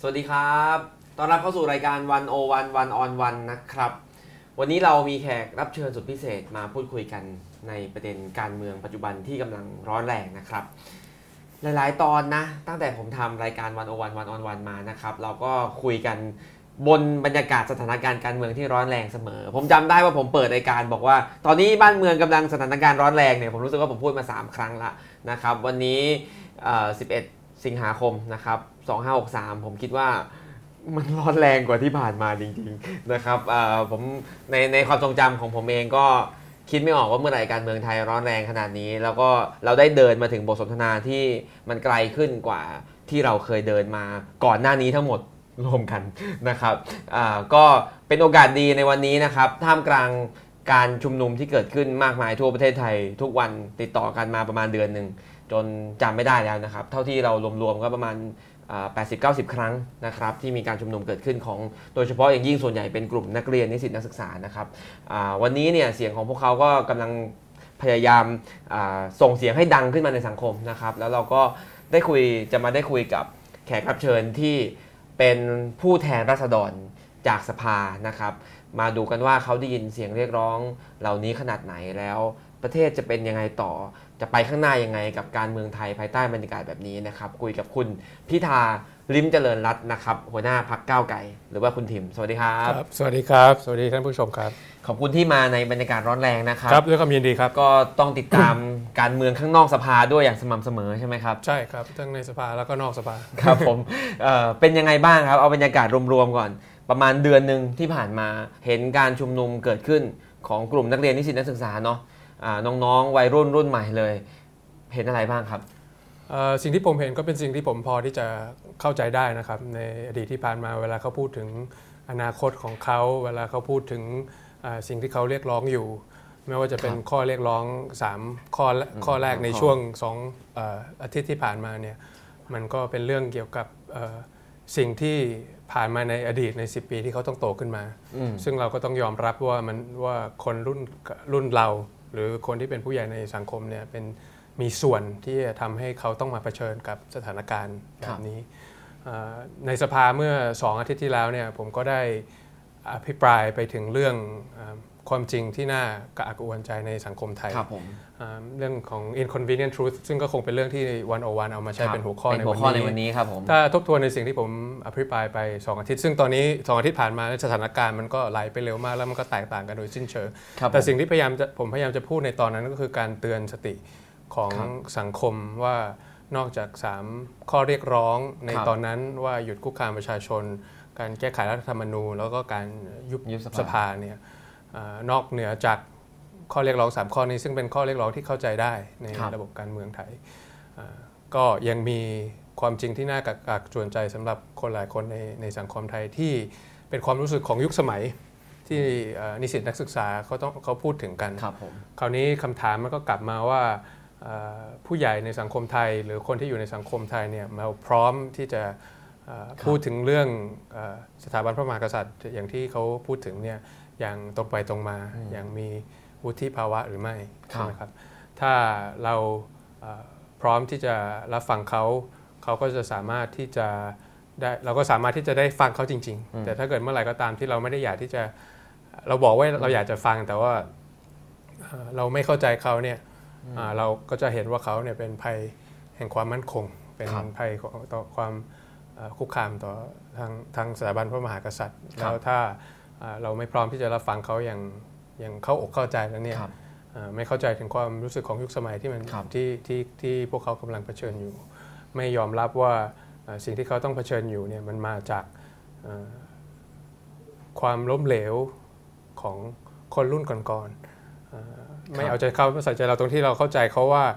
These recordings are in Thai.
สวัสดีครับ ตอนรับเข้าสู่รายการวันโอวันวันออนวันนะครับ วันนี้เรามีแขกรับเชิญสุดพิเศษมาพูดคุยกันในประเด็นการเมืองปัจจุบันที่กำลังร้อนแรงนะครับ หลายๆ ตอนนะ ตั้งแต่ผมทำรายการวันโอวันวันออนวันมานะครับ เราก็คุยกันบนบรรยากาศสถานการณ์การเมืองที่ร้อนแรงเสมอ ผมจำได้ว่าผมเปิดรายการบอกว่า ตอนนี้บ้านเมืองกำลังสถานการณ์ร้อนแรงเนี่ยผมรู้สึกว่าผมพูดมา 3 ครั้งละนะครับ วันนี้เอ่อ11 สิงหาคมนะครับ2563 ผมคิดว่ามันร้อนแรงกว่าที่ผ่านมาจริงๆนะครับเอ่อผมในในความทรงจำของผมเองก็คิดไม่ออกว่าเมื่อไหร่การเมืองไทยร้อนแรงขนาดนี้ แล้วก็เราได้เดินมาถึงบทสนทนาที่มันไกลขึ้นกว่าที่เราเคยเดินมาก่อนหน้านี้ทั้งหมดรวมกันนะครับอ่าก็เป็นโอกาสดีในวันนี้นะครับท่ามกลางการชุมนุมที่เกิดขึ้นมากมายทั่วประเทศไทย ทุกวันติดต่อกันมาประมาณเดือนหนึ่ง จนจำไม่ได้แล้วนะครับ เท่าที่เรารวมๆก็ประมาณ 80-90 ครั้งนะครับที่มีการชุมนุมเกิดขึ้นของโดยเฉพาะอย่างยิ่งส่วนใหญ่เป็นกลุ่มนักเรียนนิสิตนักศึกษานะครับวันนี้เนี่ยเสียงของพวกเขาก็กำลังพยายามส่งเสียงให้ดังขึ้นมาในสังคมนะครับ แล้วเราก็ได้คุยจะมาได้คุยกับแขกรับเชิญที่เป็นผู้แทนราษฎรจากสภานะครับ มาดูกันว่าเขาได้ยินเสียงเรียกร้องเหล่านี้ขนาดไหนแล้วประเทศจะเป็นยังไงต่อ จะไปข้างหน้ายังไงกับการเมืองไทยภายใต้บรรยากาศแบบนี้นะครับ คุยกับคุณพิธาลิมเจริญรัตน์นะครับ หัวหน้าพักก้าวไก่ หรือว่าคุณถิม สวัสดีครับครับ สวัสดีครับ สวัสดีท่านผู้ชมครับ ขอบคุณที่มาในบรรยากาศร้อนแรงนะครับ ครับด้วยความยินดีครับ ก็ต้องติดตามการเมืองข้างนอกสภาด้วยอย่างสม่ำเสมอใช่ไหมครับ ใช่ครับ ทั้งในสภาแล้วก็นอกสภา ครับผมเอ่อเป็นยังไงบ้างครับ เอาบรรยากาศรวมๆก่อน ประมาณเดือนหนึ่งที่ผ่านมา เห็นการชุมนุมเกิดขึ้นของกลุ่มนักเรียนนิสิตนักศึกษาเนาะอ่า น้องๆวัยรุ่นรุ่นใหม่เลย เห็นอะไรบ้างครับเอ่อสิ่งที่ผมเห็นก็เป็นสิ่งที่ผมพอที่จะเข้าใจได้นะครับ ในอดีตที่ผ่านมาเวลาเขาพูดถึงอนาคตของเขาเวลาเขาพูดถึงเอ่อสิ่งที่เขาเรียกร้องอยู่ ไม่ว่าจะเป็นครับข้อเรียกร้อง 3 ข้อละข้อแรกในข้อช่วงสองเอ่ออาทิตย์ที่ผ่านมาเนี่ยมันก็เป็นเรื่องเกี่ยวกับเอ่อสิ่งที่ผ่านมาในอดีตใน 10 ปีที่เขาต้องโตขึ้นมาอืมซึ่งเราก็ต้องยอมรับว่ามันว่าคนรุ่นรุ่นเรา หรือคนที่เป็นผู้ใหญ่ในสังคมเนี่ยเป็นมีส่วนที่จะทำให้เขาต้องมาเผชิญกับสถานการณ์แบครับบนี้เอ่อในสภาเมื่อสองอาทิตย์ที่แล้วเนี่ยผมก็ได้ อภิปรายไปถึงเรื่องเอ่อความจริงที่น่ากระอักกระอ่วนใจในสังคมไทยครับผมเอ่อเรื่องของ inconvenient truth ซึ่งก็คงเป็นเรื่องที่วันโอวันเอามาใช้ครับเป็นหัวข้อเป็นในหัววันข้อในนี้วันนี้ครับผมถ้าทบทวนในสิ่งที่ผมอภิปรายไป 2 อาทิตย์ ซึ่งตอนนี้ 2 อาทิตย์ผ่านมาสถานการณ์มันก็ไหลไปเร็วมาก แล้วมันก็แตกต่างกันโดยสิ้นเชิงครับแต่ผมสิ่งที่พยายามจะผมพยายามจะพูดในตอนนั้นก็คือการเตือนสติของครับสังคมว่านอกจาก 3 ข้อเรียกร้องในครับตอนนั้นว่าหยุดคุกคามประชาชน การแก้ไขรัฐธรรมนูญ แล้วก็การยุบยุบสภาสภาเนี่ยเอ่อนอกเหนือจากข้อเรียกร้อง 3 ข้อนี้ ซึ่งเป็นข้อเรียกร้องที่เข้าใจได้ในครับระบบการเมืองไทยอ่าก็ยังมีความจริงที่น่ากักกักจวนใจสำหรับคนหลายคนในในสังคมไทยที่เป็นความรู้สึกของยุคสมัยที่เอ่อนิสิตนักศึกษาเขาต้องเขาพูดถึงกันครับผมคราวนี้คำถามมันก็กลับมาว่าเอ่อผู้ใหญ่ในสังคมไทย หรือคนที่อยู่ในสังคมไทยเนี่ยเราพร้อมที่จะเอ่อ พูดถึงเรื่องเอ่อสถาบันพระมหากษัตริย์ อย่างที่เขาพูดถึงเนี่ยอย่างตรงไปตรงมาอย่างมีวุฒิภาวะหรือไม่ครับใช่ไหมครับถ้าเราเอ่อพร้อมที่จะรับฟังเขาเขาก็จะสามารถที่จะได้เราก็สามารถที่จะได้ฟังเขาจริง ๆ แต่ถ้าเกิดเมื่อไหร่ก็ตามที่เราไม่ได้อยากที่จะเราบอกว่าเราอยากจะฟังแต่ว่าเอ่อเราไม่เข้าใจเขาเนี่ยอ่าเราก็จะเห็นว่าเขาเนี่ยเป็นภัยแห่งความมั่นคง เป็นครับภัยของต่อความเอ่อ คุกคามต่อทางทางสถาบันพระมหากษัตริย์ครับแล้วถ้าอ่าเราไม่พร้อมที่จะรับฟังเขาอย่างอย่างเข้าอกเข้าใจแล้วเนี่ยครับอ่าไม่เข้าใจถึงความรู้สึกของยุคสมัยที่มันครับที่ที่ที่พวกเขากำลังเผชิญอยู่ ไม่ยอมรับว่าอ่าสิ่งที่เขาต้องเผชิญอยู่เนี่ยมันมาจากอ่าความล้มเหลวของคนรุ่นก่อนๆอ่าไม่เอาใจเขาไม่ใส่ใจเราตรงที่เราเข้าใจเขาว่าอ่า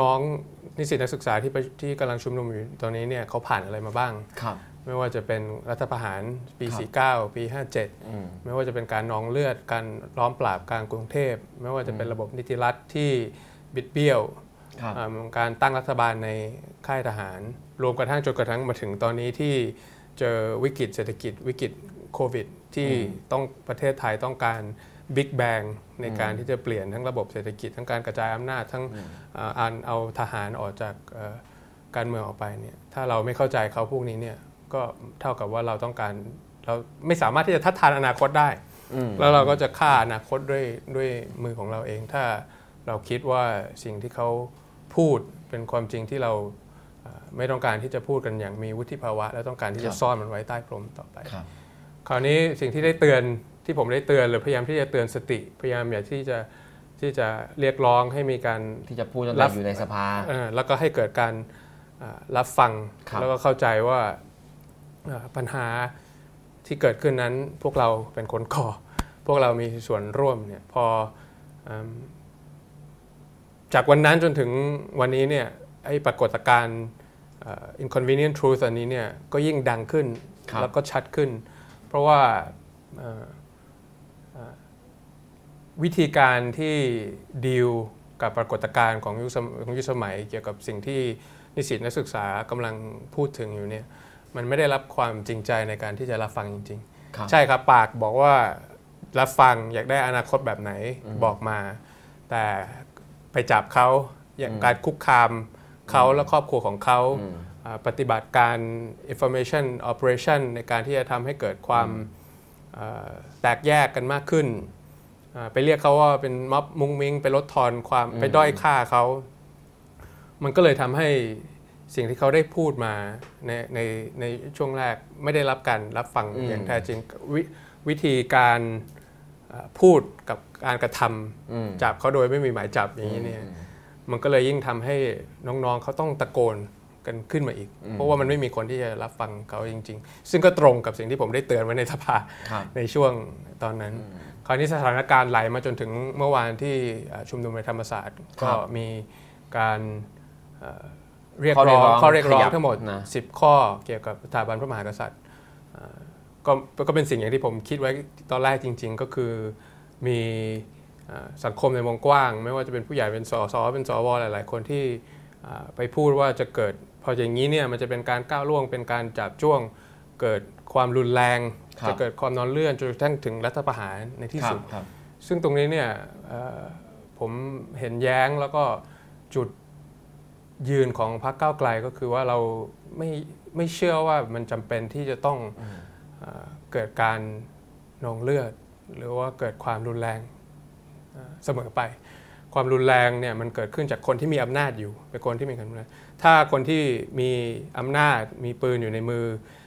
น้องๆนิสิตนักศึกษาที่ไปที่กำลังชุมนุมอยู่ตอนนี้เนี่ยเขาผ่านอะไรมาบ้างครับไม่ว่าจะเป็นรัฐประหารปีครับ49 ปี 57อืมไม่ว่าจะเป็นการนองเลือด การล้อมปราบกลางกรุงเทพ ไม่ว่าจะเป็นระบบนิติรัฐที่บิดเบี้ยวครับอ่าการตั้งรัฐบาลในค่ายทหาร รวมกระทั่งจนกระทั่งมาถึงตอนนี้ที่เจอวิกฤตเศรษฐกิจวิกฤตโควิด ที่ต้องประเทศไทยต้องการ บิ๊กแบงในการที่จะเปลี่ยนทั้งระบบเศรษฐกิจ ทั้งการกระจายอำนาจทั้งอ่าอันเอาทหารออกจากเอ่อการเมืองออกไปเนี่ยถ้าเราไม่เข้าใจเขาพวกนี้เนี่ยก็เท่ากับว่าเราต้องการเราไม่สามารถที่จะทัดทานอนาคตได้อืมแล้วเราก็จะฆ่าอนาคตด้วยด้วยมือของเราเอง ถ้าเราคิดว่าสิ่งที่เขาพูดเป็นความจริงที่เราเอ่อไม่ต้องการที่จะพูดกันอย่างมีวุฒิภาวะ และต้องการที่จะครับซ่อนมันไว้ใต้พรมต่อไป ครับคราวนี้สิ่งที่ได้เตือน ที่ผมได้เตือนหรือพยายามที่จะเตือนสติ พยายามอยากที่จะที่จะเรียกร้องให้มีการที่จะพูดตั้งรัแต่บอยู่ในสภาเอ่อแล้วก็ให้เกิดการอ่ารับฟังครับแล้วก็เข้าใจว่าอ่าปัญหาที่เกิดขึ้นนั้นพวกเราเป็นคนก่อ พวกเรามีส่วนร่วมเนี่ยพออืมจากวันนั้นจนถึงวันนี้เนี่ยไอ้ปรากฏการณ์เอ่อ inconvenient truth อันนี้เนี่ยก็ยิ่งดังขึ้นครับแล้วก็ชัดขึ้น เพราะว่าเอ่อเอ่อ วิธีการที่ดีลกับปรากฏการณ์ของยุคสมของยุคสมัย เกี่ยวกับสิ่งที่นิสิตนักศึกษากำลังพูดถึงอยู่เนี่ยมันไม่ได้รับความจริงใจในการที่จะรับฟังจริงๆครับใช่ครับปากบอกว่ารับฟังอยากได้อนาคตแบบไหนบอกมา แต่ไปจับเขาอย่างการคุกคามเขาและครอบครัวของเขาอืมอ่าปฏิบัติการ information operation ในการที่จะทำให้เกิดความเอ่อแตกแยกกันมากขึ้นอ่า ไปเรียกเขาว่าเป็นม็อบมุงมิงไปลดทอนความไปด้อยค่าเขา มันก็เลยทำให้สิ่งที่เขาได้พูดมาในในในช่วงแรกไม่ได้รับการรับฟังอืมอย่างแท้จริงววิธีการเอ่อพูดกับการกระทำอืมจับเขาโดยไม่มีหมายจับอย่างนี้เนี่ยมันก็เลยยิ่งทำให้น้องๆเขาต้องตะโกนกันขึ้นมาอีก เพราะว่ามันไม่มีคนที่จะรับฟังเขาจริง ๆ ซึ่งก็ตรงกับสิ่งที่ผมได้เตือนไว้ในสภาครับในช่วงตอนนั้น คราวนี้สถานการณ์ไหลมาจนถึงเมื่อวานที่เอ่อชุมนุมในธรรมศาสตร์ครัก็บมีการเอ่อเรียกข้อเรีร้ยอกงร้องข้อเรียกร้อขงยับทั้งหมดนะ10 ข้อเกี่ยวกับสถาบันพระมหากษัตริย์เอ่อก็ก็เป็นสิ่งอย่างที่ผมคิดไว้ตอนแรกจริง ๆ ก็คือมีเอ่อสังคมในวงกว้าง ไม่ว่าจะเป็นผู้ใหญ่เป็นสสเป็นสวหลาย ๆ คนที่เอ่อไปพูดว่าจะเกิดพออย่างนี้เนี่ยมันจะเป็นการก้าวล่วงเป็นการจับจ้วงเกิดความรุนแรงครับ จะเกิดความนอนเลื่อนจนกระทั่งถึงรัฐประหารในที่ครับสุดครับซึ่งตรงนี้เนี่ยเอ่อผมเห็นแย้งแล้วก็จุดยืนของพรรคก้าวไกลก็คือว่าเราไม่ไม่เชื่อว่ามันจำเป็นที่จะต้องเอ่อเกิดการนองเลือด หรือว่าเกิดความรุนแรงเอ่อเสมอไป ความรุนแรงเนี่ยมันเกิดขึ้นจากคนที่มีอำนาจอยู่เป็นคนที่มีอำนาจถ้าคนที่มีอำนาจมีปืนอยู่ในมือ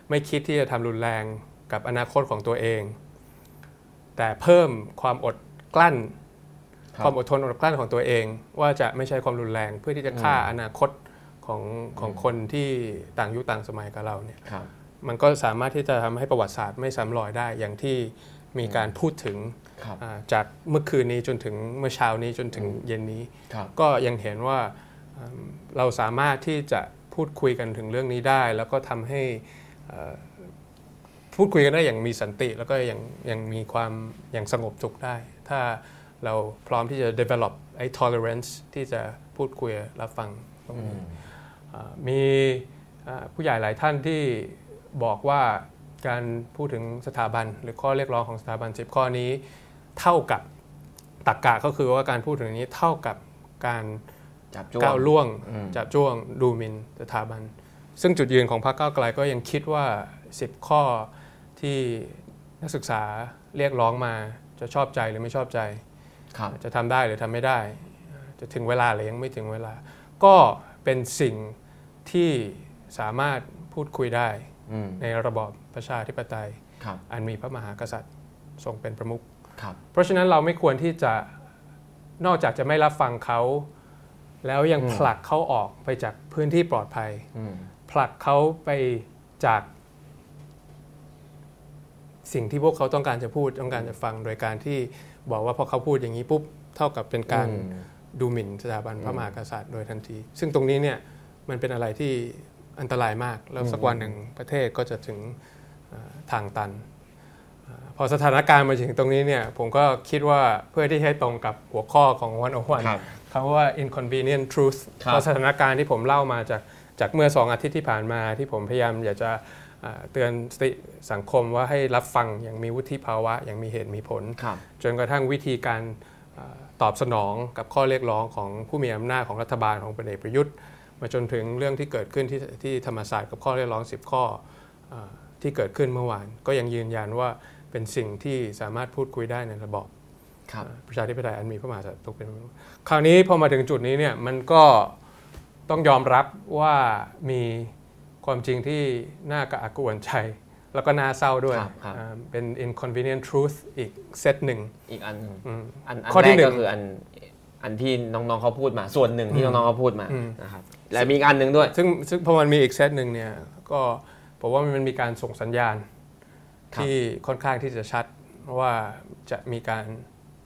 ไม่คิดที่จะทำรุนแรง กับอนาคตของตัวเอง แต่เพิ่มความอดกลั้นครับความอดทนอดกลั้นของตัวเอง ว่าจะไม่ใช้ความรุนแรงเพื่อที่จะฆ่าอนาคตของของคนที่ต่างยุคต่างสมัยกับเราเนี่ยครับมันก็สามารถที่จะทำให้ประวัติศาสตร์ไม่ซ้ำรอยได้อย่างที่มีการพูดถึงครับอ่าจากเมื่อคืนนี้จนถึงเมื่อเช้านี้จนถึงเย็นนี้ครับก็ยังเห็นว่าอืมเราสามารถที่จะพูดคุยกันถึงเรื่องนี้ได้ แล้วก็ทำให้เอ่อ พูดคุยกันได้อย่างมีสันติ แล้วก็ยังยังมีความอย่างสงบสุขได้ ถ้าเราพร้อมที่จะ develop ไอ้ tolerance ที่จะพูดคุยรับฟังตรงนี้อ่ามีอ่าผู้ใหญ่หลายท่านที่บอกว่าการพูดถึงสถาบัน หรือข้อเรียกร้องของสถาบัน10ข้อนี้ เท่ากับตักกะก็คือว่าการพูดถึงนี้เท่ากับการจับจ้วงก้าวล่วงอืมจับจ้วงดูหมินสถาบัน ซึ่งจุดยืนของพรรคก้าวไกลก็ยังคิดว่า 10 ข้อ ที่นักศึกษาเรียกร้องมาจะชอบใจหรือไม่ชอบใจครับจะทำได้หรือทำไม่ได้ จะถึงเวลาหรือยังไม่ถึงเวลา ก็เป็นสิ่งที่สามารถพูดคุยได้อืมในระบอบประชาธิปไตยครับอันมีพระมหากษัตริย์ทรงเป็นประมุขครับเพราะฉะนั้นเราไม่ควรที่จะนอกจากจะไม่รับฟังเขา แล้วยังอืมผลักเขาออกไปจากพื้นที่ปลอดภัยอืมผลักเขาไปจาก สิ่งที่พวกเขาต้องการจะพูดต้องการจะฟัง โดยการที่บอกว่าพอเขาพูดอย่างนี้ปุ๊บเท่ากับเป็นการอืมดูหมิ่นสถาบันพระมหากษัตริย์โดยทันที ซึ่งตรงนี้เนี่ยมันเป็นอะไรที่อันตรายมาก แล้วสักวันหนึ่งประเทศก็จะถึงเอ่อทางตันเอ่อพอสถานการณ์มาถึงตรงนี้เนี่ยผมก็คิดว่าเพื่อที่ให้ตรงกับหัวข้อของวันโอวันครับคำว่า inconvenient truth ครับเพราะสถานการณ์ที่ผมเล่ามาจากจากเมื่อสองอาทิตย์ที่ผ่านมาที่ผมพยายามอยากจะ เอ่อเตือนสติสังคมว่าให้รับฟังอย่างมีวุฒิภาวะอย่างมีเหตุมีผลครับจนกระทั่งวิธีการเออตอบสนองกับข้อเรียกร้องของผู้มีอำนาจของรัฐบาลของพลเอกประยุทธ์ มาจนถึงเรื่องที่เกิดขึ้นที่ที่ธรรมศาสตร์กับข้อเรียกร้อง 10 ข้อเเอ่อที่เกิดขึ้นเมื่อวาน ก็ยังยืนยันว่าเป็นสิ่งที่สามารถพูดคุยได้ในระบอบครับประชาธิปไตยอันมีพระมหากษัตริย์ทรงเป็นประมุขคราวนี้พอมาถึงจุดนี้เนี่ยมันก็ต้องยอมรับว่ามี ความจริงที่น่ากระอักกระอ่วนใจ แล้วก็น่าเศร้าด้วยครับครับอ่าเป็น inconvenient truth อีกเซตหนึ่งอีกอันหนึ่งอืมอันอันข้อที่แรกหนึ่ก็งคืออันอันที่น้องๆเขาพูดมา ส่วนหนึ่งที่อืมน้องๆเขาพูดมาอืมนะครับและมีอีกอันหนึ่งด้วย ซึ่งซึ่งพอมันมีอีกเซตหนึ่งเนี่ยก็ผมว่ามันมีการส่งสัญญาณครับที่ค่อนข้างที่จะชัดว่าจะมีการ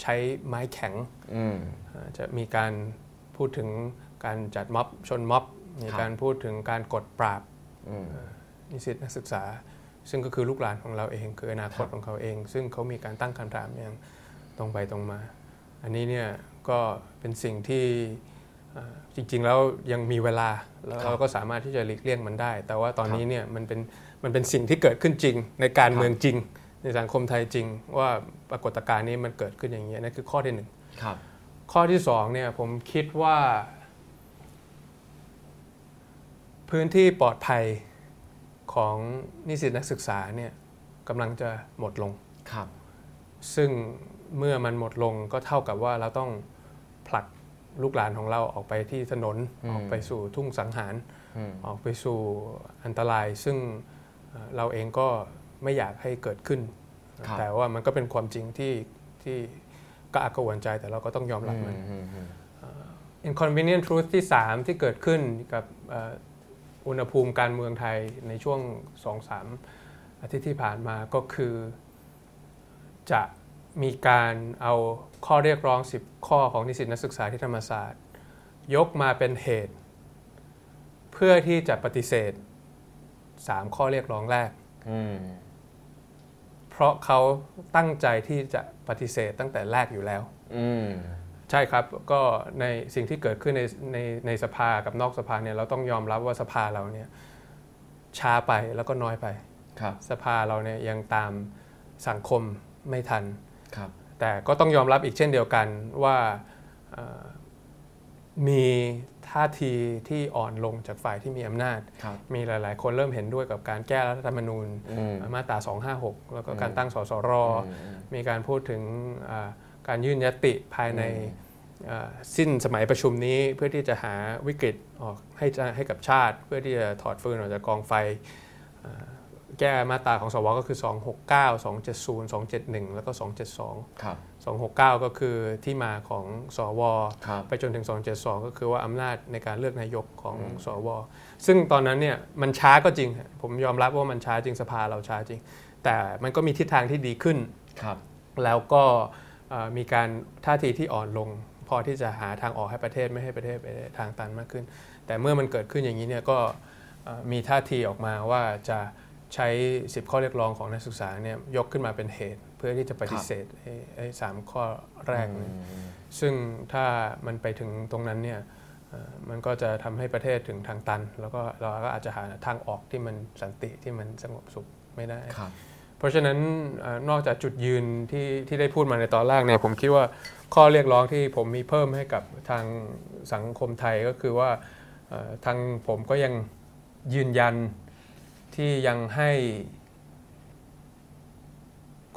ใช้ไม้แข็งอืมอ่าจะมีการพูดถึงการจัดม็อบชนม็อบ มีครับการพูดถึงการกดปราบอืม นิสิตนักศึกษา ซึ่งก็คือลูกหลานของเราเอง คืออนาคตครับของเขาเอง ซึ่งเขามีการตั้งคำถามอย่างตรงไปตรงมา อันนี้เนี่ยก็เป็นสิ่งที่อ่าจริงๆแล้วยังมีเวลาแล้วเราก็สามารถที่จะหลีกเลี่ยงมันได้ แต่ว่าตอนนี้เนี่ยมันเป็นมันเป็นสิ่งที่เกิดขึ้นจริง ในการเมืองจริง ในสังคมไทยจริง ว่าปรากฏการณ์นี้มันเกิดขึ้นอย่างนี้ยนั่นคือข้อที่หนึ่งครับข้อที่สองเนี่ยผมคิดว่า พื้นที่ปลอดภัยของนิสิตนักศึกษาเนี่ยกำลังจะหมดลง ครับ ซึ่งเมื่อมันหมดลงก็เท่ากับว่าเราต้องผลักลูกหลานของเราออกไปที่ถนนอืมออกไปสู่ทุ่งสังหารอืมออกไปสู่อันตราย ซึ่งเอ่อเราเองก็ไม่อยากให้เกิดขึ้น ครับแต่ว่ามันก็เป็นความจริงที่ที่ก็อักกระวนใจแต่เราก็ต้องยอมรับมันอืมอืม inconvenient truth ที่ 3 ที่เกิดขึ้นกับเอ่อ อุณหภูมิการเมืองไทยในช่วง2-3อาทิตย์ที่ผ่านมาก็คือ จะมีการเอาข้อเรียกร้อง 10 ข้อของนิสิตนักศึกษาที่ธรรมศาสตร์ ยกมาเป็นเหตุ เพื่อที่จะปฏิเสธ 3 ข้อเรียกร้องแรกอืมเพราะเขาตั้งใจที่จะปฏิเสธตั้งแต่แรกอยู่แล้วอืม ใช่ครับก็ในสิ่งที่เกิดขึ้นในในในสภากับนอกสภาเนี่ยเราต้องยอมรับว่าสภาเราเนี่ยช้าไปแล้วก็น้อยไปครับสภาเราเนี่ยยังตามสังคมไม่ทันครับแต่ก็ต้องยอมรับอีกเช่นเดียวกันว่าเอ่อมีท่าทีที่อ่อนลงจากฝ่ายที่มีอำนาจครับมีหลาย ๆ คนเริ่มเห็นด้วยกับการแก้รัฐธรรมนูญอืมมาตรา 256 แล้วก็การอืมตั้งสสรอืมอืมมีการพูดถึงอ่า การยื่นยติภายในอืมอ่าสิ้นสมัยประชุมนี้เพื่อที่จะหาวิกฤตออกให้จะให้กับชาติ เพื่อที่จะถอดฟืนออกจากกองไฟอ่าแก้มาตราของสวก็คือ 269 270 271 แล้วก็ 272ครับ269 ก็คือที่มาของสวครับไปจนถึง 272 ก็คือว่าอำนาจในการเลือกนายกของอืมสว ซึ่งตอนนั้นเนี่ยมันช้าก็จริงฮะผมยอมรับว่ามันช้าจริงสภาเราช้าจริง แต่มันก็มีทิศทางที่ดีขึ้นครับแล้วก็เอ่อ มีการท่าทีที่อ่อนลง พอที่จะหาทางออกให้ประเทศไม่ให้ประเทศไปทางตันมากขึ้น แต่เมื่อมันเกิดขึ้นอย่างนี้เนี่ยก็เอ่อมีท่าทีออกมาว่าจะใช้ 10 ข้อเรียกร้องของนักศึกษาเนี่ยยกขึ้นมาเป็นเหตุ เพื่อที่จะปฏิเสธไอ้ไอ้สามข้อแรกเนี่ยอืมซึ่งถ้ามันไปถึงตรงนั้นเนี่ยเอ่อมันก็จะทำให้ประเทศถึงทางตัน แล้วก็เราก็อาจจะหาทางออกที่มันสันติที่มันสงบสุขไม่ได้ครับ เพราะฉะนั้นเออนอกจากจุดยืนที่ที่ได้พูดมาในตอนแรกเนี่ยผมคิดว่าข้อเรียกร้องที่ผมมีเพิ่มให้กับทางสังคมไทยก็คือว่าเอ่อทางผมก็ยังยืนยันที่ยังให้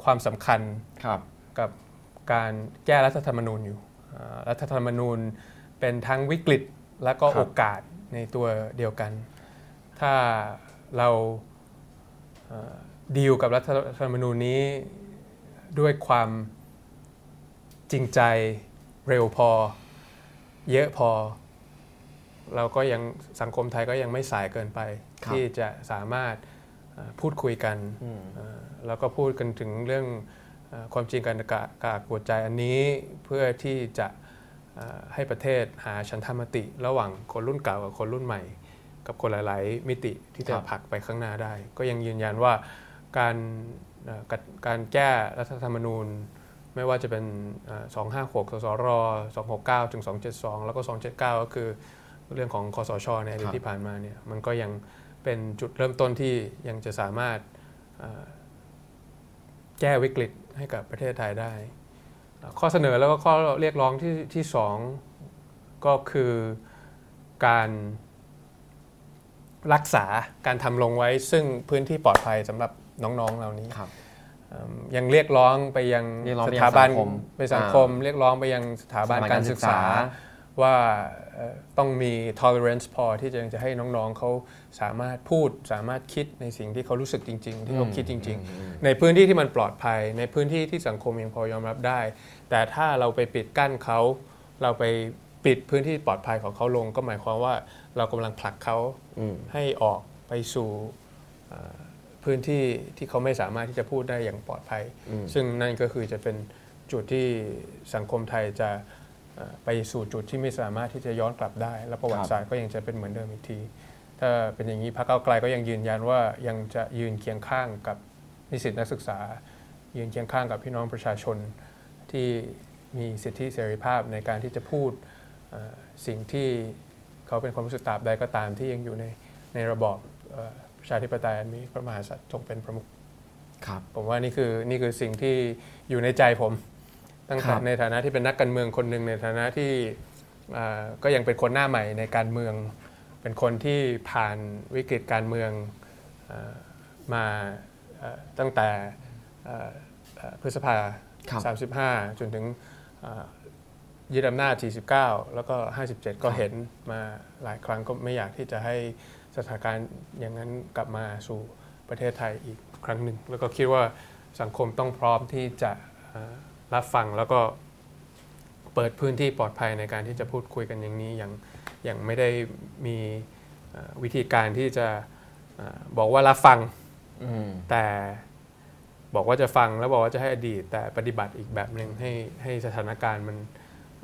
ความสำคัญครับกับการแก้รัฐธรรมนูญอยู่อ่ารัฐธรรมนูญเป็นทั้งวิกฤตและก็ครับโอกาสในตัวเดียวกัน ถ้าเราเอ่อ ดีลกับรัฐธรรมนูญนี้ด้วยความจริงใจเร็วพอ เยอะพอ เราก็ยังสังคมไทยก็ยังไม่สายเกินไปครับที่จะสามารถเอ่อพูดคุยกันอืมเอ่อแล้วก็พูดกันถึงเรื่องเออความจริงการกะกากวดใจอันนี้เพื่อที่จะเอ่อให้ประเทศหาชันธรรมติ ระหว่างคนรุ่นเก่ากับคนรุ่นใหม่ กับคนหลาย ๆ มิติที่จะครับผลักไปข้างหน้าได้ ก็ยังยืนยันว่า การการแก้รัฐธรรมนูญ ไม่ว่าจะเป็นเอ่อ256 สสร 269 ถึง 272 แล้วก็ 279 ก็คือเรื่องของคอสช ในอดีตที่ผ่านมาเนี่ยมันก็ยังเป็นจุดเริ่มต้นที่ยังจะสามารถแก้วิกฤตให้กับประเทศไทยได้ ข้อเสนอแล้วก็ข้อเรียกร้องที่ที่สองก็คือการรักษาการทำลงไว้ซึ่งพื้นที่ปลอดภัยสำหรับ น้องๆเหล่านี้ครับเอิ่มยังเรียกร้องไปยังเรียกร้องสไปยังถาบันสังคมไปสังคม เรียกร้องไปยังสถาบันสถาบันการการศึศึกกษาษา ว่าเอ่อต้องมี tolerance พอที่จะจะให้น้องๆเขาสามารถพูดสามารถคิดในสิ่งที่เขารู้สึกจริง ๆ ที่เขาคิดจริง ๆ ในพื้นที่ที่มันปลอดภัย ในพื้นที่ที่สังคมยังพอยอมรับได้ แต่ถ้าเราไปปิดกั้นเขาเราไปปิดพื้นที่ปลอดภัยของเขาลง ก็หมายความว่าเรากำลังผลักเขาอืมให้ออกไปสู่เอ่อ พื้นที่ที่เขาไม่สามารถที่จะพูดได้อย่างปลอดภัยอืมซึ่งนั่นก็คือจะเป็นจุดที่สังคมไทยจะเอ่อไปสู่จุดที่ไม่สามารถที่จะย้อนกลับได้ และประวัติศาสตร์ก็ยังจะเป็นเหมือนเดิมอีกที ถ้าเป็นอย่างนี้พรรคก้าวไกลก็ยังยืนยันว่ายังจะยืนเคียงข้างกับนิสิตนักศึกษา ยืนเคียงข้างกับพี่น้องประชาชนที่มีสิทธิเสรีภาพในการที่จะพูดเอ่อสิ่งที่เขาเป็นความรู้สึกตราบใดก็ตามที่ยังอยู่ในในระบอบเอ่อ ประชาธิปไตยอันมีพระมหากษัตริย์ทรงเป็นประมุขครับผมว่านี่คือนี่คือสิ่งที่อยู่ในใจผม ตั้งครัแต่บในฐานะที่เป็นนักการเมืองคนหนึ่งในฐานะที่อ่าก็ยังเป็นคนหน้าใหม่ในการเมือง เป็นคนที่ผ่านวิกฤตการเมืองอามาเอ่อตั้งแต่เอ่อเอ่อพฤษภาครับ35 จนถึงอ่ายึดอำนาจ 49 แล้วก็ 57 ก็เห็นมาหลายครั้งก็ไม่อยากที่จะให้ สถานการณ์อย่างนั้นกลับมาสู่ประเทศไทยอีกครั้งหนึ่ง แล้วก็คิดว่าสังคมต้องพร้อมที่จะอ่ารับฟังแล้วก็เปิดพื้นที่ปลอดภัยในการที่จะพูดคุยกันอย่างนี้อย่างอย่างไม่ได้มีอ่าวิธีการที่จะอาบอกว่ารับฟังอืมแต่บอกว่าจะฟังแล้วบอกว่าจะให้อดีต แต่ปฏิบัติอีกแบบหนึ่งให้ให้สถานการณ์มัน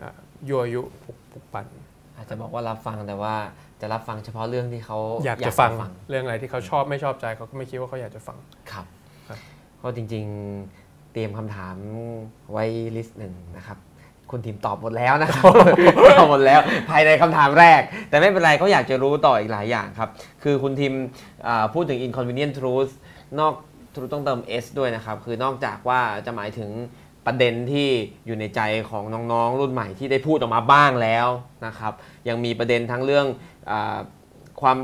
อะยั่วยุปลุกปลุกปั่นอาจจะบอกว่ารับฟังแต่ว่า จะรับฟังเฉพาะเรื่องที่เขาอยากจะฟังเรื่องอะไรที่เขาชอบไม่ชอบใจเขาก็ไม่คิดว่าเขาอยากจะฟังครับครับก็จริงๆเตรียมคำถามไว้ลิสต์หนึ่งนะครับคุณทีมตอบหมดแล้วนะครับตอบหมดแล้วภายในคำถามแรก แต่ไม่เป็นไรเขาอยากจะรู้ต่ออีกหลายอย่างครับ คือคุณทีมอ่าพูดถึง inconvenient truth นอก truth ต้องเติม s ด้วยนะครับ คือนอกจากว่าจะหมายถึงประเด็นที่อยู่ในใจของน้องๆ รุ่นใหม่ที่ได้พูดออกมาบ้างแล้วนะครับ ยังมีประเด็นทั้งเรื่องอา ความ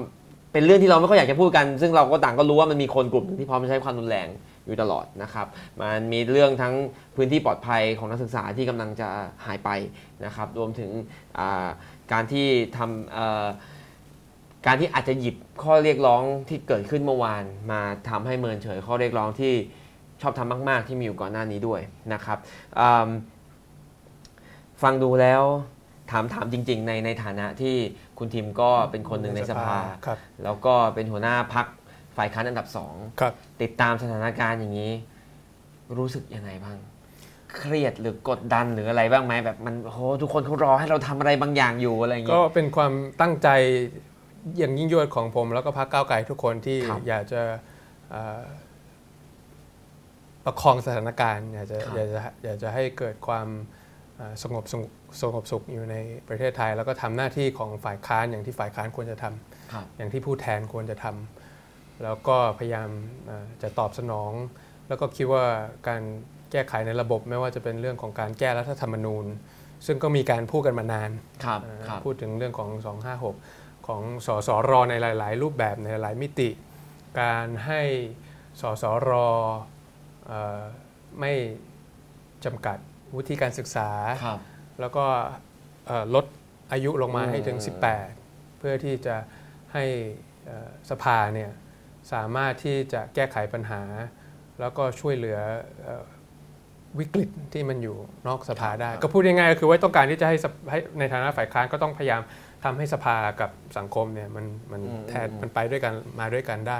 เป็นเรื่องที่เราไม่ค่อยอยากจะพูดกัน ซึ่งเราก็ต่างก็รู้ว่ามันมีคนกลุ่มหนึ่งที่พร้อมใช้ความรุนแรงอยู่ตลอดนะครับ มันมีเรื่องทั้งพื้นที่ปลอดภัยของนักศึกษาที่กำลังจะหายไปนะครับ รวมถึงการที่ทำการที่อาจจะหยิบข้อเรียกร้องที่เกิดขึ้นเมื่อวาน มาทำให้เมินเฉยข้อเรียกร้องที่ชอบทำมาก ๆ ที่มีอยู่ก่อนหน้านี้ด้วยนะครับฟังดูแล้ว ถามถามจริง ๆ ในในฐานะที่คุณทีมก็เป็นคนหนึ่งในสภา ครับ แล้วก็เป็นหัวหน้าพักฝ่ายค้านอันดับสองครับ ติดตามสถานการณ์อย่างนี้ รู้สึกยังไงบ้าง เครียดหรือกดดันหรืออะไรบ้างไหมแบบมันโหทุกคนเขารอให้เราทำอะไรบางอย่างอยู่อะไรอย่างก็เงี้ยเป็นความตั้งใจอย่างยิ่งยวดของผม แล้วก็พรรคก้าวไกลทุกคนที่ครับอยากจะเอ่อประคองสถานการณ์อยากจะครับ อยากจะอยากจะให้เกิดความเอ่อ สงบสงบสงบสุขอยู่ในประเทศไทย แล้วก็ทำหน้าที่ของฝ่ายค้านอย่างที่ฝ่ายค้านควรจะทำครับอย่างที่ผู้แทนควรจะทำแล้วก็พยายามเอ่อจะตอบสนอง แล้วก็คิดว่าการแก้ไขในระบบไม่ว่าจะเป็นเรื่องของการแก้รัฐธรรมนูญ ซึ่งก็มีการพูดกันมานานครับเอ่อครับพูดถึงเรื่องของ 256 ของสสรในหลาย ๆ รูปแบบในหลายมิติ การให้สสรเอ่อไม่จำกัด วุฒิการศึกษา ครับ แล้วก็เอ่อลดอายุลงมาอืมให้ถึง18 เพื่อที่จะให้เอ่อสภาเนี่ยสามารถที่จะแก้ไขปัญหา แล้วก็ช่วยเหลือเอ่อวิกฤตที่มันอยู่นอกสภาได้ ก็พูดง่ายๆก็คือว่าต้องการที่จะให้สภให้ในฐานะฝ่ายค้านก็ต้องพยายามทำให้สภากับสังคมเนี่ยมันมันอืมแทนอืมมันไปด้วยกันมาด้วยกันได้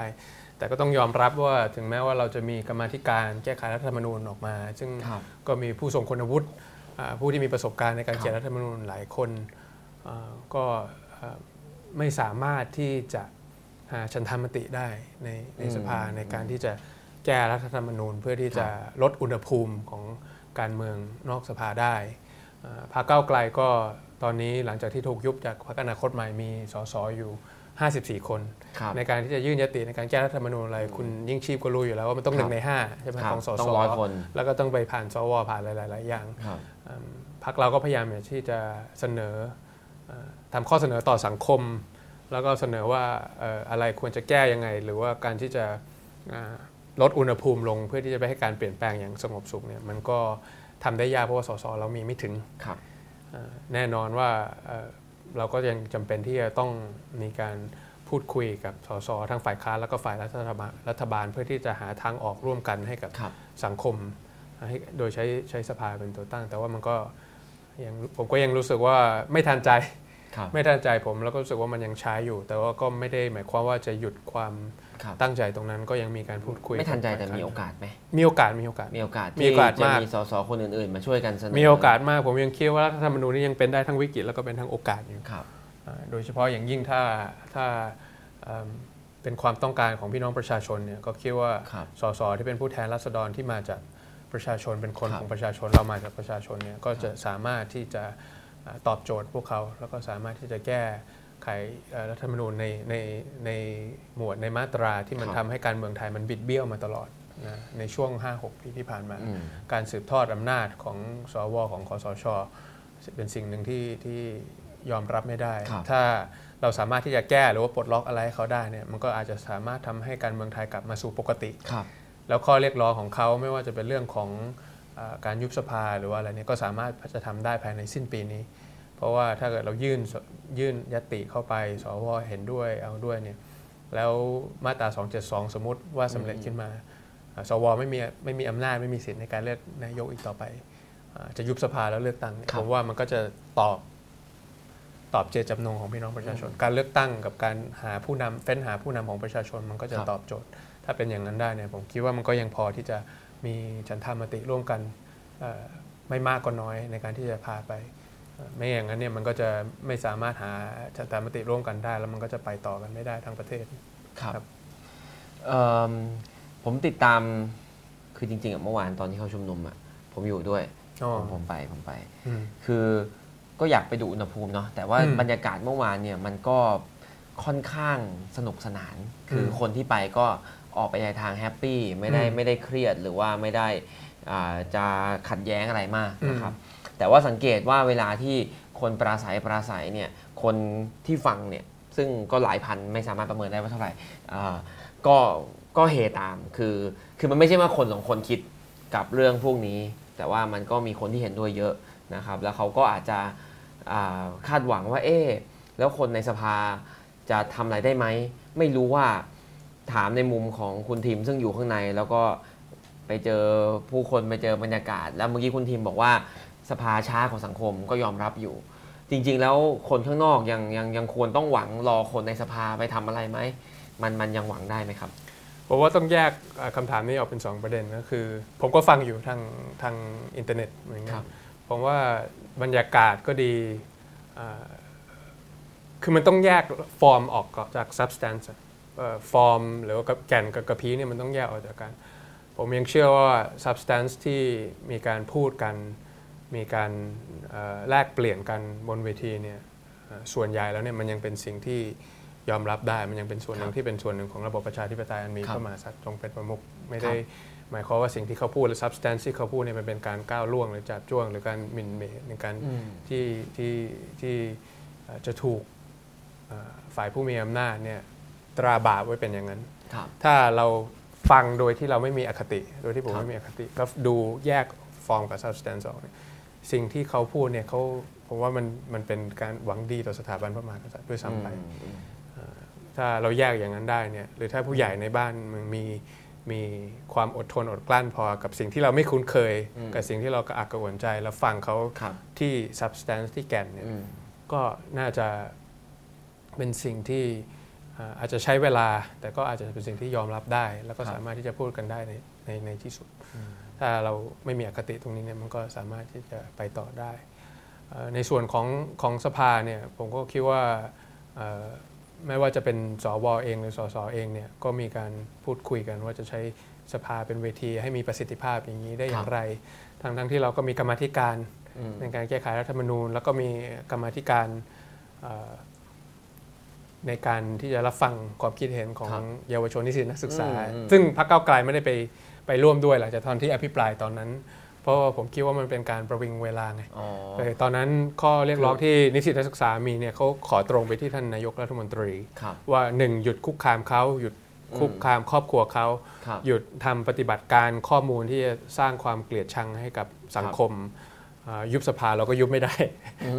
แต่ก็ต้องยอมรับว่าถึงแม้ว่าเราจะมีกรรมาธิการแก้ไขรัฐธรรมนูญออกมา ซึ่งครับก็มีผู้ทรงคุณวุฒิอ่าผู้ที่มีประสบการณ์ในการครับเขียนรัฐธรรมนูญหลายคนอ่าก็อ่าไม่สามารถที่จะหาชันธรรมติได้ในในสภาในการที่จะแก้รัฐธรรมนูญ เพื่อที่จะลดอุณหภูมิของการเมืองนอกสภาได้อ่าพรรคก้าวไกลก็ตอนนี้หลังจากที่ถูกยุบจากพรรคอนาคตใหม่มีสสอยู่ 54 คนครับในการที่จะยื่นยติในการแก้รัฐธรรมนูญอะไร คุณยิ่งชีพก็รู้อยู่แล้วว่ามันต้องหนึ่ครังบในห้าใช่ไหมครับของสต้อสงร้อยคนแล้วก็ต้องไปผ่านสวผ่านหลาย ๆ อย่างครับอืมพรรคเราก็พยายามที่จะเสนอเอ่อทำข้อเสนอต่อสังคม แล้วก็เสนอว่าเอ่ออะไรควรจะแก้ยังไง หรือว่าการที่จะอ่าลดอุณหภูมิลงเพื่อที่จะไปให้การเปลี่ยนแปลงอย่างสงบสุขเนี่ยมันก็ทำได้ยากเพราะว่าสสเรามีไม่ถึงครับเอ่อแน่นอนว่า เอ่อเราก็ยังจำเป็นที่จะต้องมีการพูดคุยกับสสทั้งฝ่ายค้านแล้วก็ฝ่ายรัฐบาลรัฐบาลเพื่อที่จะหาทางออกร่วมกันให้กับครับสังคมให้โดยใช้ใช้สภาเป็นตัวตั้ง แต่ว่ามันก็ยังผมก็ยังรู้สึกว่าไม่ทันใจครับไม่ทันใจผมแล้วก็รู้สึกว่ามันยังช้าอยู่ แต่ว่าก็ไม่ได้หมายความว่าจะหยุดความครับ ตั้งใจตรงนั้นก็ยังมีการพูดคุย ไม่ทันใจบแต่ฝ่ยค้มีโอกาสไหมมีโอกาสมีโอกาสมีโอกาสมีโอกาสที่จะมากมีสสคนอื่นๆ มาช่วยกันเสนอมีโอกาสมากผมยังคิดว่ารัฐธรรมนูญนี่ยังเป็นได้ทั้งวิกฤตแล้วก็เป็นทั้งโอกาสอยู่ครับอ่าโดยเฉพาะอย่างยิ่งถ้าถ้าเอิ่มเป็นความต้องการของพี่น้องประชาชนเนี่ยก็คิดว่าครับสสที่เป็นผู้แทนราษฎรที่มาจากประชาชนเป็นคนครับของประชาชนเรามาจากประชาชนเนี่ยก็จะสามารถที่จะอ่าตอบโจทย์พวกเขา แล้วก็สามารถที่จะแก้ ไขเอ่อรัฐธรรมนูญในในในหมวดในมาตราที่มันครับทำให้การเมืองไทยมันบิดเบี้ยวมาตลอดนะในช่วง 5-6 ปีที่ผ่านมาอืมการสืบทอดอำนาจของสวของคอสช เป็นสิ่งหนึ่งที่ที่ยอมรับไม่ได้ครับถ้าเราสามารถที่จะแก้หรือว่าปลดล็อกอะไรให้เขาได้เนี่ยมันก็อาจจะสามารถทำให้การเมืองไทยกลับมาสู่ปกติครับแล้วข้อเรียกร้องของเขาไม่ว่าจะเป็นเรื่องของอาการยุบสภาหรือว่าอะไรเนี่ยก็สามารถจะทำได้ภายในสิ้นปีนี้เพ ราะว่าถ้าเกิดเรายื่นยื่นยติเข้าไปสวเห็นด้วยเอาด้วยเนี่ยแล้วมาตรา 272 สมมติว่าสำเร็จขึ้นมาอ่าสวไม่มีไม่มีอำนาจไม่มีสิทธิ์ในการเลือกนายกอีกต่อไปอ่าจะยุบสภาแล้วเลือกตั้งเนี่ยครับผมว่ามันก็จะตอบตอบเจตจำนงของพี่น้องประชาชน การเลือกตั้งกับการหาผู้นำเฟ้นหาผู้นำของประชาชนมันก็จะครับตอบโจทย์ ถ้าเป็นอย่างนั้นได้เนี่ยผมคิดว่ามันก็ยังพอที่จะมีฉันทามติร่วมกันเอ่อไม่มากก็น้อยในการที่จะพาไปเอ่อ ไม่อย่างนั้นเนี่ยมันก็จะไม่สามารถหาฉันทามติร่วมกันได้ แล้วมันก็จะไปต่อกันไม่ได้ทั้งประเทศ ครับครับเอิ่มผมติดตามคือจริงๆอะเมื่อวานตอนที่เขาชุมนุมอะผมอยู่ด้วย อ๋อ ผมผมไปผมไป อืม คือก็อยากไปดูอุณหภูมิเนาะแต่ว่าอืมบรรยากาศเมื่อวานเนี่ยมันก็ค่อนข้างสนุกสนาน คืออมคนที่ไปก็ออกไปในทางแฮปปี้ไม่ได้อืมไม่ได้เครียดหรือว่าไม่ได้อ่าจะขัดแย้งอะไรมากอืมนะครับ แต่ว่าสังเกตว่าเวลาที่คนปราศัยปราศัยเนี่ยคนที่ฟังเนี่ยซึ่งก็หลายพันไม่สามารถประเมินได้ว่าเท่าไหร่ก็ก็เฮตามคือคือมันไม่ใช่ว่าคนสองคนคิดกับเรื่องพวกนี้ แต่ว่ามันก็มีคนที่เห็นด้วยเยอะนะครับ แล้วเขาก็อาจจะคาดหวังว่าเอ๊แล้วคนในสภาจะทำอะไรได้ไหม ไม่รู้ว่าถามในมุมของคุณทีมซึ่งอยู่ข้างในแล้วก็ไปเจอผู้คนไปเจอบรรยากาศ แล้วเมื่อกี้คุณทีมบอกว่า สภาพช้าของสังคมก็ยอมรับอยู่ จริง ๆ แล้วคนข้างนอกยังยังยังควรต้องหวังรอคนในสภาไปทำอะไรไหมมันมันยังหวังได้ไหมครับผมว่าต้องแยกเอ่อคำถามนี้ออกเป็น 2 ประเด็นก็คือ ผมก็ฟังอยู่ทางทางอินเทอร์เน็ตเหมือนคกัรับผมว่าบรรยากาศก็ดีอ่าคือมันต้องแยกฟอร์มออกจาก substance อะเอ่อฟอร์มหรือว่ากับแก่นกับกระพี้เนี่ยมันต้องแยกออกจากกัน ผมยังเชื่อว่า substance ที่มีการพูดกัน มีการเอ่อแลกเปลี่ยนกันบนเวทีเนี่ยเอ่อส่วนใหญ่แล้วเนี่ยมันยังเป็นสิ่งที่ยอมรับได้มันยังเป็นส่วนหนึ่งที่เป็นส่วนหนึ่งของระบบประชาธิปไตยอันมีครับพระมหากษัตริย์ทรงเป็นประมุขไม่ได้หมายความว่าสิ่งที่เขาพูดหรือ substance ที่เขาพูดเนี่ยมันเป็นการก้าวล่วงหรือจับจ้วง หรือการหมิ่นเหมในการอืมที่ที่ที่เอ่อจะถูกเอ่อฝ่ายผู้มีอำนาจเนี่ยตราบาปไว้เป็นอย่างนั้นครับถ้าเราฟังโดยที่เราไม่มีอคติ โดยที่ผมครับไม่มีอคติ ก็ดูแยกฟอร์มกับ substance ออกเนี่ย สิ่งที่เขาพูดเนี่ยเขาผมว่ามันมันเป็นการหวังดีต่อสถาบันพระมหากษัตริย์ด้วยซ้ำไปอืมถ้าเราแยกอย่างนั้นได้เนี่ยหรือถ้าผู้ใหญ่ในบ้านมันมีมีความอดทนอดกลั้นพอกับสิ่งที่เราไม่คุ้นเคยอืมกับสิ่งที่เรากระอักกระอ่วนใจ แล้วฟังเขาครับที่ substance ที่แก่นเนี่ยอืมก็น่าจะเป็นสิ่งที่อ่าอาจจะใช้เวลา แต่ก็อาจจะเป็นสิ่งที่ยอมรับได้ แล้วก็ครับสามารถที่จะพูดกันได้ในในในที่สุด ถ้าเราไม่มีอคติตรงนี้เนี่ยมันก็สามารถที่จะไปต่อได้เอ่อในส่วนของของสภาเนี่ยผมก็คิดว่าเอ่อไม่ว่าจะเป็นสวเองหรือสสเองเนี่ยก็มีการพูดคุยกันว่าจะใช้สภาเป็นเวทีให้มีประสิทธิภาพอย่างนี้ได้อย่าคงรับไรทั้งทั้งที่เราก็มีกรรมาธิการอืมในการแก้ไขรัฐธรรมนูญ แล้วก็มีกรรมาธิการเอ่อในการที่จะรับฟังความคิดเห็นของครับเยาวชนนิสิตนักศึกษาอืมอืมซึ่งพรรคเก้าวไกลไม่ได้ไป ไปร่วมด้วยหลังจากตอนที่อภิปรายตอนนั้น เพราะว่าผมคิดว่ามันเป็นการประวิงเวลาไงอ๋อเออตอนนั้นข้อเรียกร้องที่นิสิตนักศึกษามีเนี่ยเขาขอตรงไปที่ท่านนายกรัฐมนตรีครับว่าหนึ่งหยุดคุกคามเขาหยุดคุกคามครอบครัวเขาครับหยุดทำปฏิบัติการข้อมูลที่จะสร้างความเกลียดชังให้กับสังคมอ่ายุบสภาเราก็ยุบไม่ได้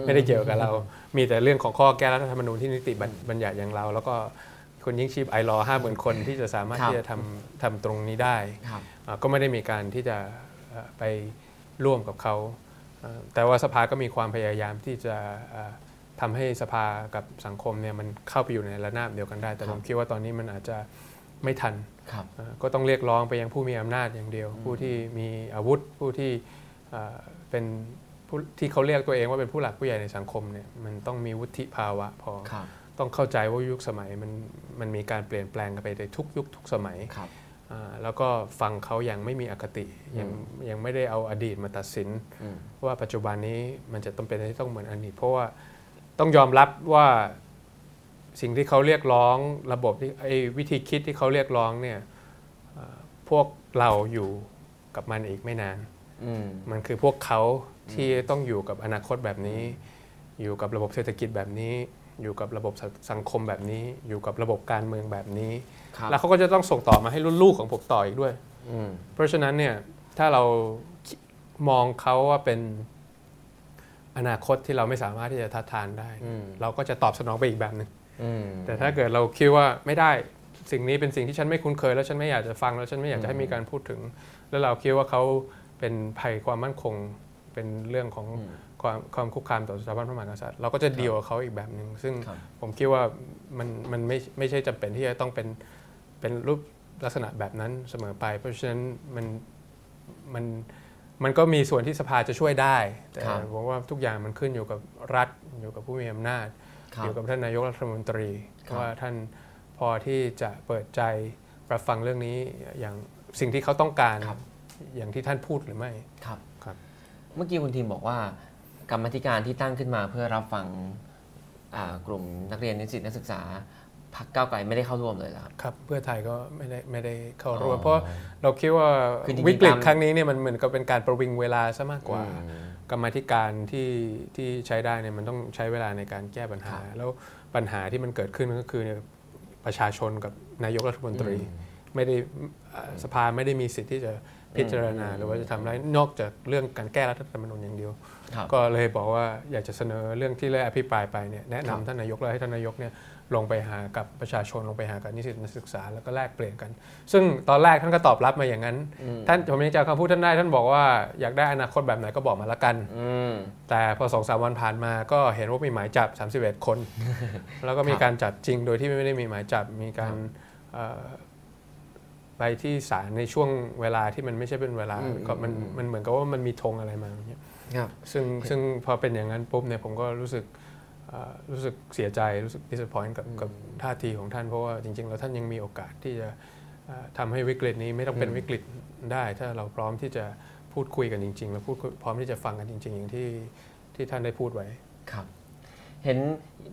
ไม่ได้เกี่ยวกับเรา มีแต่เรื่องของข้อแก้รัฐธรรมนูญที่นิติบัญบัญญัติอย่างเรา แล้วก็คนยิ่งชีพไอรอห้าหมื่นคนที่จะสามารถครับที่จะทำทำตรงนี้ได้ครับอ่า ก็ไม่ได้มีการที่จะเอ่อไปร่วมกับเขาเอ่อแต่ว่าสภาก็มีความพยายามที่จะเอ่อทำให้สภากับสังคมเนี่ยมันเข้าไปอยู่ในระนาบเดียวกันได้ แต่ครัผบมคิดว่าตอนนี้มันอาจจะไม่ทันครับเอ่อก็ต้องเรียกร้องไปยังผู้มีอำนาจอย่างเดียว ผู้ที่มีอาวุธผู้ที่เอ่อเป็นผู้ที่เขาเรียกตัวเองว่าเป็นผู้หลักผู้ใหญ่ในสังคมเนี่ยมันต้องมีวุฒิภาวะพอครับต้องเข้าใจว่ายุคสมัยมันมันมีการเปลี่ยนแปลงกันไปในทุกยุคทุกสมัยครับอ่า แล้วก็ฟังเขาอย่างไม่มีอคติยังยังไม่ได้เอาอดีตมาตัดสินอืมว่าปัจจุบันนี้มันจะต้องเป็นที่ต้องเหมือนอดีตเพราะว่าต้องยอมรับว่าสิ่งที่เขาเรียกร้องระบบที่ไอ้วิธีคิดที่เขาเรียกร้องเนี่ยเอ่อพวกเราอยู่กับมันอีกไม่นานอืมมันคือพวกเขาที่ต้องอยู่กับอนาคตแบบนี้ อยู่กับระบบเศรษฐกิจแบบนี้ อยู่กับระบบสสังคมแบบนี้ อยู่กับระบบการเมืองแบบนี้ครับ แล้วเขาก็จะต้องส่งต่อมาให้รุ่นลูกของผมต่ออีกด้วยอืมเพราะฉะนั้นเนี่ยถ้าเราคิดมองเขาว่าเป็นอนาคตที่เราไม่สามารถที่จะทัดทานได้อืมเราก็จะตอบสนองไปอีกแบบหนึ่งอืมแต่ถ้าเกิดเราคิดว่าไม่ได้สิ่งนี้เป็นสิ่งที่ฉันไม่คุ้นเคย แล้วฉันไม่อยากจะฟังแล้วฉันไม่อยากจะให้มีการพูดถึง แล้วเราคิดว่าเขาเป็นภัยความมั่นคงเป็นเรื่องของอืมความความคุกคามต่อสถาบันพระมหากษัตริย์เราก็จะดีลกับเขาอีกแบบหนึ่งซึ่งครับผมคิดว่ามันมันไม่ไม่ใช่จำเป็นที่จะต้องเป็น เป็นรูปลักษณะแบบนั้นเสมอไป เพราะฉะนั้นมันมันมันก็มีส่วนที่สภาจะช่วยได้ แต่ครับผมว่าทุกอย่างมันขึ้นอยู่กับรัฐอยู่กับผู้มีอำนาจครัอบยู่กับท่านนายกรัฐมนตรีครับว่าท่านพอที่จะเปิดใจรับฟังเรื่องนี้อย่างสิ่งที่เขาต้องการครับอย่างที่ท่านพูดหรือไม่ครับครับ เมื่อกี้คุณทีมบอกว่ากรรมธิการที่ตั้งขึ้นมาเพื่อรับฟังอ่ากลุ่มนักเรียนนิสิตนักศึกษา พรรคก้าวไกลไม่ได้เข้าร่วมเลยเหรอครับครับ เพื่อไทยก็ไม่ได้ไม่ได้เข้าร่วมอ๋อเพราะเราคิดว่าคือจริงๆวิกฤตตามครั้งนี้เนี่ยมันเหมือนกับเป็นการประวิงเวลาซะมากกว่าอืมกรรมาธิการที่ที่ใช้ได้เนี่ยมันต้องใช้เวลาในการแก้ปัญหาครับแล้วปัญหาที่มันเกิดขึ้นก็คือเนี่ยประชาชนกับนายกรัฐมนตรี ไม่ได้เอ่อสภาไม่ได้มีสิทธิ์ที่จะพิจารณาหรือว่าจะทำอะไรนอกจากเรื่องการแก้รัฐธรรมนูญอย่างเดียวครับก็เลยบอกว่าอยากจะเสนอเรื่องที่ได้อภิปรายไปเนี่ยแนะครับนำท่านนายกและให้ท่านนายกเนี่ย ลงไปหากับประชาชนลงไปหากับนิสิตนักศึกษาแล้วก็แลกเปลี่ยนกัน ซึ่งตอนแรกท่านก็ตอบรับมาอย่างนั้นอืมท่านผมยังจำคำพูดท่านได้ ท่านบอกว่าอยากได้อนาคตแบบไหนก็บอกมาละกันอืมแต่พอสองสามวันผ่านมาก็เห็นว่ามีหมายจับ 31 คน แล้วก็มีครับการจับจริงโดยที่ไม่ได้มีหมายจับมีการครับเอ่อไปที่ศาลในช่วงเวลาที่มันไม่ใช่เป็นเวลาอืมก็มันอืมมันเหมือนกับว่ามันมีธงอะไรมาอย่างเงี้ยครับซึ่งซึ่งพอเป็นอย่างนั้นปุ๊บเนี่ยผมก็รู้สึกเอ่อ รู้สึกเสียใจรู้สึก disappoint กับกับท่าทีของท่านเพราะว่าจริงๆ แล้วท่านยังมีโอกาสที่จะเอ่อทำให้วิกฤตนี้ไม่ต้องเป็นอืมวิกฤตได้ ถ้าเราพร้อมที่จะพูดคุยกันจริง ๆ แล้วพูดคุยพร้อมที่จะฟังกันจริง ๆ อย่างที่ที่ท่านได้พูดไว้ครับ เห็น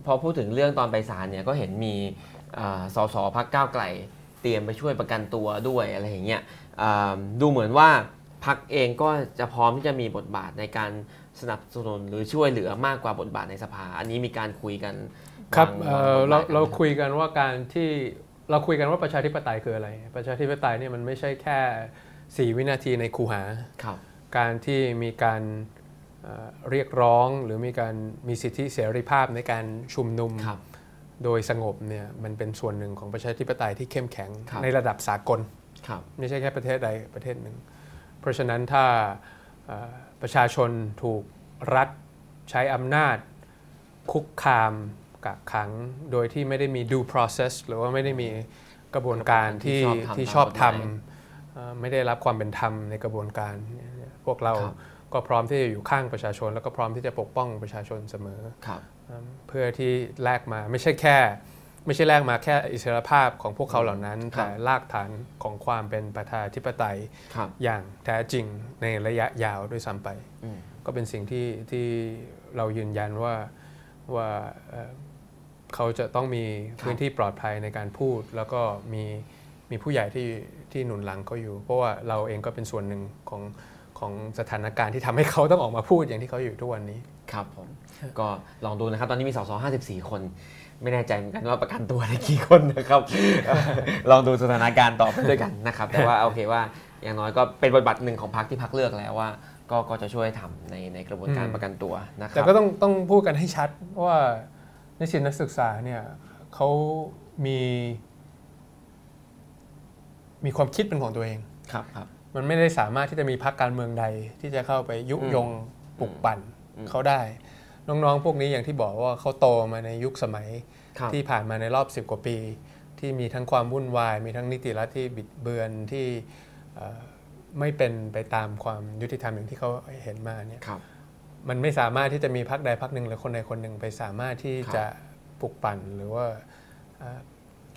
พอพูดถึงเรื่องตอนไปศาลเนี่ยก็เห็นมีอ่าสสพักก้าวไกล เตรียมไปช่วยประกันตัวด้วยอะไรอย่างเงี้ยอ่าดูเหมือนว่าพักเองก็จะพร้อมที่จะมีบทบาทในการ สนับสนุนหรือช่วยเหลือมากกว่าบทบาทในสภา อันนี้มีการคุยกันครับวางเอ่วางอบเราทบทกันเราไหมคุยกันว่าการที่เราคุยกันว่าประชาธิปไตยคืออะไร ประชาธิปไตยเนี่ยมันไม่ใช่แค่ 4 วินาทีในคูหาครับการที่มีการเอ่อเรียกร้องหรือมีการมีสิทธิเสรีภาพในการชุมนุมครับโดยสงบเนี่ยมันเป็นส่วนหนึ่งของประชาธิปไตยที่เข้มแข็งครับในระดับสากลครับไม่ใช่แค่ประเทศใดประเทศหนึ่ง เพราะฉะนั้นถ้าเอ่อ ประชาชนถูกรัฐใช้อำนาจ คุกคามกักขัง โดยที่ไม่ได้มี due process หรือว่าไม่ได้มีกระบวนการที่ที่ที่ชชออบบธธรรรรมมเอ่อไม่ได้รับความเป็นธรรมในกระบวนการเนี่ยพวกเราครับก็พร้อมที่จะอยู่ข้างประชาชน แล้วก็พร้อมที่จะปกป้องประชาชนเสมอครับเพื่อที่แลกมาไม่ใช่แค่ ไม่ใช่แลกมาแค่อิสรภาพของพวกเขาเหล่านั้นครับแต่รากฐานของความเป็นประชาธิปไตยครับอย่างแท้จริงในระยะยาวด้วยซ้ำไปอืมก็เป็นสิ่งที่ที่เรายืนยันว่าว่าเอ่อเขาจะต้องมีพื้นที่ปลอดภัยในการพูด แล้วก็มีมีผู้ใหญ่ที่ที่หนุนหลังเขาอยู่ เพราะว่าเราเองก็เป็นส่วนหนึ่งของขของสถานการณ์ที่ทำให้เขาต้องออกมาพูดอย่างที่เขาอยู่ทุกวันนี้ ครับผม ก็ลองดูนะครับ ตอนนี้มีสส54 คน ไม่แน่ใจเหมือนกันว่าประกันตัวได้กี่คนนะครับ ลองดูสถานการณ์ต่อไปด้วยกันนะครับ แต่ว่าโอเคว่าอย่างน้อยก็เป็นบทบาทหนึ่งของพรรคที่พรรคเลือกแล้วว่า ก็ก็จะช่วยทำในในกระบวนการอืมประกันตัวนะคแต่รับก็ต้องต้องพูดกันให้ชัดว่านิสิตนักศึกษาเนี่ยเขามีมีความคิดเป็นของตัวเองครับครับ มันไม่ได้สามารถที่จะมีพรรคการเมืองใดที่จะเข้าไปยุยงปลุกปั่นอืมเขาได้ น้องๆ พวกนี้อย่างที่บอกว่าเขาโตมาในยุคสมัยครับที่ผ่านมาในรอบ 10 กว่าปี ที่มีทั้งความวุ่นวาย มีทั้งนิติรัฐที่บิดเบือนที่เอ่อไม่เป็นไปตามความยุติธรรมอย่างที่เขาเห็นมาเนี่ยครับมันไม่สามารถที่จะมีพรรคใดพรรคหนึ่งหรือคนใดคนหนึ่งไปสามารถที่ครับจะปลุกปั่นหรือว่าเอ่อ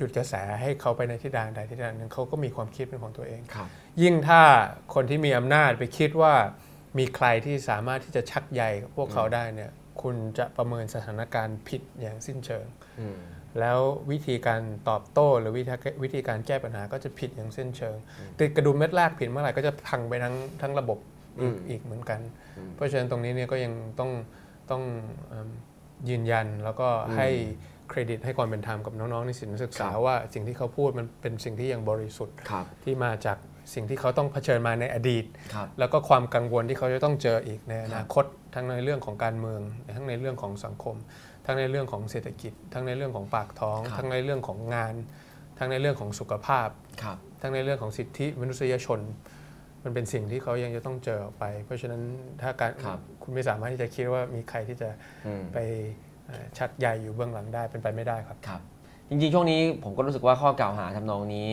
จุดกระแสให้เขาไปในทิศทางใดทิศทางหนึ่งเขาก็มีความคิดเป็นของตัวเองครับยิ่งถ้าคนที่มีอำนาจไปคิดว่ามีใครที่สามารถที่จะชักใยพวกเขาได้เนี่ย คุณจะประเมินสถานการณ์ผิดอย่างสิ้นเชิงอืมแล้ววิธีการตอบโต้หรือวิธีวิธีการแก้ปัญหาก็จะผิดอย่างสิ้นเชิง ติดกระดุมเม็ดแรกผิดเมื่อไหร่ก็จะพังไปทั้งทั้งระบบอีกอืมอีกเหมือนกันอืมเพราะฉะนั้นตรงนี้เนี่ยก็ยังต้องต้องเอิ่มยืนยันแล้วก็อืมให้เครดิตให้ความเป็นธรรมกับน้องๆนิสิตนักศึกษาครับว่าสิ่งที่เขาพูดมันเป็นสิ่งที่ยังบริสุทธิ์ครับที่มาจาก สิ่งที่เขาต้องเผชิญมาในอดีตครับแล้วก็ความกังวลที่เขาจะต้องเจออีกในอครันาบคต ทั้งในเรื่องของการเมือง ทั้งในเรื่องของสังคม ทั้งในเรื่องของเศรษฐกิจ ทั้งในเรื่องของปากท้องครับทั้งในเรื่องของงาน ทั้งในเรื่องของสุขภาพครับทั้งในเรื่องของสิทธิมนุษยชน มันเป็นสิ่งที่เขายังจะต้องเจอออกไป เพราะฉะนั้นถ้าการครับคุณไม่สามารถที่จะคิดว่ามีใครที่จะอืมไปเอ่อชักใยอยู่เบื้องหลังได้เป็นไปไม่ได้ครับครับ จริงๆช่วงนี้ผมก็รู้สึกว่าข้อกล่าวหาทำนองนี้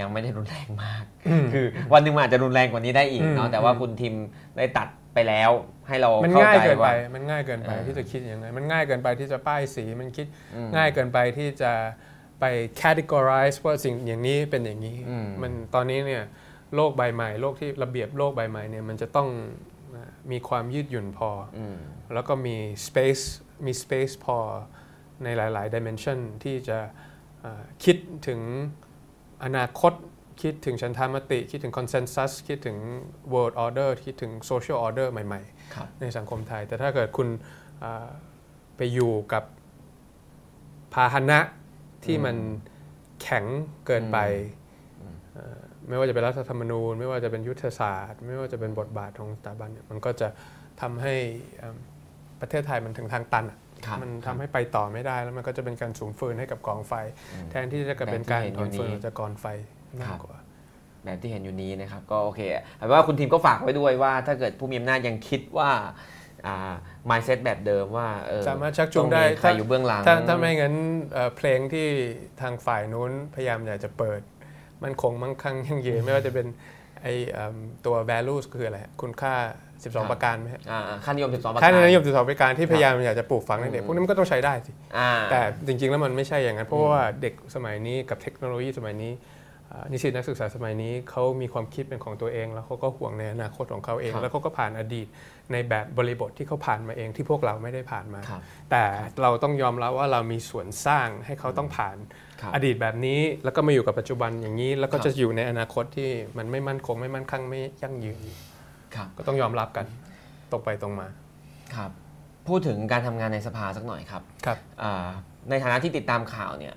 ยังไม่ได้รุนแรงมาก คือวันหนึ่งมันอาจจะรุนแรงกว่านี้ได้อีกเนาะอืมแต่ว่าคุณทิมได้ตัดไปแล้วให้เรามันเข้าง่ายใจเกินไปว่ามันง่ายเกินไปเออที่จะคิดอย่างไรมันง่ายเกินไปที่จะป้ายสีมันคิดอืมง่ายเกินไปที่จะไป categorize ว่าสิ่งอย่างนี้เป็นอย่างนี้อืมมันตอนนี้เนี่ยโลกใบใหม่โลกที่ระเบียบโลกใบใหม่เนี่ยมันจะต้องเอ่อมีความยืดหยุ่นพออืมแล้วก็มี space มี space พอในหลาย ๆ dimension ที่จะเอ่อคิดถึง อนาคตคิดถึงฉันทามติ คิดถึง consensus คิดถึง world order คิดถึง social order ใหม่ๆครับในสังคมไทย แต่ถ้าเกิดคุณอ่าไปอยู่กับพาหนะที่มันแข็งเกินไปเอ่อไม่ว่าจะเป็นรัฐธรรมนูญ ไม่ว่าจะเป็นยุทธศาสตร์ ไม่ว่าจะเป็นบทบาทของสถาบันเนี่ยมันก็จะทำให้เอิ่มประเทศไทยมันถึงทางตันอะครับ มันทำให้ไปต่อไม่ได้ แล้วมันก็จะเป็นการสูญฟืนให้กับกองไฟ แทนที่จะเป็นการถอนฟืนออกจากกองไฟมากกว่าแบบที่เห็นอยู่นี้นะครับก็โอเคเอาเป็นว่าคุณทีมก็ฝากไว้ด้วยว่า ถ้าเกิดผู้มีอำนาจยังคิดว่าอ่า mindset แบบเดิมว่าเออสามารถชักจูงต้องได้มีใครอยู่เบื้องหลังถ้าถ้าไม่งั้นเอ่อเพลงที่ทางฝ่ายนู้นพยายามอยากจะเปิด มันคงมั่งคั่งยั่งยืนไม่ว่าจะเป็นไอเอิ่มตัว values คืออะไรคุณค่า 12 ประการไหมฮะอ่าค่านิยม 12 ประค่าการนิยม 12 ประการที่พยายามอยากจะปลูกฝังในเด็กพวกนี้มันก็ต้องใช้ได้สิอ่าแต่จริง ๆ แล้วมันไม่ใช่อย่างนั้น เพราะว่าเด็กสมัยนี้กับเทคโนโลยีสมัยนี้อ่านิสิตนักศึกษาสมัยนี้เขามีความคิดเป็นของตัวเอง แล้วเขาก็ห่วงในอนาคตของเขาเองครับแล้วเขาก็ผ่านอดีตในแบบบริบทที่เขาผ่านมาเองที่พวกเราไม่ได้ผ่านมาครับแต่เราต้องยอมรับว่าเรามีส่วนสร้างให้เขาต้องผ่านครับอดีตแบบนี้ แล้วก็มาอยู่กับปัจจุบันอย่างนี้ แล้วก็ครับจะอยู่ในอนาคตที่มันไม่มั่นคงไม่มั่นคงไม่ยั่งยืนครับ ก็ต้องยอมรับกันตรงไปตรงมาครับพูดถึงการทำงานในสภาสักหน่อยครับครับอ่าในฐานะที่ติดตามข่าวเนี่ย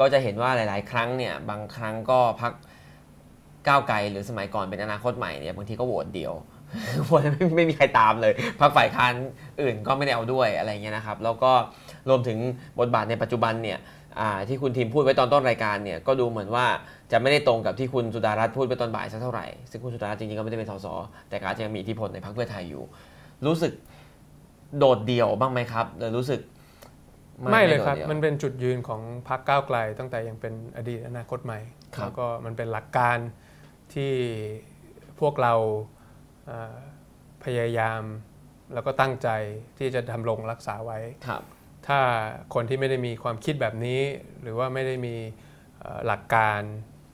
ก็จะเห็นว่าหลาย ๆ ครั้งเนี่ยบางครั้งก็พักก้าวไกลหรือสมัยก่อนเป็นอนาคตใหม่เนี่ยบางทีก็โหวตเดียวโหวตไม่ไม่มีใครตามเลยพักฝ่ายค้านอื่นก็ไม่ได้เอาด้วยอะไรเงี้ยนะครับ แล้วก็รวมถึงบทบาทในปัจจุบันเนี่ยอ่าที่คุณทีมพูดไว้ตอนต้นรายการเนี่ยก็ดูเหมือนว่า จะไม่ได้ตรงกับที่คุณสุดารัตน์พูดไปตอนบ่ายสักเท่าไหร่ ซึ่งคุณสุดารัตน์จริงๆก็ไม่ได้เป็นสสแต่ก็อาจจะยังมีอิทธิพลในพรรคเพื่อไทยอยู่ รู้สึกโดดเดี่ยวบ้างไหมครับหรือรู้สึกไม่เลยครับโดดดี่วมันเป็นจุดยืนของพรรคก้าวไกล ตั้งแต่ยังเป็นอดีตอนาคตใหม่ครับแล้วก็มันเป็นหลักการที่พวกเราเอ่อพยายามแล้วก็ตั้งใจที่จะดำรงรักษาไว้ครับ ถ้าคนที่ไม่ได้มีความคิดแบบนี้ หรือว่าไม่ได้มีเอ่อหลักการ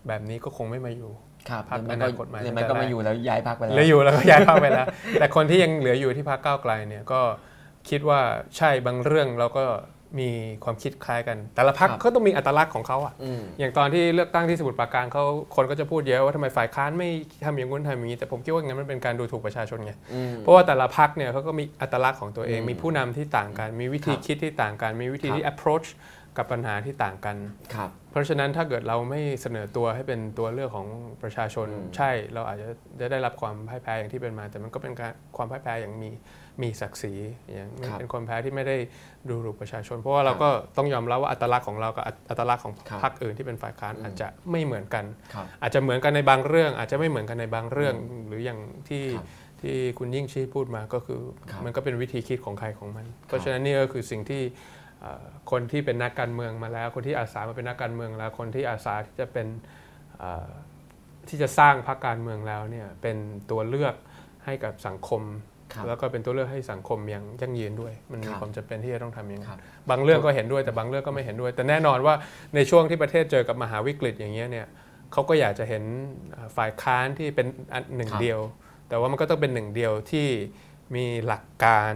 แบบนี้ก็คงไม่มาอยู่ครับพรรคแล้วอมันก็นาคตใหม่แล้วมันก็ตั้งแต่มาอยู่แล้วย้ายพักไปแล้วเหลืออยู่แล้วก็ย้ายเข้าไปแล้ว แต่คนที่ยังเหลืออยู่ที่พรรคก้าวไกลเนี่ยก็คิดว่าใช่บางเรื่องเราก็มีความคิดคล้ายกัน แต่ละพักครับก็ต้องมีอัตลักษณ์ของเขาอะอืมอย่างตอนที่เลือกตั้งที่สมุทรปราการเขาคนก็จะพูดเยอะว่าทำไมฝ่ายค้านไม่ทำอย่างนู้นทำอย่างนี้ แต่ผมคิดว่างั้นมันเป็นการดูถูกประชาชนไงอืมเพราะว่าแต่ละพักเนี่ยเขาก็มีอัตลักษณ์ของตัวเองอืมมีผู้นำที่ต่างกัน มีวิธีครับคิดที่ต่างกัน มีวิธีครับที่ approach กับปัญหาที่ต่างกันครับเพราะฉะนั้นถ้าเกิดเราไม่เสนอตัวให้เป็นตัวเลือกของประชาชนอืมใช่เราอาจจะจะได้รับความพ่ายแพ้อย่างที่เป็นมา แต่มันก็เป็นการความพ่ายแพ้อย่างมีมีศักดิ์ศรีอย่างไม่ครับเป็นความแพ้ที่ไม่ได้ดูถูกประชาชน เพราะว่าเราก็ต้องยอมรับว่าอัตลักษณ์ของเรากับอัตลักษณ์ของครับพรรคอื่นที่เป็นฝ่ายค้านอืมอาจจะไม่เหมือนกันครับอาจจะเหมือนกันในบางเรื่อง อาจจะไม่เหมือนกันในบางเรื่อง หรืออย่างที่ครับที่คุณยิ่งชีพพูดมาก็คือครับมันก็เป็นวิธีคิดของใครของมัน เพราะฉะนั้นนี่ก็คือสิ่งที่เอ่อ คนที่เป็นนักการเมืองมาแล้ว คนที่อาสามาเป็นนักการเมืองแล้ว คนที่อาสาที่จะเป็นเอ่อที่จะสร้างพรรคการเมืองแล้วเนี่ยเป็นตัวเลือกให้กับสังคมครับแล้วก็เป็นตัวเลือกให้สังคมอย่างยั่งยืนด้วย มันมีครับความจำเป็นที่จะต้องทำอย่างครันั้นบบางเรื่องก็เห็นด้วยแต่บางเรื่องก็ไม่เห็นด้วย แต่แน่นอนว่าในช่วงที่ประเทศเจอกับมหาวิกฤตอย่างเงี้ยเนี่ยเขาก็อยากจะเห็นเอ่อฝ่ายค้านที่เป็นอันหนึ่งครับเดียว แต่ว่ามันก็ต้องเป็นหนึ่งเดียวที่มีหลักการ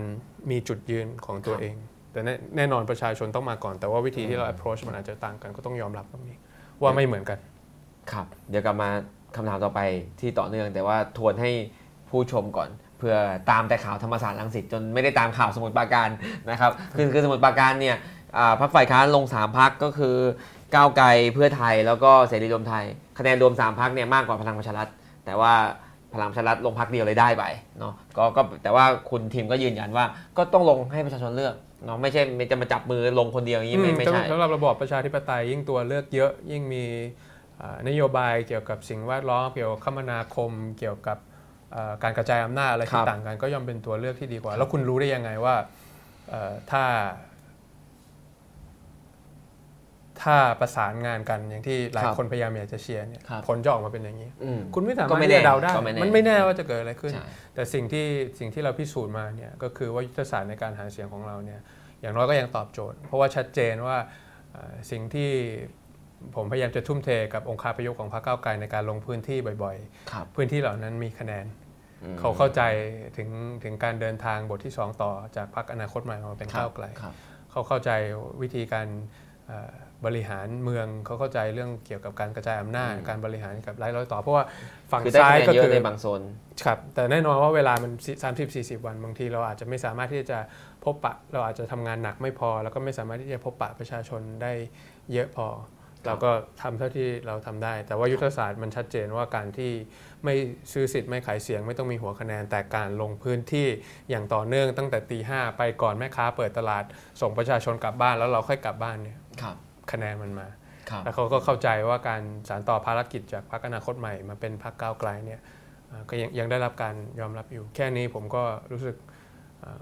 มีจุดยืนของตัวครับเอง แต่แน่แน่นอนประชาชนต้องมาก่อน แต่ว่าวิธีที่เรา approach มันอาจจะต่างกันก็ต้องยอมรับตรงนี้ ว่าไม่เหมือนกัน ครับ เดี๋ยวกลับมาคำถามต่อไปที่ต่อเนื่อง แต่ว่าทวนให้ผู้ชมก่อนเพื่อตามแต่ข่าวธรรมศาสตร์ลังสิตจนไม่ได้ตามข่าวสมุทรปราการนะครับคือคือสมุทรปราการเนี่ยอ่าพรรคฝ่ายค้านลง 3พักก็คือก้าวไกลเพื่อไทยแล้วก็เสรีรวมไทย คะแนนรวม 3พักเนี่ยมากกว่าพลังประชารัฐแต่ว่าพลังประชารัฐลงพักเดียวเลยได้ไปเนาะก็ก็แต่ว่าคุณทีมก็ยืนยันว่าก็ต้องลงให้ประชาชนเลือก เนาะไม่ใช่ไม่จะมาจับมือลงคนเดียวอย่างนี้ไม่ไม่ใช่สำหรับระบอบประชาธิปไตยยิ่งตัวเลือกเยอะยิ่งมีเอ่อนโยบายเกี่ยวกับสิ่งแวดล้อมเกี่ยวกับคมนาคม เกี่ยวกับเอ่อการกระจายอำนาจอะไรครัที่บต่างกันก็ย่อมเป็นตัวเลือกที่ดีกว่า แล้วคุณรู้ได้ยังไงว่าเอ่อถ้า ถ้าประสานงานกันอย่างที่หลายครับคนพยายามอยากจะเชียร์เนี่ยครับผลจะออกมาเป็นอย่างนี้อืมคุณไม่สาก็มารถไม่ที่แน่จะเดาได้ก็ไม่แน่มันไม่แน่ว่าจะเกิดอะไรขึ้นใช่แต่สิ่งที่สิ่งที่เราพิสูจน์มาเนี่ยก็คือว่ายุทธศาสตร์ในการหาเสียงของเราเนี่ยอย่างน้อยก็ยังตอบโจทย์ เพราะว่าชัดเจนว่าเอ่อสิ่งที่ผมพยายามจะทุ่มเทกับองค์คาพยพของพรรคก้าวไกลในการลงพื้นที่บ่อยครับๆพื้นที่เหล่านั้นมีคะแนนอืมเขาเข้าใจถึงถึงการเดินทางบทที่ 2 ต่อจากพรรคอนาคตใหม่มาเป็นก้าวไกลครับเขาเข้าใจวิธีการเอ่อ บริหารเมืองเขาเข้าใจเรื่องเกี่ยวกับการกระจายอำนาจอืมการบริหารกับไร้รอยต่อ เพราะว่าฝั่งคือได้ซ้ายคะแนนก็เยอะคือในบางโซนครับแต่แน่นอนว่าเวลามัน 30 40 วัน บางทีเราอาจจะไม่สามารถที่จะพบปะ เราอาจจะทำงานหนักไม่พอ แล้วก็ไม่สามารถที่จะพบปะประชาชนได้เยอะพอ เราก็ทำเท่าที่เราทำได้ แต่ว่ายุทธศาสตร์มันชัดเจนว่าการที่ไม่ซื้อสิทธิ์ไม่ขายเสียง ไม่ต้องมีหัวคะแนนแต่การลงพื้นที่อย่างต่อเนื่องตั้งแต่ตีห้าไปก่อนแม่ค้าเปิดตลาดส่งประชาชนกลับบ้านแล้วเราค่อยกลับบ้านเนี่ยครับ คะแนนมันมาครับแล้วเขาก็เข้าใจว่าการสานต่อภารกิจจากพรรคอนาคตใหม่มาเป็นพรรคก้าวไกลเนี่ยอ่าก็ยังยังได้รับการยอมรับอยู่ แค่นี้ผมก็รู้สึกอ่า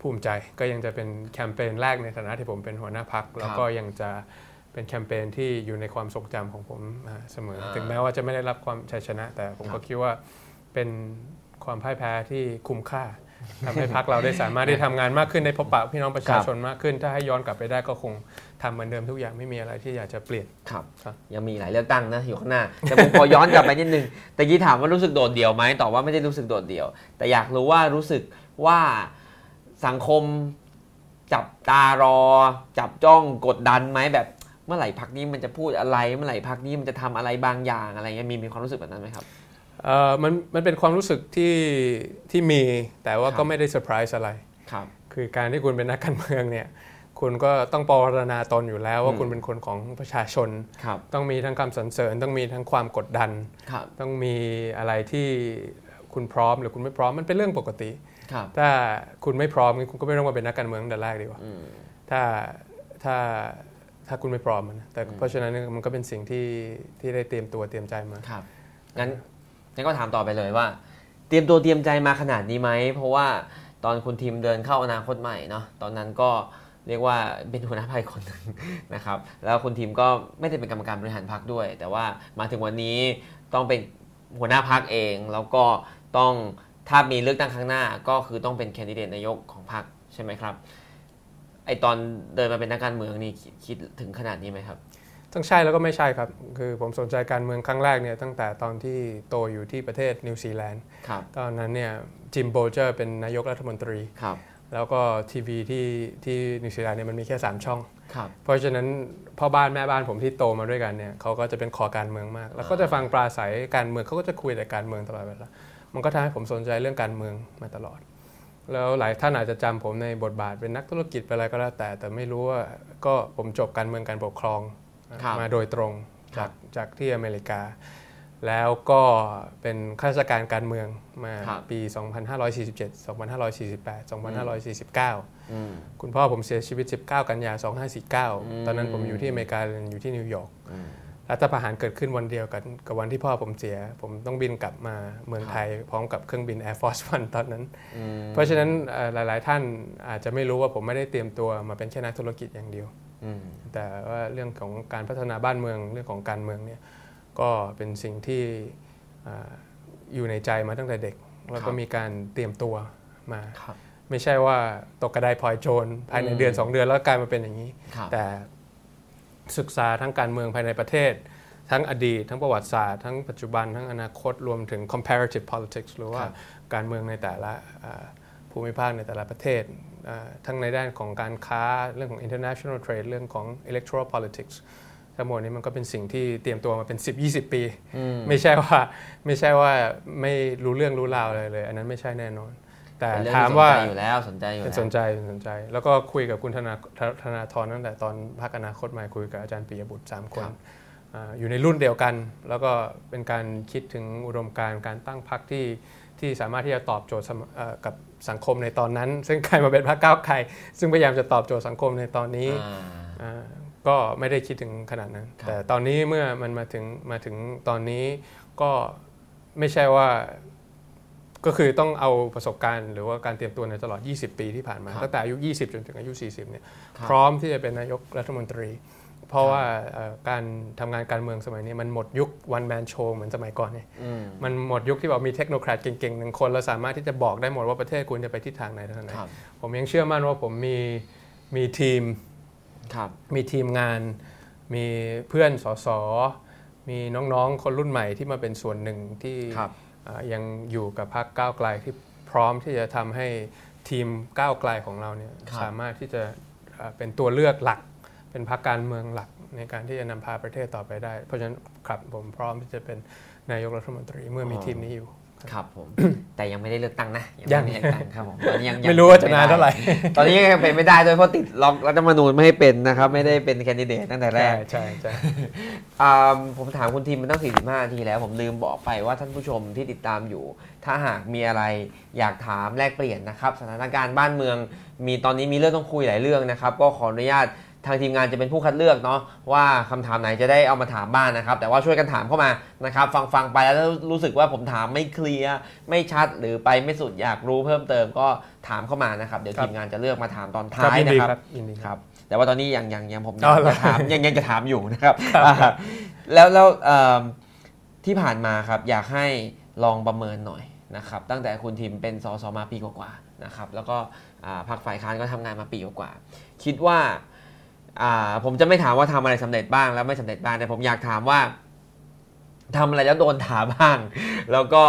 ภูมิใจ ก็ยังจะเป็นแคมเปญแรกในฐานะที่ผมเป็นหัวหน้าพักแล้วก็ยังจะเป็นแคมเปญที่อยู่ในความทรงจำของผมอ่าเสมออ่าถึงแม้ว่าจะไม่ได้รับความชัยชนะ แต่ผมครัก็บคิดว่าเป็นความพ่ายแพ้ที่คุ้มค่า ทำให้พักเราได้สามารถได้ทำงานมากขึ้นได้พบปะพี่น้องประชาชนมากขึ้น ถ้าให้ย้อนกลับไปได้ก็คงทำเหมือนเดิมทุกอย่างไม่มีอะไรที่อยากจะเปลี่ยนครับครับ ยังมีหลายเลือกตั้งนะอยู่ข้างหน้า แต่ผมขอย้อนกลับไปนิดนึงแต่กี้ถามว่ารู้สึกโดดเดี่ยวไหมตอบว่าไม่ได้รู้สึกโดดเดี่ยว แต่อยากรู้ว่ารู้สึกว่าสังคมจับตารอ จับจ้องกดดันไหมแบบเมื่อไหร่พักนี้มันจะพูดอะไร เมื่อไหร่พักนี้มันจะทำอะไรบางอย่างอะไรเงี้ยมีมีความรู้สึกแบบนั้นไหมครับเอ่อ มันมันเป็นความรู้สึกที่ที่มีแต่ว่าครับก็ไม่ได้เซอร์ไพรส์อะไรครับคือการที่คุณเป็นนักการเมืองเนี่ยคุณก็ต้องปรารณาตนอยู่แล้วว่าอืมคุณเป็นคนของประชาชนครับต้องมีทั้งคำสรรเสริญ ต้องมีทั้งความกดดันครับต้องมีอะไรที่คุณพร้อมหรือคุณไม่พร้อมมันเป็นเรื่องปกติครับถ้าคุณไม่พร้อมงั้นคุณก็ไม่ต้องมาเป็นนักการเมืองตั้งแต่แรกดีกว่าอืมถ้าถ้าถ้าคุณไม่พร้อมนะแต่เพราะฉะนั้นมันก็เป็นสิ่งที่ที่ได้เตรียมตัวเตรียมใจมาครับงั้น งั้นก็ถามต่อไปเลยว่า เตรียมตัวเตรียมใจมาขนาดนี้ไหม เพราะว่าตอนคุณทีมเดินเข้าอนาคตใหม่เนาะตอนนั้นก็เรียกว่าเป็นหัวหน้าพรรคนหนึ่งนะครับ แล้วคุณทีมก็ไม่ได้เป็นกรรมการบริหารพรรคด้วย แต่ว่ามาถึงวันนี้ต้องเป็นหัวหน้าพรรคเอง แล้วก็ต้องถ้ามีเลือกตั้งครั้งหน้าก็คือต้องเป็นแคนดิเดตนายกของพรรคใช่ไหมครับไอตอนเดินมาเป็นนักการเมืองนี่คิดถึงขนาดนี้ไหมครับ ทั้งใช่แล้วก็ไม่ใช่ครับ คือผมสนใจการเมืองครั้งแรกเนี่ยตั้งแต่ตอนที่โตอยู่ที่ประเทศนิวซีแลนด์ครับตอนนั้นเนี่ยจิมโบเจอร์เป็นนายกรัฐมนตรีครับแล้วก็ทีวีที่ที่นิวซีแลนด์เนี่ยมันมีแค่ 3 ช่องครับเพราะฉะนั้นพ่อบ้านแม่บ้านผมที่โตมาด้วยกันเนี่ยเขาก็จะเป็นคอการเมืองมาก แล้วก็จะฟังปราศรัยการเมืองเขาก็จะคุยแต่การเมืองตลอดเวลา มันก็ทำให้ผมสนใจเรื่องการเมืองมาตลอด แล้วหลายท่านอาจจะจำผมในบทบาทเป็นนักธุรกิจเป็นอะไรก็แล้วแต่ แต่ไม่รู้ว่าก็ผมจบการเมืองการปกครองครับ มาโดยตรงครัจากบจากที่อเมริกา แล้วก็เป็นข้าราชการการเมืองมาครับปี 2547 2548 2549อืมคุณพ่อผมเสียชีวิต 19 กันยาอืม2549 ตอนนั้นผมอยู่ที่อเมริกาเรียนอยู่ที่นิวยอร์กอืมรัฐประหารเกิดขึ้นวันเดียวกันกับวันที่พ่อผมเสีย ผมต้องบินกลับมาเมืองไทย พร้อมกับเครื่องบิน Air Force One ตอนนั้นอืมเพราะฉะนั้นเอ่อหลาย ๆ ท่านอาจจะไม่รู้ว่าผมไม่ได้เตรียมตัวมาเป็นแค่นักธุรกิจอย่างเดียวอืม แต่ว่าเรื่องของการพัฒนาบ้านเมืองเรื่องของการเมืองเนี่ยก็เป็นสิ่งที่อ่าอยู่ในใจมาตั้งแต่เด็ก แล้วก็มีการเตรียมตัวมาครับไม่ใช่ว่าตกกระไดพลอยโจรภายในอืมเดือน 2 เดือนแล้วกลายมาเป็นอย่างนี้ครับแต่ศึกษาทั้งการเมืองภายในประเทศ ทั้งอดีต ทั้งประวัติศาสตร์ ทั้งปัจจุบันทั้งอนาคตรวมถึง comparative politics หรือว่าครับการเมืองในแต่ละอ่าภูมิภาคในแต่ละประเทศอ่า ทั้งในด้านของการค้าเรื่องของ international trade เรื่องของ electoral politics ทั้งหมดนี้มันก็เป็นสิ่งที่เตรียมตัวมาเป็น 10-20 ปีอืมไม่ใช่ว่าไม่ใช่ว่าไม่รู้เรื่องรู้ราวอะไรเลย อันนั้นไม่ใช่แน่นอน แต่เป็นเรื่องถามที่ว่าสนใจอยู่แล้วสนใจอยู่เป็นแล้วสนใจสนใจ แล้วก็คุยกับคุณธนาธนาธรตั้งแต่ตอนพักอนาคตใหม่คุยกับอาจารย์ปิยบุตร 3 คนครับอาอยู่ในรุ่นเดียวกัน แล้วก็เป็นการคิดถึงอุดมการณ์การตั้งพักที่ ที่สามารถที่จะตอบโจทย์สมเอ่อกับสังคมในตอนนั้น ซึ่งกลายมาเป็นพรรคก้าวไกลซึ่งพยายามจะตอบโจทย์สังคมในตอนนี้อ่าอ่าก็ไม่ได้คิดถึงขนาดนั้นครับแต่ตอนนี้เมื่อมันมาถึงมาถึงตอนนี้ก็ไม่ใช่ว่าก็คือต้องเอาประสบการณ์หรือว่าการเตรียมตัวในตลอด 20 ปีที่ผ่านมาครับตั้งแต่อายุ 20 จนถึงอายุ 40 เนี่ยครับพร้อมที่จะเป็นนายกรัฐมนตรี เพราะว่าเอ่อการทำงานการเมืองสมัยนี้มันหมดยุค one man show เหมือนสมัยก่อนเนี่ยอืมมันหมดยุคที่แบบมีเทคโนแครดเก่งๆหนึ่งคนแล้วสามารถที่จะบอกได้หมดว่าประเทศคุณจะไปทิศทางไหนทางไหนครับผมยังเชื่อมั่นว่าผมมีมีทีมครับมีทีมงาน มีเพื่อนสสมีน้องๆ คนรุ่นใหม่ที่มาเป็นส่วนหนึ่งที่ครับอ่ายังอยู่กับพรรคก้าวไกลที่พร้อมที่จะทำให้ทีมก้าวไกลของเราเนี่ยครับสามารถที่จะอ่าเป็นตัวเลือกหลัก เป็นพรรคการเมืองหลักในการที่จะนำพาประเทศต่อไปได้ เพราะฉะนั้นครับผมพร้อมที่จะเป็นนายกรัฐมนตรีเมื่อมีทีมนี้อยู่ครับผม แต่ยังไม่ได้เลือกตั้งนะ ยังไม่ได้เลือกตั้งครับผมตอนนี้ยังยังไม่รู้ว่าจะนานเท่าไหร่ ตอนนี้ยังเป็นไม่ได้ด้วยเพราะติดล็อกรัฐธรรมนูญไม่ให้เป็นนะครับ ไม่ได้เป็นแคนดิเดตตั้งแต่แรใช่กใช่ใช่อ่าผมถามคุณทีมมันตั้ง 45นาทีแล้ว ผมลืมบอกไปว่าท่านผู้ชมที่ติดตามอยู่ ถ้าหากมีอะไรอยากถามแลกเปลี่ยนนะครับ สถานการณ์บ้านเมือง มีตอนนี้มีเรื่องต้องคุยหลายเรื่องนะครับ ก็ขออนุญาต ทางทีมงานจะเป็นผู้คัดเลือกเนาะว่าคำถามไหนจะได้เอามาถามบ้างนะครับ แต่ว่าช่วยกันถามเข้ามานะครับฟังฟังไปแล้วรู้สึกว่าผมถามไม่เคลียร์ไม่ชัดหรือไปไม่สุดอยากรู้เพิ่มเติมก็ถามเข้ามานะครับ เดี๋ยวครับทีมงานจะเลือกมาถามตอนครับท้ายยินนะดีครับครับยินดีครับแต่ว่าตอนนี้ยังยังยังผมอ๋อเหรอจะถามยังยังจะถามอยู่นะครับอ่าแล้วแล้วเอิ่มที่ผ่านมาครับอยากให้ลองประเมินหน่อยนะครับตั้งแต่คุณทีมเป็นสสมาปีกว่าๆนะครับแล้วก็อ่าพรรคฝ่ายค้านก็ทำงานมาปีกว่าๆคิดว่าอ่า ผมจะไม่ถามว่าทำอะไรสำเร็จบ้างแล้วไม่สำเร็จบ้างแต่ผมอยากถามว่าทำอะไรแล้วโดนถาบ้าง แล้วก็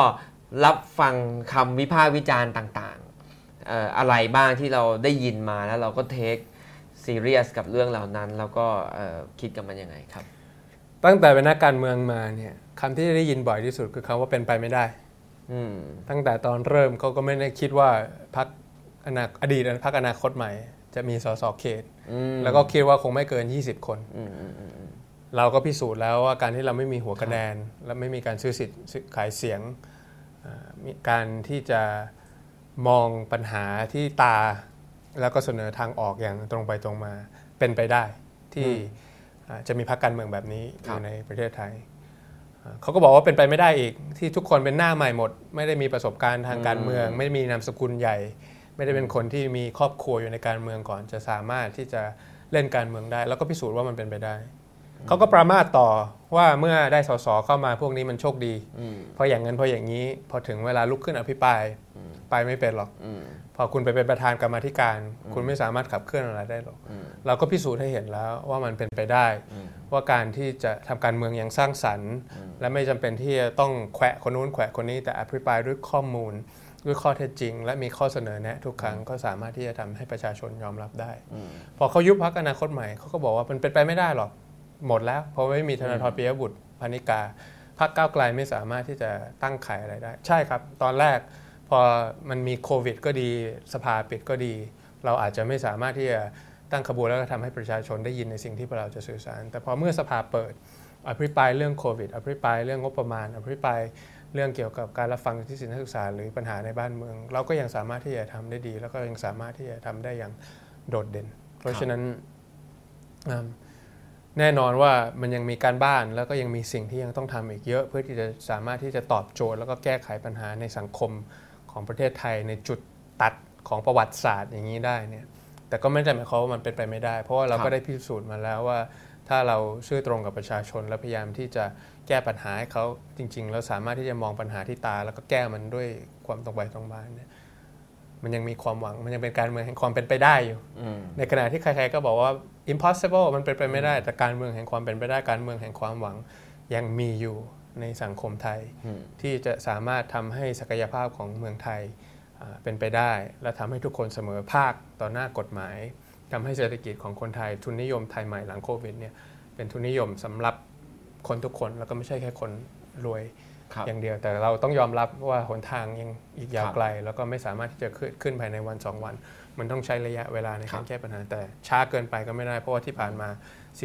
รับฟังคำวิพากษ์วิจารณ์ต่างๆเอ่ออะไรบ้างที่เราได้ยินมาแล้วเราก็เทคซีเรียสกับเรื่องเหล่านั้น แล้วก็เอ่อคิดกับมันยังไงครับ ตั้งแต่เป็นนักการเมืองมาเนี่ยคำที่ได้ยินบ่อยที่สุดคือคำว่าเป็นไปไม่ได้อืมตั้งแต่ตอนเริ่มเขาก็ไม่ได้คิดว่าพรรคอนาอดีตพรรคอนาคตใหม่ จะมีสสเขตอืมแล้วก็คิดว่าคงไม่เกิน 20 คนอืมอืมอืมอืมเราก็พิสูจน์แล้วว่าการที่เราไม่มีหัวคะแนน และไม่มีการซื้อสิทธิ์ซื้อขายเสียงอ่ามีการที่จะมองปัญหาที่ตา แล้วก็เสนอทางออกอย่างตรงไปตรงมาเป็นไปได้ ที่อ่าจะมีพรรคการเมืองแบบนี้อยู่ในประเทศไทยอ่าเขาก็บอกว่าเป็นไปไม่ได้อีกที่ทุกคนเป็นหน้าใหม่หมด ไม่ได้มีประสบการณ์ทางการเมือง ไม่ได้มีนามสกุลใหญ่ ไม่ได้เป็นคนที่มีครอบครัวอยู่ในการเมืองก่อน จะสามารถที่จะเล่นการเมืองได้ แล้วก็พิสูจน์ว่ามันเป็นไปได้ เขาก็ประมาทต่อว่าเมื่อได้สสเข้ามาพวกนี้มันโชคดีอืมเพราะอย่างนั้นเพราะอย่างนี้ พอถึงเวลาลุกขึ้นอภิปรายไปไม่เป็นหรอกอืมพอคุณไปเป็นประธานกรรมาธิการ คุณไม่สามารถขับเคลื่อนอะไรได้หรอกอืมเราก็พิสูจน์ให้เห็นแล้วว่ามันเป็นไปได้อืมว่าการที่จะทำการเมืองอย่างสร้างสรรค์ และไม่จำเป็นที่จะต้องแขวะคนนู้นแขวะคนนี้แต่อภิปรายด้วยข้อมูล ด้วยข้อเท็จจริง และมีข้อเสนอแนะทุกครั้งก็สามารถที่จะทำให้ประชาชนยอมรับได้อืมพอเขายุบพักอนาคตใหม่เขาก็บอกว่ามันเป็นไปไม่ได้หรอกหมดแล้ว เพราะไม่มีธนาธรปิยบุตรพนิกาพักก้าวไกลไม่สามารถที่จะตั้งไขอะไรได้ ใช่ครับ ตอนแรกพอมันมีโควิด ก็ดีสภาปิดก็ดี เราอาจจะไม่สามารถที่จะตั้งขบวนแล้วก็ทำให้ประชาชนได้ยินในสิ่งที่พวกเราจะสื่อสาร แต่พอเมื่อสภาเปิดอภิปรายเรื่องโควิดอภิปรายเรื่องงบประมาณอภิปราย เรื่องเกี่ยวกับการรับฟังที่สินศึกษา หรือปัญหาในบ้านเมือง เราก็ยังสามารถที่จะทำได้ดี แล้วก็ยังสามารถที่จะทำได้อย่างโดดเด่น เพราะฉะนั้นแน่นอนว่ามันยังมีการบ้านแล้วก็ยังมีสิ่งที่ยังต้องทำอีกเยอะ เพื่อที่จะสามารถที่จะตอบโจทย์ แล้วก็แก้ไขปัญหาในสังคมของประเทศไทยในจุดตัดของประวัติศาสตร์อย่างนี้ได้เนี่ยแต่ก็ไม่ได้หมายความว่ามันเป็นไปไม่ได้ เพราะว่าเราก็ได้พิสูจน์มาแล้วว่า ถ้าเราซื่อตรงกับประชาชน และพยายามที่จะแก้ปัญหาให้เขาจริง ๆ แล้วสามารถที่จะมองปัญหาที่ตา แล้วก็แก้มันด้วยความตรงไปตรงมาเนี่ยมันยังมีความหวังมันยังเป็นการเมืองแห่งความเป็นไปได้อยู่อืมในขณะที่ใครๆก็บอกว่า impossible มันเป็นไปไม่ได้แต่การเมืองแห่งความเป็นไปได้การเมืองแห่งความหวังยังมีอยู่ในสังคมไทยอืมที่จะสามารถทำให้ศักยภาพของเมืองไทยอ่าเป็นไปได้ และทำให้ทุกคนเสมอภาคต่อหน้ากฎหมาย ทำให้เศรษฐกิจของคนไทยทุนนิยมไทยใหม่หลังโควิดเนี่ยเป็นทุนนิยมสำหรับคนทุกคนแล้วก็ไม่ใช่แค่คนรวยครับอย่างเดียวแต่เราต้องยอมรับว่าหนทางยังอีกยาวครับไกล แล้วก็ไม่สามารถที่จะขึ้นขึ้นภายในวันสองวัน มันต้องใช้ระยะเวลาในครัการบแก้ปัญหา แต่ช้าเกินไปก็ไม่ได้เพราะว่าที่ผ่านมา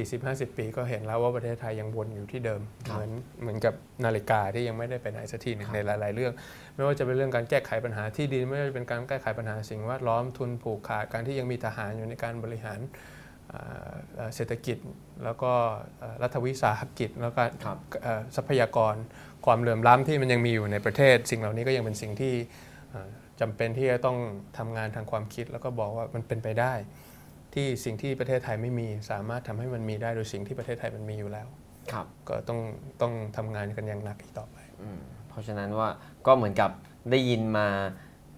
40-50 ปีก็เห็นแล้วว่าประเทศไทยยังวนอยู่ที่เดิมครับเหมือนเหมือนกับนาฬิกาที่ยังไม่ได้ไปไหนสักทีหนึ่งครับในหลาย ๆ เรื่อง ไม่ว่าจะเป็นเรื่องการแก้ไขปัญหาที่ดินไม่ว่าจะเป็นการแก้ไขปัญหาสิ่งแวดล้อมทุนผูกขาดการที่ยังมีทหารอยู่ในการบริหารอ่าเอ่อเศรษฐกิจ แล้วก็เอ่อรัฐวิสาหกิจแล้วก็ครับเอ่อทรัพยากรความเหลื่อมล้ำที่มันยังมีอยู่ในประเทศ สิ่งเหล่านี้ก็ยังเป็นสิ่งที่เอ่อจำเป็นที่จะต้องทำงานทางความคิด แล้วก็บอกว่ามันเป็นไปได้ ที่สิ่งที่ประเทศไทยไม่มีสามารถทำให้มันมีได้โดยสิ่งที่ประเทศไทยมันมีอยู่แล้ว ครับ ก็ต้องต้องทำงานกันอย่างหนักอีกต่อไปอืม เพราะฉะนั้นว่าก็เหมือนกับได้ยินมา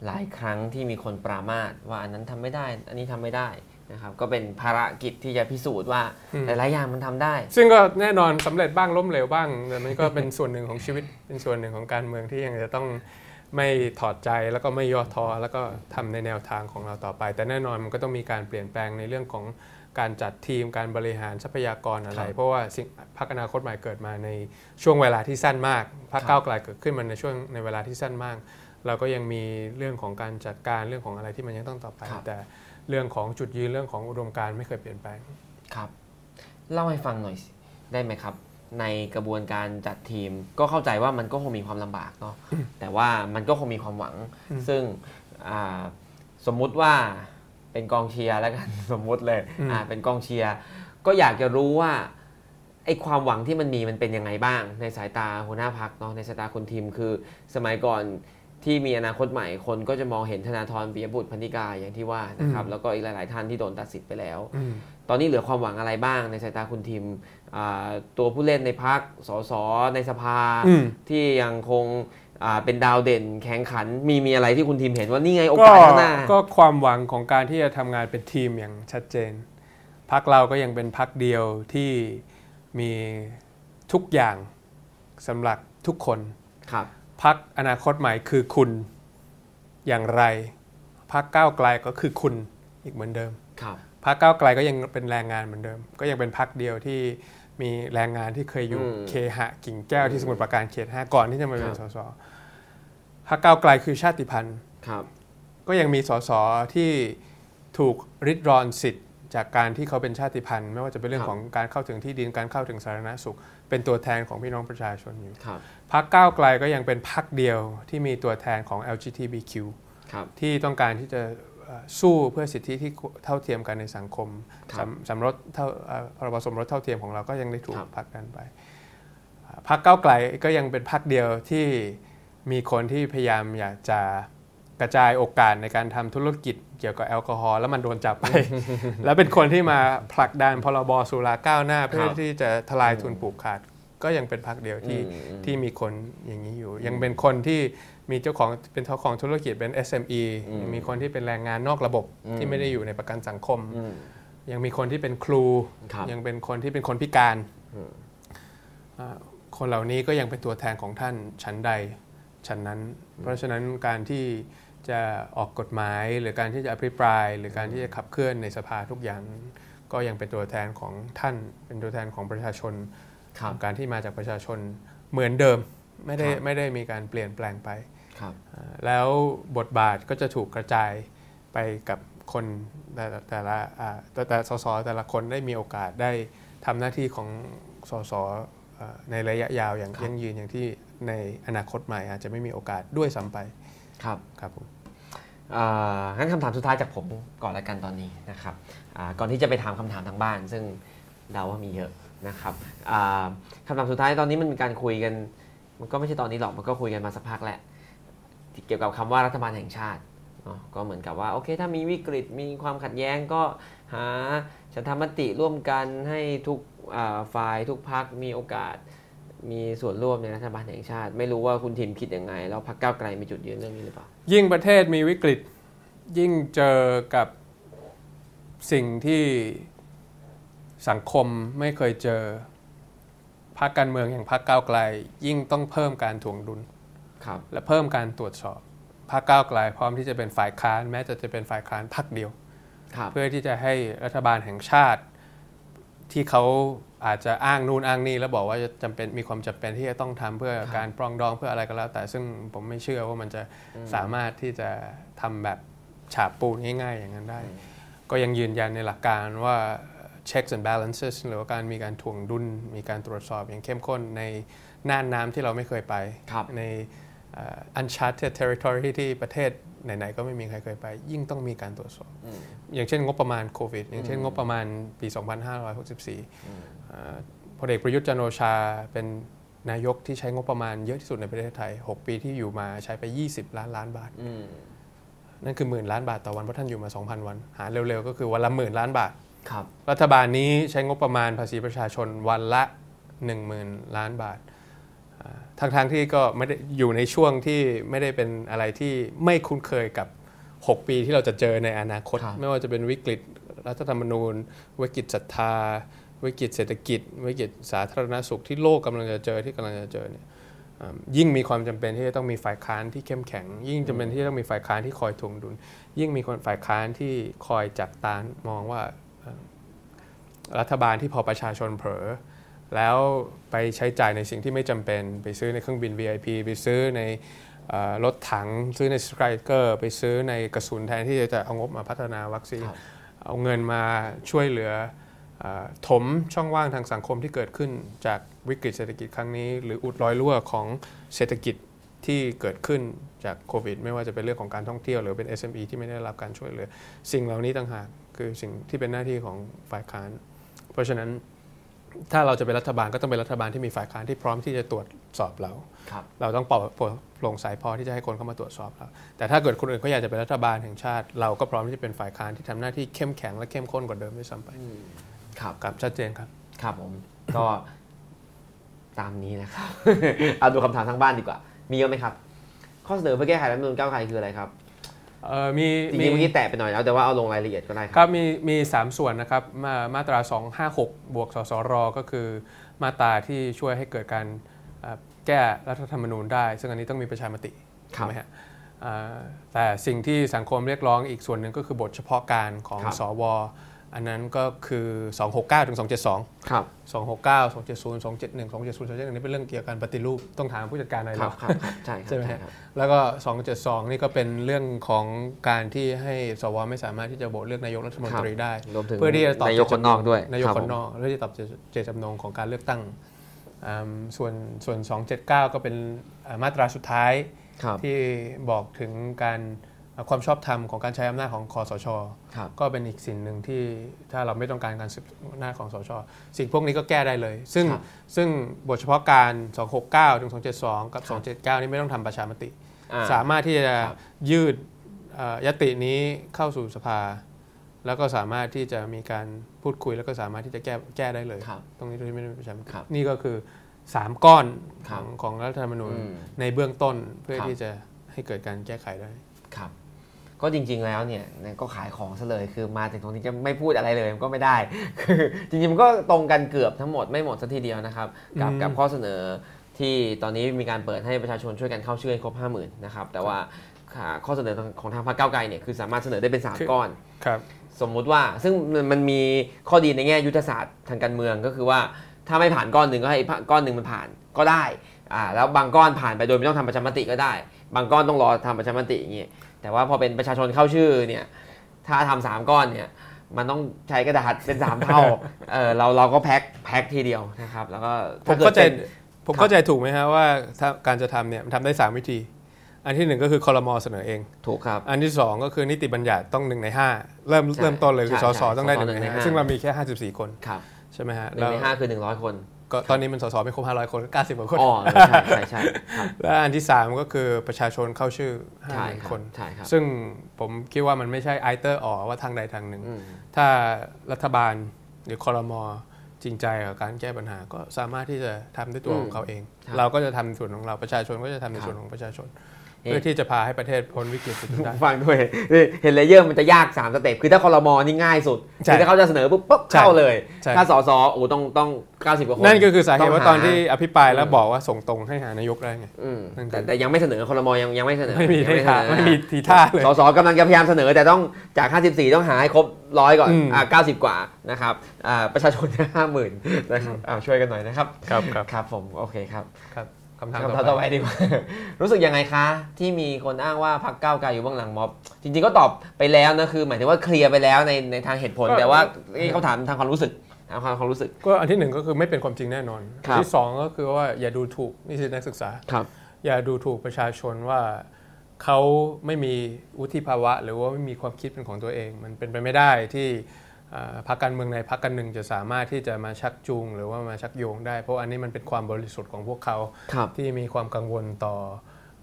หลายครั้งที่มีคนปรามาสว่าอันนั้นทำไม่ได้ อันนี้ทำไม่ได้นะครับก็เป็นภารกิจที่จะพิสูจน์ว่าอืมหลายๆอย่างมันทำได้ ซึ่งก็แน่นอนสำเร็จบ้างล้มเหลวบ้างแต่มันก็เป็นส่วนหนึ่งของชีวิตเป็นส่วนหนึ่งของการเมืองที่ยังจะต้องไม่ถอดใจแล้วก็ไม่ย่อท้อแล้วก็ทำในแนวทางของเราต่อไป แต่แน่นอนมันก็ต้องมีการเปลี่ยนแปลงในเรื่องของ การจัดทีมการบริหารทรัพยากรอะไรครับเพราะว่าสิ่งพรรคอนาคตใหม่เกิดมาในช่วงเวลาที่สั้นมากพรรคครับก้าวไกลเกิดขึ้นมาในช่วงในเวลาที่สั้นมาก เราก็ยังมีเรื่องของการจัดการเรื่องของอะไรที่มันยังต้องต่อไปครับแต่เรื่องของจุดยืนเรื่องของอุดมการณ์ไม่เคยเปลี่ยนแปลงครับเล่าให้ฟังหน่อยสิได้ไหมครับ ในกระบวนการจัดทีมก็เข้าใจว่ามันก็คงมีความลำบากเนาะแต่ว่ามันก็คงมีความหวังอืมซึ่งอ่าสมมุติว่า เป็นกองเชียร์แล้วกันสมมุติเลยอืมอ่าเป็นกองเชียร์ก็อยากจะรู้ว่าไอ้ความหวังที่มันมีมันเป็นยังไงบ้าง ในสายตาหัวหน้าพักเนาะในสายตาคุณทีมคือ สมัยก่อนที่มีอนาคตใหม่คนก็จะมองเห็นธนาธรปิยบุตรพนิกาอย่างที่ว่านะครับแล้วก็อีกหลาย ๆ ท่านที่โดนตัดสิทธิ์ไปแล้วอืมตอนนี้เหลือความหวังอะไรบ้างในสายตาคุณทีมอ่าตัวผู้เล่นในพักสสในสภาอืมที่ยังคงอ่า เป็นดาวเด่นแข่งขันมีมีอะไรที่คุณทีมเห็นว่านี่ไงโอก็กาสข้างหน้า ก็ความหวังของการที่จะทำงานเป็นทีมอย่างชัดเจนพักเราก็ยังเป็นพักเดียวที่มีทุกอย่างสำหรับทุกคนครับพักอนาคตใหม่คือคุณอย่างไรพักก้าวไกลก็คือคุณอีกเหมือนเดิมครับพักก้าวไกลก็ยังเป็นแรงงานเหมือนเดิม ก็ยังเป็นพักเดียวที่ มีแรงงานที่เคยอยู่อืม เคหะกิ่งแก้วที่สมุทรปราการเขตห้าก่อนที่จะมาเป็คนรับสสพักก้าวไกลคือชาติพันธุ์ ครับ ก็ยังมีสสที่ถูกริดรอนสิทธิ์จากการที่เขาเป็นชาติพันธุ์ ไม่ว่าจะเป็นเรื่อคงรับ ของการเข้าถึงที่ดินการเข้าถึงสาธารณสุข เป็นตัวแทนของพี่น้องประชาชนอยู่ครับพักก้าวไกลก็ยังเป็นพักเดียวที่มีตัวแทนของ LGBTQ ครับที่ต้องการที่จะเอ่อ สู้เพื่อสิทธิที่เท่าเทียมกันในสังคมครับสำสำรสเท่าเอ่อพรบสมรสเท่าเทียมของเราก็ยังได้ถูกครับผลักดันไปอ่าพรรคก้าวไกลก็ยังเป็นพรรคเดียวที่มีคนที่พยายามอยากจะกระจายโอกาสในการทำธุรกิจเกี่ยวกับแอลกอฮอล์แล้วมันโดนจับไป แล้วเป็นคนที่มาผลักดันพรบสุราก้าวหน้า เพื่อที่จะทลายทุนผูกขาด ก็ยังเป็นพรรคเดียวที่อืมอืมที่มีคนอย่างนี้อยู่ ยังเป็นคนที่ มีเจ้าของเป็นเจ้าของธุรกิจเป็น SME อืมยังมีคนที่เป็นแรงงานนอกระบบอืมที่ไม่ได้อยู่ในประกันสังคมอืมยังมีคนที่เป็นครูครับยังเป็นคนที่เป็นคนพิการอืมอ่าคนเหล่านี้ก็ยังเป็นตัวแทนของท่านชั้นใดฉันนั้น เพราะฉะนั้นการที่จะออกกฎหมายหรือการที่จะอภิปราย หรือการที่จะขับเคลื่อนในสภาทุกอย่าง ก็ยังเป็นตัวแทนของท่านเป็นตัวแทนของประชาชนครับการที่มาจากประชาชนเหมือนเดิมไม่ได้ครับไม่ได้มีการเปลี่ยนแปลงไปครับอ่า แล้วบทบาทก็จะถูกกระจายไปกับคนแต่ละแต่ละอ่าแต่แต่สสแต่ละคนได้มีโอกาสได้ทำหน้าที่ของสสอ่าในระยะยาวอย่างครับยั่งยืนอย่างที่ในอนาคตใหม่อาจจะไม่มีโอกาสด้วยซ้ำไปครับครับผมอ่างั้นคำถามสุดท้ายจากผมก่อนละกันตอนนี้นะครับอ่าก่อนที่จะไปถามคำถามทางบ้าน ซึ่งเดาว่ามีเยอะนะครับอ่าคำถามสุดท้ายตอนนี้มันมีการคุยกัน มันก็ไม่ใช่ตอนนี้หรอกมันก็คุยกันมาสักพักแหละที่ เกี่ยวกับคำว่ารัฐบาลแห่งชาติก็เหมือนกับว่าโอเค ถ้ามีวิกฤตมีความขัดแย้งก็หาฉันทมติร่วมกันให้ทุกฝ่ายทุกพักมีโอกาสมีส่วนร่วมในรัฐบาลแห่งชาติ ไม่รู้ว่าคุณทิมคิดยังไง แล้วพรรคก้าวไกลมีจุดยืนเรื่องนี้หรือเปล่า ยิ่งประเทศมีวิกฤต ยิ่งเจอกับสิ่งที่สังคมไม่เคยเจอพรรคการเมืองอย่างพรรคก้าวไกล ยิ่งต้องเพิ่มการถ่วงดุล ครับและเพิ่มการตรวจสอบพรรคก้าวไกลพร้อมที่จะเป็นฝ่ายค้าน แม้จะจะเป็นฝ่ายค้านพรรคเดียวครับเพื่อที่จะให้รัฐบาลแห่งชาติ ที่เขาอาจจะอ้างนู่นอ้างนี่แล้วบอกว่าจะจำเป็นมีความจำเป็นที่จะต้องทำเพื่อการปรองดองเพื่ออะไรก็แล้ว แต่ซึ่งผมไม่เชื่อว่ามันจะสามารถที่จะทำแบบฉาบปูนง่ายๆ อย่างนั้นได้ ก็ยังยืนยันในหลักการว่า checks and balances หรือว่าการมีการถ่วงดุลมีการตรวจสอบอย่างเข้มข้นในน่านน้ำที่เราไม่เคยไปครับในเอ่อ uncharted territory ที่ประเทศไหนๆก็ไม่มีใครเคยไป ยิ่งต้องมีการตรวจสอบ อย่างเช่นงบประมาณโควิด อย่างเช่นงบประมาณปี 2564เอ่อพลเอกประยุทธ์จันทร์โอชาเป็นนายกที่ใช้งบประมาณเยอะที่สุดในประเทศไทย 6 ปีที่อยู่มาใช้ไป 20 ล้านล้านบาทอืมนั่นคือหมื่นล้านบาทต่อวันเพราะท่านอยู่มา 2,000 วัน หารเร็วๆ ก็คือวันละหมื่นล้านบาทครับรัฐบาลนี้ใช้งบประมาณภาษีประชาชนวันละ 10,000 ล้านบาทอ่า ทั้งๆที่ก็ไม่ได้อยู่ในช่วงที่ไม่ได้เป็นอะไรที่ไม่คุ้นเคยกับ 6 ปีที่เราจะเจอในอนาคตครับไม่ว่าจะเป็นวิกฤตรัฐธรรมนูญ วิกฤตศรัทธา วิกฤตเศรษฐกิจ วิกฤตสาธารณสุขที่โลกกำลังจะเจอที่กำลังจะเจอเนี่ยอ่ายิ่งมีความจำเป็นที่จะต้องมีฝ่ายค้านที่เข้มแข็ง ยิ่งจำเป็นที่จะต้องมีฝ่ายค้านที่คอยทวงดุล ยิ่งมีคนฝ่ายค้านที่คอยจับตามองว่ารัฐบาลที่พอประชาชนเผลอ แล้วไปใช้จ่ายในสิ่งที่ไม่จำเป็น ไปซื้อในเครื่องบิน VIP ไปซื้อในเอ่อรถถัง ซื้อในสไตรเกอร์ไปซื้อในกระสุนแทนที่จะเอางบมาพัฒนาวัคซีนครับเอาเงินมาช่วยเหลือเออถมช่องว่างทางสังคมที่เกิดขึ้นจากวิกฤตเศรษฐกิจครั้งนี้ หรืออุดรอยรั่วของเศรษฐกิจที่เกิดขึ้นจากโควิด ไม่ว่าจะเป็นเรื่องของการท่องเที่ยว หรือเป็น SME ที่ไม่ได้รับการช่วยเหลือ สิ่งเหล่านี้ต่างหากคือสิ่งที่เป็นหน้าที่ของฝ่ายค้าน เพราะฉะนั้น ถ้าเราจะเป็นรัฐบาลก็ต้องเป็นรัฐบาลที่มีฝ่ายค้านที่พร้อมที่จะตรวจสอบเราครับเราต้องปลอดโปร่งใสพอที่จะให้คนเข้ามาตรวจสอบเราแต่ถ้าเกิดคนอื่นเขาอยากจะเป็นรัฐบาลแห่งชาติ เราก็พร้อมที่จะเป็นฝ่ายค้านที่ทำหน้าที่เข้มแข็งและเข้มข้นกว่าเดิมด้วยซ้ำไปครับครับชัดเจนครับ ครับผมก็ตามนี้นะครับเอาดูคำถามทางบ้านดีกว่า มีเยอะไหมครับ ข้อเสนอเพื่อแก้ไขรัฐธรรมนูญก้าวไกลคืออะไรครับ เอ่อมีจริงๆเมื่อกี้แตะไปหน่อยแล้วแต่ว่าเอาลงรายละเอียดก็ได้คครัรับมีมีสามส่วนนะครับมามาตรา 256 บวกสสร ก็คือมาตราที่ช่วยให้เกิดการเอ่อแก้รัฐธรรมนูญได้ ซึ่งอันนี้ต้องมีประชามติครัใช่บไหมฮะอ่าแต่สิ่งที่สังคมเรียกร้องอีกส่วนหนึ่งก็คือบทเฉพาะการของครับ สว อันนั้นก็คือ 269 ถึง 272 ครับ 269 270 271 270 271นี่เป็นเรื่องเกี่ยวกับการปฏิรูปต้องถามผู้จัดการหน่อยครับเนาะครับครับใช่ครับใช่ไหมใช่ฮะครับแล้วก็ 272 นี่ก็เป็นเรื่องของการที่ให้สวไม่สามารถที่จะโหวตเลือกนายกรัฐมนตรีได้รวมถึงเพื่อที่จะตอบนายกคนนอกด้วยนายกรับคผนมนอกเพื่อที่จะตอบเจตจำนงของการเลือกตั้งอืมส่วนส่วน 279 ก็เป็นอ่ามาตราสุดท้ายครับที่บอกถึงการอ่า ความชอบธรรมของการใช้อำนาจของคอสชครับก็เป็นอีกสิ่งหนึ่งที่ถ้าเราไม่ต้องการการสืบอำนาจของสช สิ่งพวกนี้ก็แก้ได้เลย ซึ่งครับซึ่งบทเฉพาะการ 269ถึง272 กับครับ279 นี่ไม่ต้องทำประชามติอ่าสามารถที่จะครับยืดเอ่อยตินี้เข้าสู่สภา แล้วก็สามารถที่จะมีการพูดคุยแล้วก็สามารถที่จะแก้แก้ได้เลยครับตรงนี้โดยที่ไม่ได้เป็นประชามติครับนี่ก็คือ 3 ก้อนคขรัอบงของรัฐธรรมนูญอืมในเบื้องต้นเพื่อครับที่จะให้เกิดการแก้ไขได้ครับ ก็จริง ๆ แล้วเนี่ยก็ขายของซะเลยคือมาถึงตรงนี้จะไม่พูดอะไรเลยมันก็ไม่ได้ คือจริงๆมันก็ตรงกันเกือบทั้งหมดไม่หมดสัทีเดียวนะครับ กับอืมกับข้อเสนอที่ตอนนี้มีการเปิดให้ประชาชนช่วยกันเข้าชื่อให้ครบ 50,000นะครับแต่ว่าข้อเสนอของทางพรรคก้าวไกลเนี่ยคือสามารถเสนอได้เป็น 3 ก้อนครับสมมุติว่าซึ่งมันมีข้อดีในแง่ยุทธศาสตร์ทางการเมืองก็คือว่าถ้าไม่ผ่านก้อนหนึ่งก็ให้ก้อนหนึ่งมันผ่านก็ได้อ่าแล้วบางก้อนผ่านไปโดยไม่ต้องทำประชามติก็ได้ บางก้อนต้องรอทำประชามติอย่างนี้ แต่ว่าพอเป็นประชาชนเข้าชื่อเนี่ยถ้าทำสามก้อนเนี่ยมันต้องใช้กระดาษเป็น 3 เท่า เออเราเราก็แพ็คแพ็คทีเดียวนะครับ แล้วก็ผมถ้กิดเข้าใจป็นผมเข้าใจถูกไหมฮะว่าถ้าการจะทำเนี่ยมันทำได้ 3 วิธี อันที่หนึ่งก็คือคอรมอเสนอเอง ถูกครับ อันที่ 2 ก็คือนิติบัญญัติต้องหนึ่งใน 5 เริ่มใช่เริ่มต้นเลยคือใช่สสใช่ต้องได้สหสนึ่งในหนึ่งในห้าห้าซึ่งเรามีแค่ 54 คน ครับ ใช่ไหมฮะหนึ่งในห้าคือ 100 คน ก็ตอนนี้มันสสไม่ครบ500คนก็90กว่าคนอ๋อใช่ใช่ใช่ครับและอันที่3ก็คือประชาชนเข้าชื่อใช่ค5,000รับคนใช่ครับซึ่งผมคิดว่ามันไม่ใช่ไอเตอร์ออว่าทางใดทางหนึ่งอืมถ้ารัฐบาลหรือคอรมอจริงใจกับการแก้ปัญหาก็สามารถที่จะทำด้วยตัวอืมของเขาเองครับเราก็จะทำในส่วนของเราประชาชนก็จะทำในครับส่วนของประชาชน เอ๊ะเพื่อที่จะพาให้ประเทศพ้นวิกฤตไปจนได้ฟังด้วยเห็นเลเยอร์มันจะยาก3สเต็ปคือถ้าคอรมอนี่ง่ายสุดใช่คือถ้าเขาจะเสนอปุ๊บปุ๊บใช่เข้าเลยใช่ถ้าสสโอ้ต้องต้อง 90กว่าคนนั่นก็คือสาเหตุว่าต้งหตอนที่อภิปรายแล้วอืมบอกว่าส่งตรงให้หานายกได้ไงอืมนั่นคือแต่แต่ยังไม่เสนอคอรมอยังยังไม่เสนอไม่มียังทีเสท่านอไม่มีทีท่าเลยสสกำลังจะพยายามเสนอแต่ต้องจาก 54 ต้องหาให้ครบร้อยก่อนอืมอ่า90 กว่านะครับอ่าประชาชนห้าหมื่นนะครับอ่าช่วยกันหน่อยนะครับครับครับครับผมโอเคครับครับคำถามคำถามต่ต่ออไปไปดีกว่ารู้สึกยังไงคะ ที่มีคนอ้างว่าพรรคก้าวไกลอยู่เบื้องหลังม็อบ จริงๆก็ตอบไปแล้วนะคือ หมายถึงว่าเคลียร์ไปแล้วในในทางเหตุผล แต่ว่าเอ้ยเขาถามทางความรู้สึกทางความความรู้สึก ก็อันที่หนึ่งก็คือไม่เป็นความจริงแน่นอนครัอับนที่สองก็คือว่าอย่าดูถูกนิสิตนักศึกษาครับอย่าดูถูกประชาชนว่าเขาไม่มีวุฒิภาวะ หรือว่าไม่มีความคิดเป็นของตัวเอง มันเป็นไปไม่ได้ที่อ่า พรรคการเมืองในพรรคการหนึ่งจะสามารถที่จะมาชักจูง หรือว่ามาชักโยงได้ เพราะอันนี้มันเป็นความบริสุทธิ์ของพวกเขาครับที่มีความกังวลต่อ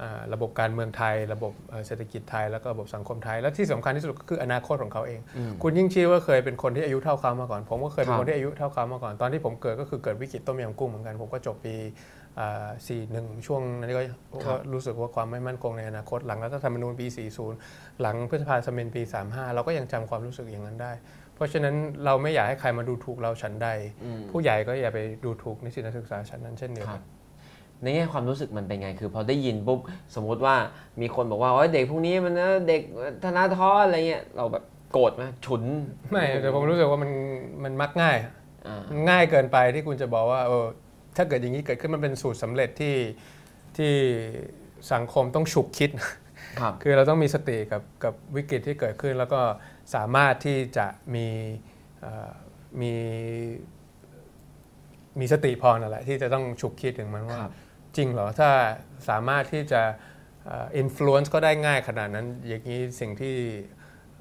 อาระบบการเมืองไทย ระบบเอ่อเศรษฐกิจไทยแล้วก็ระบบสังคมไทย และที่สำคัญที่สุดก็คืออนาคตของเขาเองอืมคุณยิ่งชี้ว่าเคยเป็นคนที่อายุเท่าเขามาก่อน ผมก็เคยเป็คนรับคนที่อายุเท่าเขามาก่อนตอนที่ผมเกิดก็คือเกิดวิกฤตต้มยำกุ้งเหมือนกันผมก็จบปีสี่หนึ่งช่วงนั้นก็ก็รู้สึกว่าความไม่มั่นคงในอนาคตหลังรัฐธรรมนูญปี 40 หลังพฤษภาสมินปี 35 เราก็ยังจำความรู้สึกอย่างนั้นได้เพ ราะฉะนั้นเราไม่อยากให้ใครมาดูถูกเราฉันใดอืมผู้ใหญ่ก็อย่าไปดูถูกนิสิตนักศึกษาฉันนั้นเช่นเดียวครักับนในแง่ความรู้สึกมันเป็นไง คือพอได้ยินปุ๊บสมมุติว่ามีคนบอกว่าโอ้ยเด็กพวกนี้มันนะเด็กธนาทรอะไรเงี้ยเราแบบโกรธไหมฉุนไม่แต่ผมรู้สึกว่ามันมันมักง่ายอ่ามันง่ายเกินไปที่คุณจะบอกว่าเออถ้าเกิดอย่างนี้เกิดขึ้นมันเป็นสูตรสำเร็จที่ที่สังคมต้องฉุกคิด ครับคือเราต้องมีสติกับกับวิกฤตที่เกิดขึ้น แล้วก็สามารถที่จะมีเอ่อมีมีสติพอนั่นแหละที่จะต้องฉุกคิดถึงมันว่าครับจริงเหรอถ้าสามารถที่จะอิ f l u e n c e ก็ได้ง่ายขนาดนั้น อย่างนี้สิ่งที่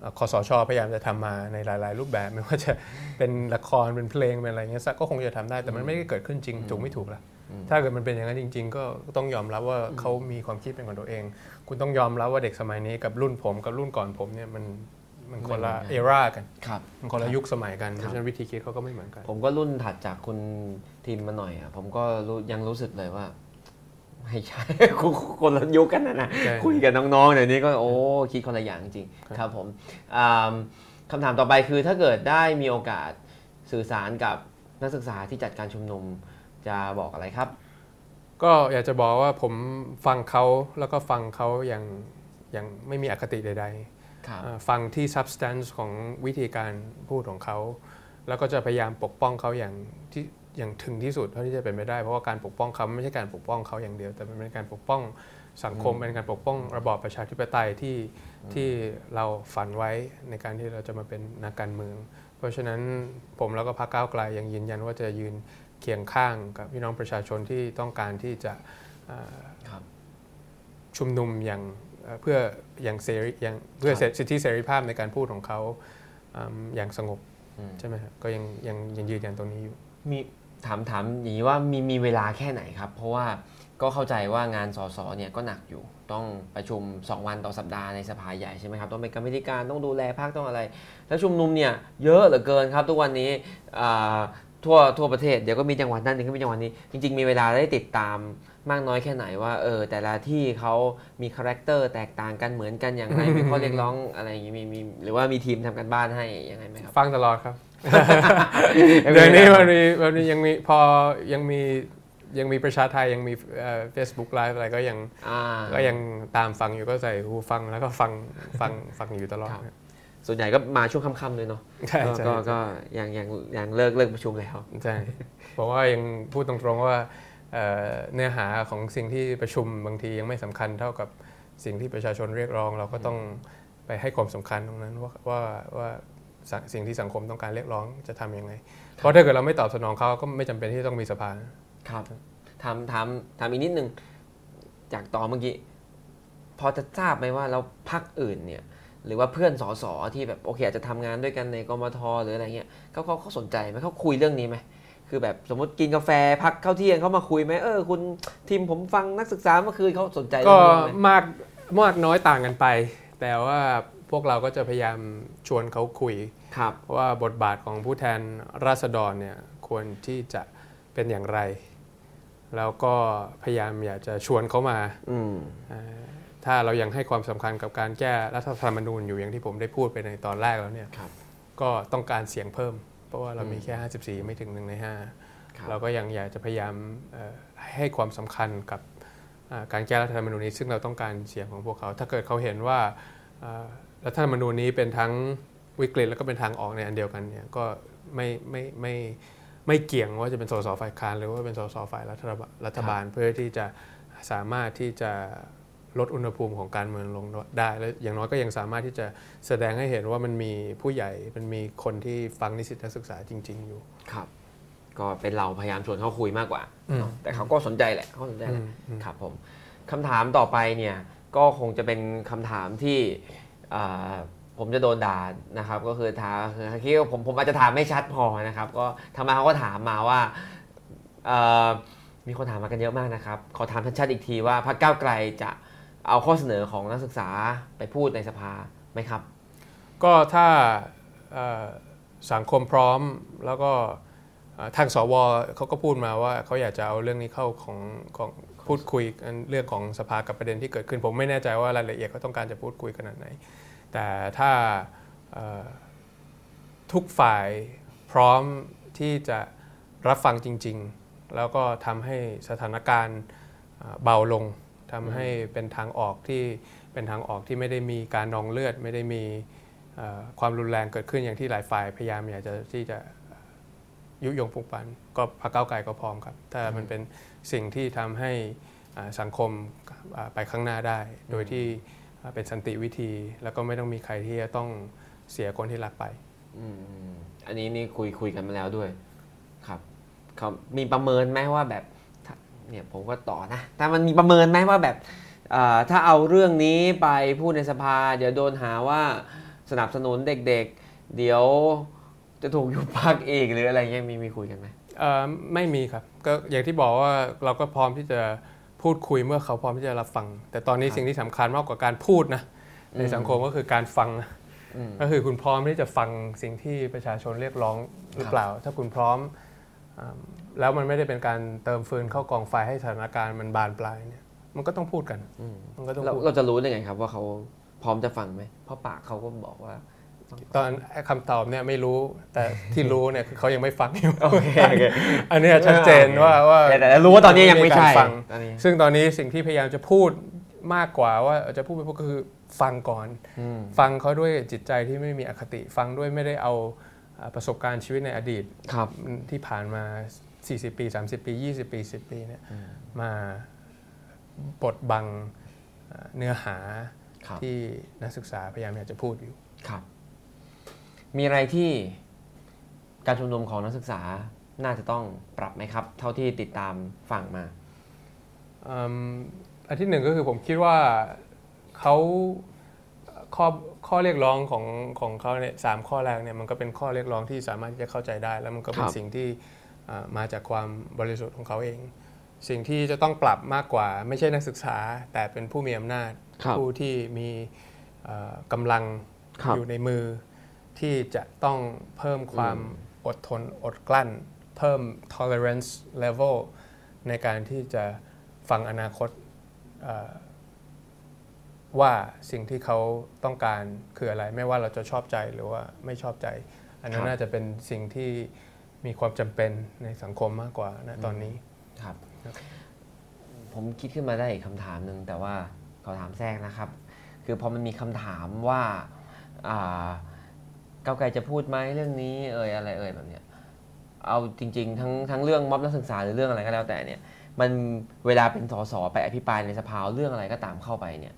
เอ่อคอสช พยายามจะทำมาในหลาย ๆ รูปแบบไม่ว่าจะเป็นละครเป็นเพลงเป็นอะไรเงี้ยสักก็คงจะทำได้แต่มันไม่ได้เกิดขึ้นจริงถูกไม่ถูกล่ะถ้าเกิดมันเป็นอย่างนั้นจริง ๆ ก็ต้องยอมรับว่าเขามีความคิดเป็นของตัวเอง คุณต้องยอมรับว่าเด็กสมัยนี้กับรุ่นผมกับรุ่นก่อนผมเนี่ยมันมันคนละไม่เหมือนกันเอรากันครับมันคนละยุคสมัยกันครับเพราะฉะนั้นวิธีคิดเขาก็ไม่เหมือนกัน ผมก็รุ่นถัดจากคุณทีมมาหน่อยอะผมก็รู้ยังรู้สึกเลยว่าไม่ใช่คนละยุคกันนะนะใช่คุยกับน้องๆเดี๋ยวนี้ก็โอ้คิดคนละอย่างจริงครับผมอ่าคำถามต่อไปคือถ้าเกิดได้มีโอกาสสื่อสารกับนักศึกษาที่จัดการชุมนุมจะบอกอะไรครับ ก็อยากจะบอกว่าผมฟังเขาแล้วก็ฟังเขาอย่างอย่างไม่มีอคติใดครับๆอ่าฟังที่ substance ของวิธีการพูดของเขา แล้วก็จะพยายามปกป้องเขาอย่างที่อย่างถึงที่สุดเท่าที่จะเป็นไปได้ เพราะว่าการปกป้องเขาไม่ใช่การปกป้องเขาอย่างเดียว แต่มันเป็นการปกป้องสังคมเป็นการปกป้องระบอบประชาธิปไตยที่ที่เราฝันไว้ในการที่เราจะมาเป็นนักการเมือง เพราะฉะนั้นผมแล้วก็พรรคก้าวไกลยังยืนยันว่าจะยืน เคียงข้างกับพี่น้องประชาชนที่ต้องการที่จะอ่าครับชุมนุมอย่างเอ่อเพื่ออย่างเสรีอย่างเพื่อครับสิทธิเสรีภาพในการพูดของเขาอืมอย่างสงบอืมใช่ไหมครับก็ยังยังยังยืนยันตรงนี้อยู่มีถามถามอย่างนี้ว่ามีมีเวลาแค่ไหนครับ เพราะว่าก็เข้าใจว่างานส.ส.เนี่ยก็หนักอยู่ ต้องประชุม 2 วันต่อสัปดาห์ในสภาใหญ่ใช่ไหมครับ ต้องเป็นกรรมธิการต้องดูแลพรรคต้องอะไร แล้วชุมนุมเนี่ยเยอะเหลือเกินครับ ทุกวันนี้อ่า ทั่วทั่วประเทศเดี๋ยวก็มีจังหวัดนั้นเดี๋ยวก็มีจังหวัดนี้ จริง ๆ มีเวลาได้ติดตามมากน้อยแค่ไหนว่าเออแต่ละที่เขามี character แตกต่างกันเหมือนกันอย่างไรมีข้อเรียกร้องอะไรอย่างนี้มีมีหรือว่ามีทีมทำการบ้านให้ยังไงไหมครับ ฟังตลอดครับเดี๋ยวนี้วันนี้วันนี้ยังมีพอยังมียังมีประชาไทยังมี Facebook Live อะไรก็ยังอ่าก็ยังตามฟังอยู่ก็ใส่หูฟังแล้วก็ฟังฟังฟังอยู่ตลอดครับ ส่วนใหญ่ก็มาช่วงค่ำๆเลยเนาะใช่ก็ใช่ก็ก็ยังยังยังเลิกเลิกประชุมแล้วใช่เพราะว่ายังพูดตรงๆว่าเอ่อเนื้อหาของสิ่งที่ประชุมบางทียังไม่สำคัญเท่ากับสิ่งที่ประชาชนเรียกร้อง เราก็ต้องไปให้ความสำคัญตรงนั้นว่าว่าว่าสสิ่งที่สังคมต้องการเรียกร้องจะทำยังไง เพราะถ้าเกิดเราไม่ตอบสนองเขาก็ไม่จำเป็นที่ต้องมีสภาครับถามถามถามอีกนิดนึงจากตอนเมื่อกี้พอจะทราบไหมว่าเราพักอื่นเนี่ย หรือว่าเพื่อนสสที่แบบโอเคอาจจะทำงานด้วยกันในกมทหรืออะไรเงี้ยเขาเขาเขาสนใจไหมเขาคุยเรื่องนี้ไหมคือแบบสมมติกินกาแฟพักเข้าเที่ยงเขามาคุยไหมเออคุณทีมผมฟังนักศึกษาเมื่อคืนเขาสนใจก็เรื่องนี้ไหมมากมากน้อยต่างกันไป แต่ว่าพวกเราก็จะพยายามชวนเขาคุยครับว่าบทบาทของผู้แทนราษฎรเนี่ยควรที่จะเป็นอย่างไร แล้วก็พยายามอยากจะชวนเขามาอืมเอ่อ ถ้าเรายังให้ความสำคัญกับการแก้รัฐธรรมนูญอยู่อย่างที่ผมได้พูดไปในตอนแรกแล้วเนี่ยครับก็ต้องการเสียงเพิ่ม เพราะว่าเรามีอืมแค่ 54 ไม่ถึงหนึ่งในครับ5เราก็ยังอยากจะพยายามเอ่อให้ความสำคัญกับอ่าการแก้รัฐธรรมนูญนี้ ซึ่งเราต้องการเสียงของพวกเขา ถ้าเกิดเขาเห็นว่าอ่ารัฐธรรมนูญนี้เป็นทั้งวิกฤตแล้วก็เป็นทางออกในอันเดียวกันเนี่ยก็ไม่ไม่ไม่ไม่เกี่ยงว่าจะเป็นสสฝ่ายค้านหรือว่าเป็นสสฝ่ายรัฐบาลรัฐบาลเพื่อที่จะสามารถที่จะ ลดอุณหภูมิของการเมืองลงได้ และอย่างน้อยก็ยังสามารถที่จะแสดงให้เห็นว่ามันมีผู้ใหญ่มันมีคนที่ฟังนิสิตนักศึกษาจริง ๆ อยู่ครับ ก็เป็นเราพยายามชวนเขาคุยมากกว่าอืมเนอะแต่เขาก็สนใจแหละเขาสนใจแหละอืมอืมครับผมคำถามต่อไปเนี่ยก็คงจะเป็นคำถามที่อ่าผมจะโดนด่านะครับ ก็คือถามคือคิดว่าผมผมอาจจะถามไม่ชัดพอนะครับ ก็ทำไมเขาก็ถามมาว่าเอ่อมีคนถามมากันเยอะมากนะครับ ขอถามชัดๆอีกทีว่าพรรคก้าวไกลจะ เอาข้อเสนอของนักศึกษาไปพูดในสภาไหมครับ ก็ถ้าสังคมพร้อมแล้วก็ทางสวเขาก็พูดมาว่าเขาอยากจะเอาเรื่องนี้เข้าของของพูดคุยกันเรื่องของสภากับประเด็นที่เกิดขึ้น ผมไม่แน่ใจว่ารายละเอียดเขาต้องการจะพูดคุยขนาดไหน แต่ถ้าทุกฝ่ายพร้อมที่จะรับฟังจริง ๆ แล้วก็ทำให้สถานการณ์เบาลง ทำให้เป็นทางออกที่เป็นทางออกที่ไม่ได้มีการนองเลือด ไม่ได้มีเอ่อความรุนแรงเกิดขึ้นอย่างที่หลายฝ่ายพยายามอยากจะที่จะยุยงปลุกปั่นก็พรรคก้าวไกลก็พร้อมครับ ถ้ามันเป็นสิ่งที่ทำให้อ่าสังคมอ่าไปข้างหน้าได้ โดยที่อ่าเป็นสันติวิธี แล้วก็ไม่ต้องมีใครที่จะต้องเสียคนที่รักไปอืมอันนี้นี่คุยคุยกันมาแล้วด้วย ครับเขามีประเมินไหมว่าแบบถ้า เนี่ยผมก็ต่อนะ แต่มันมีประเมินไหมว่าแบบเอ่อถ้าเอาเรื่องนี้ไปพูดในสภา เดี๋ยวโดนหาว่าสนับสนุนเด็กๆ เดี๋ยวจะถูกยุบพักอีกหรืออะไรเงี้ยมีมีคุยกันไหมเอ่อไม่มีครับก็อย่างที่บอกว่าเราก็พร้อมที่จะพูดคุยเมื่อเขาพร้อมที่จะรับฟัง แต่ตอนนี้ครับสิ่งที่สำคัญมากกว่าการพูดนะในอืมสังคมก็คือการฟังนะอืมก็คือคุณพร้อมที่จะฟังสิ่งที่ประชาชนเรียกร้องหรือเปล่า ถ้าคุณพร้อมอ่า แล้วมันไม่ได้เป็นการเติมฟืนเข้ากองไฟให้สถานการณ์มันบานปลายเนี่ย มันก็ต้องพูดกันอืมมันก็ต้องเราพูดเราจะรู้ได้ไงครับว่าเขาพร้อมจะฟังไหมเพราะปากเขาก็บอกว่า ตอนไอ้คำตอบเนี่ยไม่รู้แต่ที่รู้เนี่ยคือเขายังไม่ฟังอยู่ โอเคโอเค อันเนี้ยชัดเจนว่าว่าแต่แต่รู้ว่าตอนนี้ยังไม่ใช่การฟังตอนนี้ซึ่งตอนนี้สิ่งที่พยายามจะพูดมากกว่าว่าจะพูดไปพูดก็คือฟังก่อน อืม ฟังเขาด้วยจิตใจที่ไม่มีอคติ ฟังด้วยไม่ได้เอาอ่าประสบการณ์ชีวิตในอดีตครับ ที่ผ่านมา 40 ปี 30 ปี 20 ปี 10 ปีเนี่ยมาบดบังอ่าเนื้อหาครับที่นักศึกษาพยายามอยากจะพูดอยู่ครับ มีอะไรที่การชุมนุมของนักศึกษาน่าจะต้องปรับไหมครับ เท่าที่ติดตามฟังมาอืมอันที่หนึ่งก็คือผมคิดว่าเขาข้อข้อเรียกร้องของของเขาเนี่ยสามข้อแรกเนี่ยมันก็เป็นข้อเรียกร้องที่สามารถที่จะเข้าใจได้ แล้วมันก็เป็นครับสิ่งที่อ่า มาจากความบริสุทธิ์ของเขาเอง สิ่งที่จะต้องปรับมากกว่า ไม่ใช่นักศึกษา แต่เป็นผู้มีอำนาจครับผู้ที่มีเอ่อกำลังครับอยู่ในมือ ที่จะต้องเพิ่มความอดทนอดกลั้น เพิ่ม tolerance level ในการที่จะฟังอนาคตเอ่อว่าสิ่งที่เขาต้องการคืออะไร ไม่ว่าเราจะชอบใจหรือว่าไม่ชอบใจ อันนั้ครันบน่าจะเป็นสิ่งที่ มีความจำเป็นในสังคมมากกว่านะตอนนี้ครับครับ ผมคิดขึ้นมาได้อีกคำถามหนึ่งแต่ว่าขอถามแทรกนะครับ คือพอมันมีคำถามว่าอ่าก้าวไกลจะพูดไหมเรื่องนี้เอ่ยอะไรเอ่ยแบบเนี้ยเอาจริง ๆ ทั้งทั้งเรื่องม็อบนักศึกษาหรือเรื่องอะไรก็แล้วแต่เนี่ยมันเวลาเป็นสสไปอภิปรายในสภาเรื่องอะไรก็ตามเข้าไปเนี่ย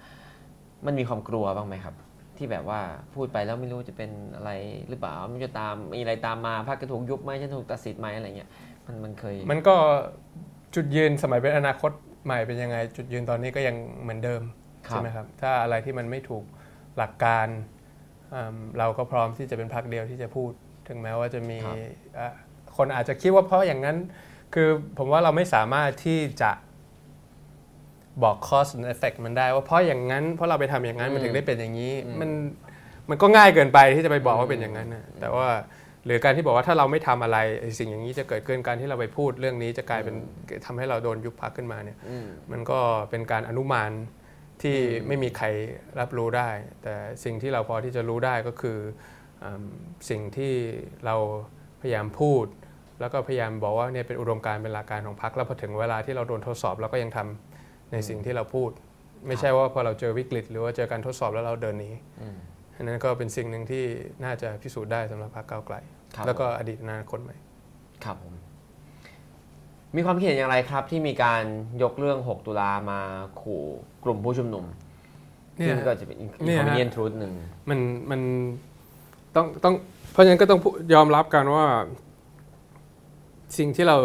มันมีความกลัวบ้างไหมครับ ที่แบบว่าพูดไปแล้วไม่รู้จะเป็นอะไรหรือเปล่ามันจะตามมีอะไรตามมาพรรคจะถูกยุบไหมจะถูกตัดสิทธิ์ไหมอะไรเงี้ยมันมันเคย มันก็จุดยืนสมัยเป็นอนาคตใหม่เป็นยังไง จุดยืนตอนนี้ก็ยังเหมือนเดิมครับใช่ไหมครับถ้าอะไรที่มันไม่ถูกหลักการอืมเราก็พร้อมที่จะเป็นพรรคเดียวที่จะพูด ถึงแม้ว่าจะมีอะคนอาจจะคิดว่าเพราะอย่างนั้น คือผมว่าเราไม่สามารถที่จะ บอก cause and effect มันได้ว่าเพราะอย่างนั้นเพราะเราไปทำอย่างนั้นมันถึงได้เป็นอย่างนี้ มันมันก็ง่ายเกินไปที่จะไปบอกว่าเป็นอย่างนั้นนะแต่ว่าหรือการที่บอกว่าถ้าเราไม่ทำอะไรไอ้สิ่งอย่างนี้จะเกิดขึ้นการที่เราไปพูดเรื่องนี้จะกลายเป็นทำให้เราโดนยุบพักขึ้นมาเนี่ยอืมมันก็เป็นการอนุมานที่ไม่มีใครรับรู้ได้ แต่สิ่งที่เราพอที่จะรู้ได้ก็คืออำสิ่งที่เราพยายามพูด แล้วก็พยายามบอกว่าเนี่ยเป็นอุดมการณ์เป็นหลักการของพรรคแล้วพอถึงเวลาที่เราโดนทดสอบเราก็ยังทำ ในสิ่งที่เราพูด ไม่ใช่ว่าพอเราเจอวิกฤต หรือว่าเจอการทดสอบแล้วเราเดินหนีอืมอันนั้นก็เป็นสิ่งหนึ่งที่น่าจะพิสูจน์ได้สำหรับพรรคก้าวไกลครับแล้วก็อดีตอนาคตใหม่ครับผมมีความคิดเห็นอย่างไรครับ ที่มีการยกเรื่อง 6 ตุลามาขู่กลุ่มผู้ชุมนุมเนี่ยซึ่งก็จะเป็นเนี่ยฮะ inconvenient truth หนึ่งมันมันต้องต้องเพราะฉะนั้นก็ต้องพูยอมรับกันว่า สิ่งที่เรา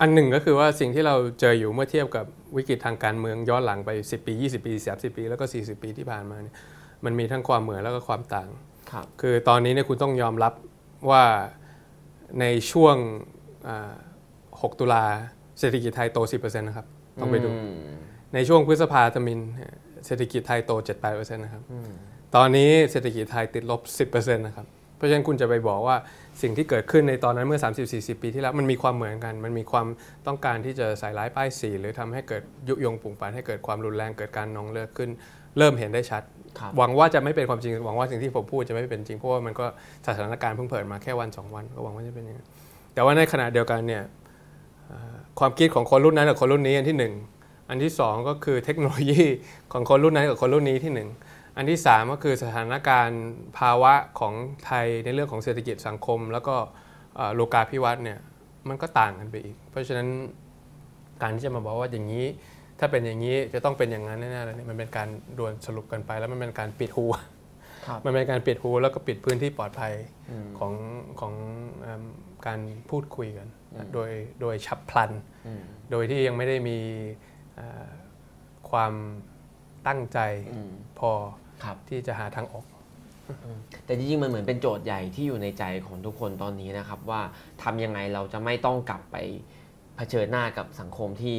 อันหนึ่งก็คือว่าสิ่งที่เราเจออยู่เมื่อเทียบกับ วิกฤตทางการเมืองย้อนหลังไป 10 ปี 20 ปี 30 ปี แล้วก็ 40 ปีที่ผ่านมาเนี่ยมันมีทั้งความเหมือนแล้วก็ความต่างครับคือตอนนี้เนี่ยคุณต้องยอมรับว่าในช่วงอ่า6ตุลาเศรษฐกิจไทยโต 10%นะครับต้องไปดูอืมในช่วงพฤษภาธมินเศรษฐกิจไทยโต 7-8%นะครับตอนนี้เศรษฐกิจไทยติดลบ 10%นะครับ เพราะฉะนั้นคุณจะไปบอกว่า สิ่งที่เกิดขึ้นในตอนนั้นเมื่อ 30-40 ปีที่แล้ว มันมีความเหมือนกัน มันมีความต้องการที่จะใส่ร้ายป้ายสีหรือทำให้เกิดยุยงปลุกปั่นให้เกิดความรุนแรงเกิดการนองเลือดขึ้น เริ่มเห็นได้ชัดครับหวังว่าจะไม่เป็นความจริง หวังว่าสิ่งที่ผมพูดจะไม่เป็นจริง เพราะว่ามันก็สถานการณ์เพิ่งเปิดมาแค่วันสองวันก็หวังว่าจะเป็นอย่างนั้นแต่ว่าในขณะเดียวกันเนี่ยเอ่อความคิดของคนรุ่นนั้นกับคนรุ่นนี้อันที่หนึ่งอันที่สองก็คือเทคโนโลยีของคนรุ่นนั้นกับคนรุ่นนี้ที่หนึ่ง อันที่สามก็คือสถานการณ์ภาวะของไทยในเรื่องของเศรษฐกิจสังคม แล้วก็เอ่อโลกาภิวัตน์เนี่ยมันก็ต่างกันไปอีก เพราะฉะนั้นการที่จะมาบอกว่าอย่างนี้ ถ้าเป็นอย่างนี้จะต้องเป็นอย่างนั้นแน่ๆเลยเนี่ยมันเป็นการดวลสรุปกันไป แล้วมันเป็นการปิดหูครับมันเป็นการปิดหูแล้วก็ปิดพื้นที่ปลอดภัยอืมของของเอิ่มการพูดคุยกันอืมโดยโดยฉับพลันอืมโดยที่ยังไม่ได้มีเอ่อความตั้งใจอืมพอครับ ที่จะหาทางออกแต่จริงๆมันเหมือนเป็นโจทย์ใหญ่ที่อยู่ในใจของทุกคนตอนนี้นะครับ ว่าทำยังไงเราจะไม่ต้องกลับไปเผชิญหน้ากับสังคมที่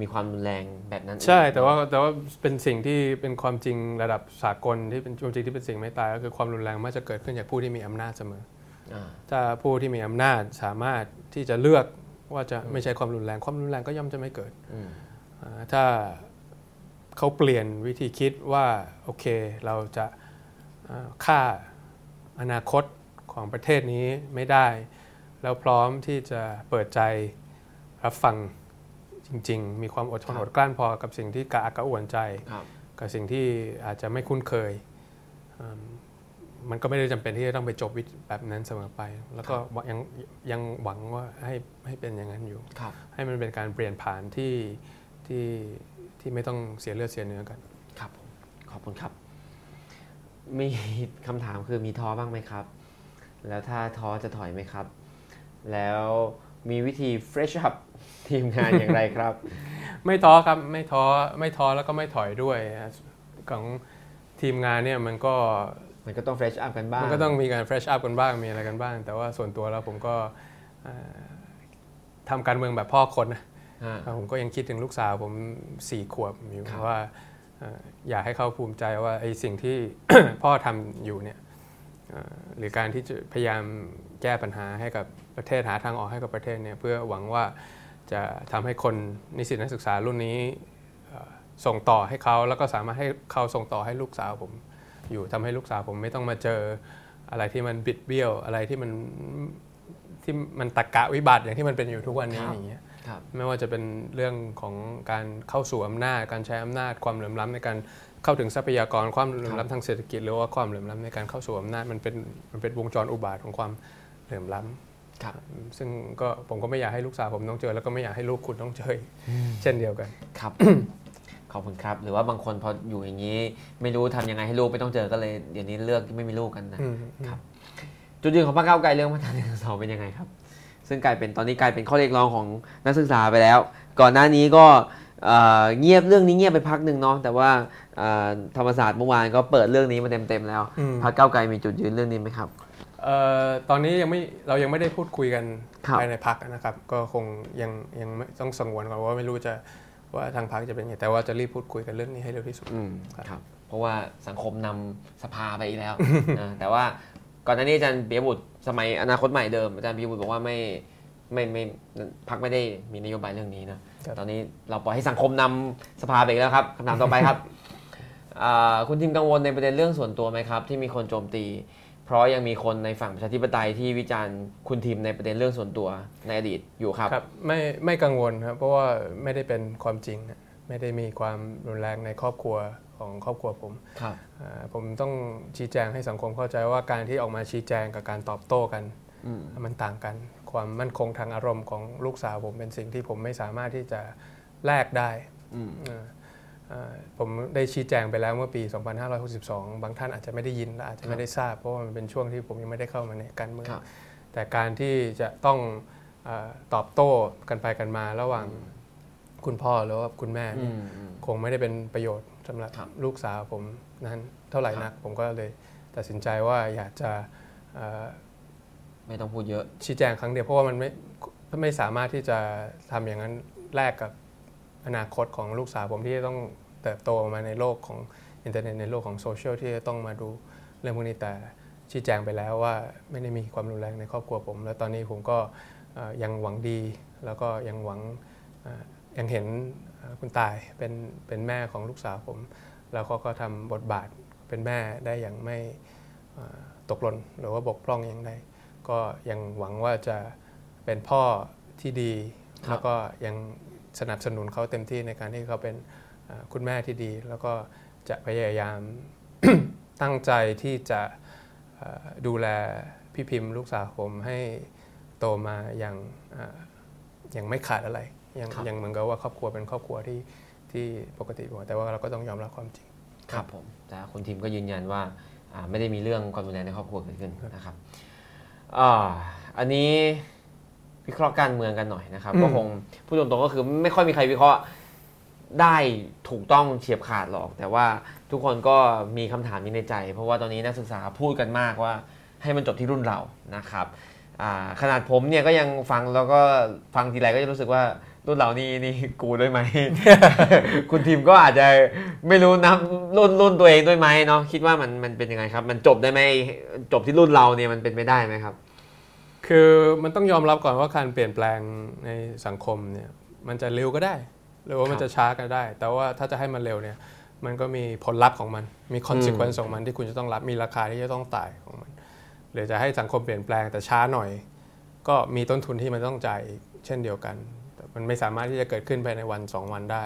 มีความรุนแรงแบบนั้นอีกใช่แต่ว่าแต่ว่าเป็นสิ่งที่เป็นความจริงระดับสากลที่เป็นความจริงที่เป็นสิ่งไม่ตาย ก็คือความรุนแรงมักจะเกิดขึ้นจากผู้ที่มีอำนาจเสมออ่าถ้าผู้ที่มีอำนาจสามารถที่จะเลือกว่าจะไม่ใช่ความรุนแรงความรุนแรงก็ย่อมจะไม่เกิดอืมอ่าถ้า เขาเปลี่ยนวิธีคิดว่าโอเคเราจะอ่าฆ่าอนาคตของประเทศนี้ไม่ได้ แล้วพร้อมที่จะเปิดใจรับฟังจริง ๆ มีความอดทนครับอดกลั้นพอกับสิ่งที่กระอักกระอ่วนใจครับกับสิ่งที่อาจจะไม่คุ้นเคยอืมมันก็ไม่ได้จำเป็นที่จะต้องไปจบวิธีแบบนั้นเสมอไป แล้วก็ยังยังหวังว่าให้ให้เป็นอย่างนั้นอยู่ครับให้มันเป็นการเปลี่ยนผ่านที่ที่ ที่ไม่ต้องเสียเลือดเสียเนื้อกัน ครับผมขอบคุณครับ มีคำถามคือมีท้อบ้างไหมครับ แล้วถ้าท้อจะถอยไหมครับ แล้วมีวิธี fresh up ทีมงานอย่างไรครับ ไม่ท้อครับไม่ท้อไม่ท้อแล้วก็ไม่ถอยด้วยของทีมงานเนี่ยมันก็มันก็ต้อง fresh up กันบ้าง มันก็ต้องมีการ fresh up กันบ้างมีอะไรกันบ้าง แต่ว่าส่วนตัวแล้วผมก็เอ่อทำการเมืองแบบพ่อคนนะอ่า ผมก็ยังคิดถึงลูกสาวผมสี่ขวบอยู่ครับว่าเอ่ออยากให้เขาภูมิใจว่าไอ้สิ่งที่พ่อทำอยู่เนี่ยเอ่อหรือการที่จะพยายามแก้ปัญหาให้กับประเทศหาทางออกให้กับประเทศเนี่ยเพื่อหวังว่าจะทำให้คนนิสิตนักศึกษารุ่นนี้เอ่อส่งต่อให้เขาแล้วก็สามารถให้เขาส่งต่อให้ลูกสาวผม อยู่ทำให้ลูกสาวผมไม่ต้องมาเจออะไรที่มันบิดเบี้ยวอะไรที่มันที่มันตะกะวิบัติอย่างที่มันเป็นอยู่ทุกวันนี้ครับอย่างเงี้ยครับ ไม่ว่าจะเป็นเรื่องของการเข้าสู่อำนาจ การใช้อำนาจความเหลื่อมล้ำในการเข้าถึงทรัพยากรความเหลื่อมล้ำทางเศรษฐกิจ หรือว่าความเหลื่อมล้ำในการเข้าสู่อำนาจมันเป็นมันเป็นวงจรอุบาทของความเหลื่อมล้ำครับ ซึ่งก็ผมก็ไม่อยากให้ลูกสาวผมต้องเจอ แล้วก็ไม่อยากให้ลูกคุณต้องเจออีกเช่นเดียวกันครับขอบคุณครับ หรือว่าบางคนพออยู่อย่างนี้ ไม่รู้ทำยังไงให้ลูกไม่ต้องเจอก็เลยเดี๋ยวนี้เลือกที่ไม่มีลูกกันนะอืมครับจุดยืนของพรรคก้าวไกลเรื่องมาตราหนึ่งสองเป็นยังไงครับ ซึ่งกลายเป็นตอนนี้กลายเป็นข้อเรียกร้องของนักศึกษาไปแล้ว ก่อนหน้านี้ก็เอ่อเงียบเรื่องนี้เงียบไปพักหนึ่งเนาะแต่ว่าเอ่อธรรมศาสตร์เมื่อวานก็เปิดเรื่องนี้มาเต็มๆแล้วอืมพรรคก้าวไกลมีจุดยืนเรื่องนี้ไหมครับเอ่อตอนนี้ยังไม่เรายังไม่ได้พูดคุยกันครับภายในพักนะครับ ก็คงยังยังไม่ต้องสงวนก่อนว่าไม่รู้จะว่าทางพักจะเป็นไงแต่ว่าจะรีบพูดคุยกันเรื่องนี้ให้เร็วที่สุดอืมครับ เพราะว่าสังคมนำสภาไปอีกแล้วนะแต่ว่าก่อนหน้านี้อาจารย์เปียบุตร สมัยอนาคตใหม่เดิมอาจารย์เปียบุตรบอกว่าไม่ไม่ไม่พักไม่ได้มีนโยบายเรื่องนี้นะครับตอนนี้เราปล่อยให้สังคมนำสภาไปอีกแล้วครับคำถามต่อไปครับอ่าคุณทิมกังวลในประเด็นเรื่องส่วนตัวไหมครับ ที่มีคนโจมตี เพราะยังมีคนในฝั่งประชาธิปไตยที่วิจารณ์คุณทิมในประเด็นเรื่องส่วนตัวในอดีตอยู่ครับครับไม่ไม่กังวลครับเพราะว่าไม่ได้เป็นความจริงนะไม่ได้มีความรุนแรงในครอบครัว ของครอบครัวผมครับอ่าผมต้องชี้แจงให้สังคมเข้าใจว่าการที่ออกมาชี้แจงกับการตอบโต้กันอืมมันต่างกัน ความมั่นคงทางอารมณ์ของลูกสาวผมเป็นสิ่งที่ผมไม่สามารถที่จะแลกได้อืมเอ่อเอ่อผมได้ชี้แจงไปแล้วเมื่อปี 2562 บางท่านอาจจะไม่ได้ยินและอาจจะไม่ได้ทราบ เพราะว่ามันเป็นช่วงที่ผมยังไม่ได้เข้ามาในการเมืองครับแต่การที่จะต้องเออตอบโต้กันไปกันมาระหว่างคุณพ่อหรือว่าคุณแม่อืเนี่ยมอืมคงไม่ได้เป็นประโยชน์ สำหรับครับลูกสาวผมนั้นเท่าไหร่นัก ผมก็เลยตัดสินใจว่าอยากจะเอ่อไม่ต้องพูดเยอะชี้แจงครั้งเดียวเพราะว่ามันไม่ไม่สามารถที่จะทำอย่างนั้นแลกกับอนาคตของลูกสาวผมที่จะต้องเติบโตมาในโลกของอินเทอร์เน็ตในโลกของโซเชียลที่จะต้องมาดูเรื่องพวกนี้แต่ชี้แจงไปแล้วว่าไม่ได้มีความรุนแรงในครอบครัวผม แล้วตอนนี้ผมก็เอ่อยังหวังดี แล้วก็ยังหวังเอ่อยังเห็นเอ่อ คุณตายเป็นเป็นแม่ของลูกสาวผม แล้วก็ก็ทำบทบาทเป็นแม่ได้อย่างไม่เอ่อตกหล่นหรือว่าบกพร่องอย่างใดก็ยังหวังว่าจะเป็นพ่อที่ดีครับแล้วก็ยังสนับสนุนเขาเต็มที่ในการที่เขาเป็นเอ่อคุณแม่ที่ดี แล้วก็จะพยายามตั้งใจที่จะเอ่อดูแลพี่พิมพ์ลูกสาวผมให้โตมาอย่างเอ่ออย่างไม่ขาดอะไร ยังครับยังเหมือนกับว่าครอบครัวเป็นครอบครัวที่ที่ปกติหมดแต่ว่าเราก็ต้องยอมรับความจริง ครับผมแต่คุณทิมก็ยืนยันว่าอ่าไม่ได้มีเรื่องความรุนแรงในครอบครัวเกิดขึ้นนะครับอ่าอันนี้วิเคราะห์การเมืองกันหน่อยนะครับอืมก็คงพูดตรงๆก็คือไม่ค่อยมีใครวิเคราะห์ได้ถูกต้องเฉียบขาดหรอก แต่ว่าทุกคนก็มีคำถามนี้ในใจ เพราะว่าตอนนี้นักศึกษาพูดกันมากว่าให้มันจบที่รุ่นเรานะครับอ่า ขนาดผมเนี่ยก็ยังฟังแล้วก็ฟังทีไรก็จะรู้สึกว่ารุ่นเรานี่นี่กูด้วยไหม คุณทีมก็อาจจะไม่รู้นะรุ่นรุ่นตัวเองด้วยไหมเนาะคิดว่ามันมันเป็นยังไงครับ มันจบได้ไหมจบที่รุ่นเราเนี่ยมันเป็นไปได้ไหมครับ คือมันต้องยอมรับก่อนว่าการเปลี่ยนแปลงในสังคมเนี่ยมันจะเร็วก็ได้ หรือว่ามันครับจะช้าก็ได้ แต่ว่าถ้าจะให้มันเร็วเนี่ย มันก็มีผลลัพธ์ของมัน มี consequence ของมันที่คุณจะต้องรับมีราคาที่จะต้องจ่ายของมัน หรือจะให้สังคมเปลี่ยนแปลงแต่ช้าหน่อย ก็มีต้นทุนที่มันต้องจ่ายอีกเช่นเดียวกันแต่มันไม่สามารถที่จะเกิดขึ้นภายในวันสองวันได้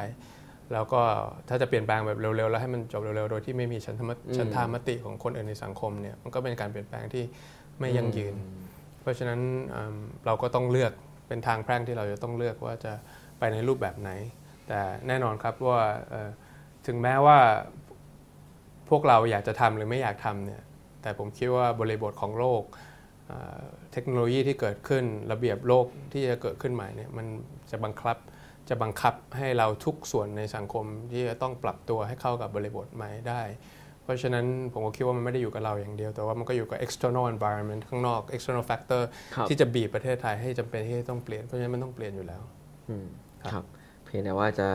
แล้วก็ถ้าจะเปลี่ยนแปลงแบบเร็วๆ แล้วให้มันจบเร็วๆ โดยที่ไม่มีฉันทามติอืมฉันทามติของคนอื่นในสังคมเนี่ยมันก็เป็นการเปลี่ยนแปลงที่ไม่ยั่งยืน เพราะฉะนั้นอืมเราก็ต้องเลือกเป็นทางแพร่งที่เราจะต้องเลือกว่าจะไปในรูปแบบไหน แต่แน่นอนครับว่าเอ่อถึงแม้ว่าพวกเราอยากจะทำหรือไม่อยากทำเนี่ย แต่ผมคิดว่าบริบทของโลกเอ่อเทคโนโลยีที่เกิดขึ้นระเบียบโลกที่จะเกิดขึ้นใหม่เนี่ยมันจะบังคับจะบังคับให้เราทุกส่วนในสังคมที่จะต้องปรับตัวให้เข้ากับบริบทใหม่ได้ เพราะฉะนั้นผมก็คิดว่ามันไม่ได้อยู่กับเราอย่างเดียว แต่ว่ามันก็อยู่กับ external environment ข้างนอก external factor ครับที่จะบีบประเทศไทยให้จำเป็นที่จะต้องเปลี่ยนเพราะฉะนั้นมันต้องเปลี่ยนอยู่แล้วอืมครับครับ เพียงแต่ว่าจะ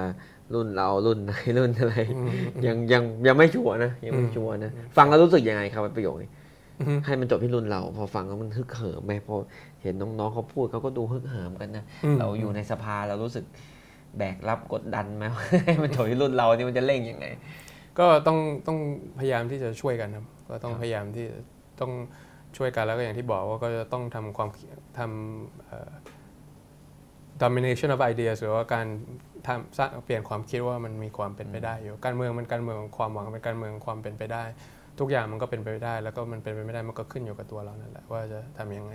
รุ่นเรารุ่นไหนรุ่นอะไร ยังยังยังไม่ชัวร์นะยังไม่ชัวร์นะฟังแล้วรู้สึกยังไงครับประโยคนี้อือฮึให้มันจบที่รุ่นเรา พอฟังแล้วมันฮึกเหิมไหมพอเห็นน้องๆเขาพูดเขาก็ดูฮึกเหิมกันนะอืมเราอยู่ในสภาเรารู้สึกแบกรับกดดันไหมให้มันจบที่รุ่นเรานี่มันจะเร่งยังไง ก็ต้องต้องพยายามที่จะช่วยกันครับ ก็ต้องครับพยายามที่ต้องช่วยกันแล้วก็อย่างที่บอกว่าก็จะต้องทำความทำเอ่อ domination of ideas หรือว่าการทำสร้างเปลี่ยนความคิดว่ามันมีความเป็นไปได้อยู่ การเมืองมันการเมืองความหวังเป็นการเมืองความเป็นไปได้ ทุกอย่างมันก็เป็นไปได้ แล้วก็มันเป็นไปไม่ได้มันก็ขึ้นอยู่กับตัวเรานั่นแหละว่าจะทำยังไง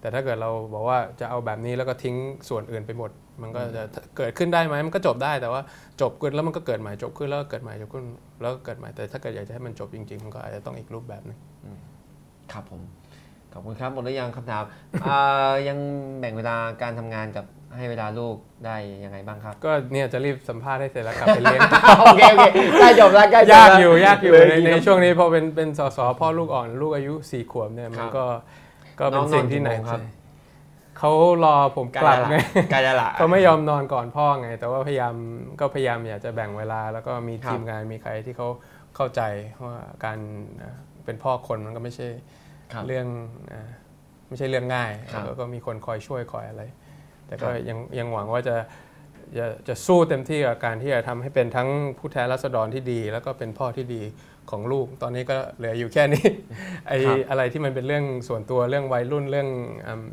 แต่ถ้าเกิดเราบอกว่าจะเอาแบบนี้แล้วก็ทิ้งส่วนอื่นไปหมด มันก็จะเกิดขึ้นได้ไหมมันก็จบได้แต่ว่าจบขึ้นแล้วมันก็เกิดใหม่จบขึ้นแล้วก็เกิดใหม่จบขึ้นแล้วก็เกิดใหม่แต่ถ้าเกิดอยากจะให้มันจบจริงๆมันก็อาจจะต้องอีกรูปแบบหนึงครับผมขอบคุณครับหมดหรือยังคำถามยังแบ่งเวลาการทำงานกับ ให้เวลาลูกได้ยังไงบ้างครับ ก็เนี่ยจะรีบสัมภาษณ์ให้เสร็จแล้วกลับไปเลี้ยง โอเคโอเคใกล้จบแล้วใกล้จบยากแล้วอยู่ยากอยู่เหลืในกี่ในคำช่วงนี้พอเป็นเป็นสสพ่อลูกอ่อนลูกอายุสี่ขวบเนี่ยคมัรันบก็ก็เป็น้นองนอนสิ่งที่ไหนกี่โมงครับเขารอผมใกล้กลับแล้วไงล่ะใกล้แล้วล่ะเขาไม่ยอมนอนก่อนพ่อไง แต่ว่าพยายามก็พยายามอยากจะแบ่งเวลา แล้วก็มีครับทีมงานมีใครที่เขาเข้าใจว่าการเอ่อเป็นพ่อคนมันก็ไม่ใช่ครับเรื่องเอ่อไม่ใช่เรื่องง่ายครับแล้วก็มีคนคอยช่วยคอยอะไร แต่ก็ครับยังยังหวังว่าจะจะจะสู้เต็มที่กับการที่จะทำให้เป็นทั้งผู้แทนราษฎรที่ดี แล้วก็เป็นพ่อที่ดีของลูก ตอนนี้ก็เหลืออยู่แค่นี้ไอครับอะไรที่มันเป็นเรื่องส่วนตัวเรื่องวัยรุ่นเรื่องอืม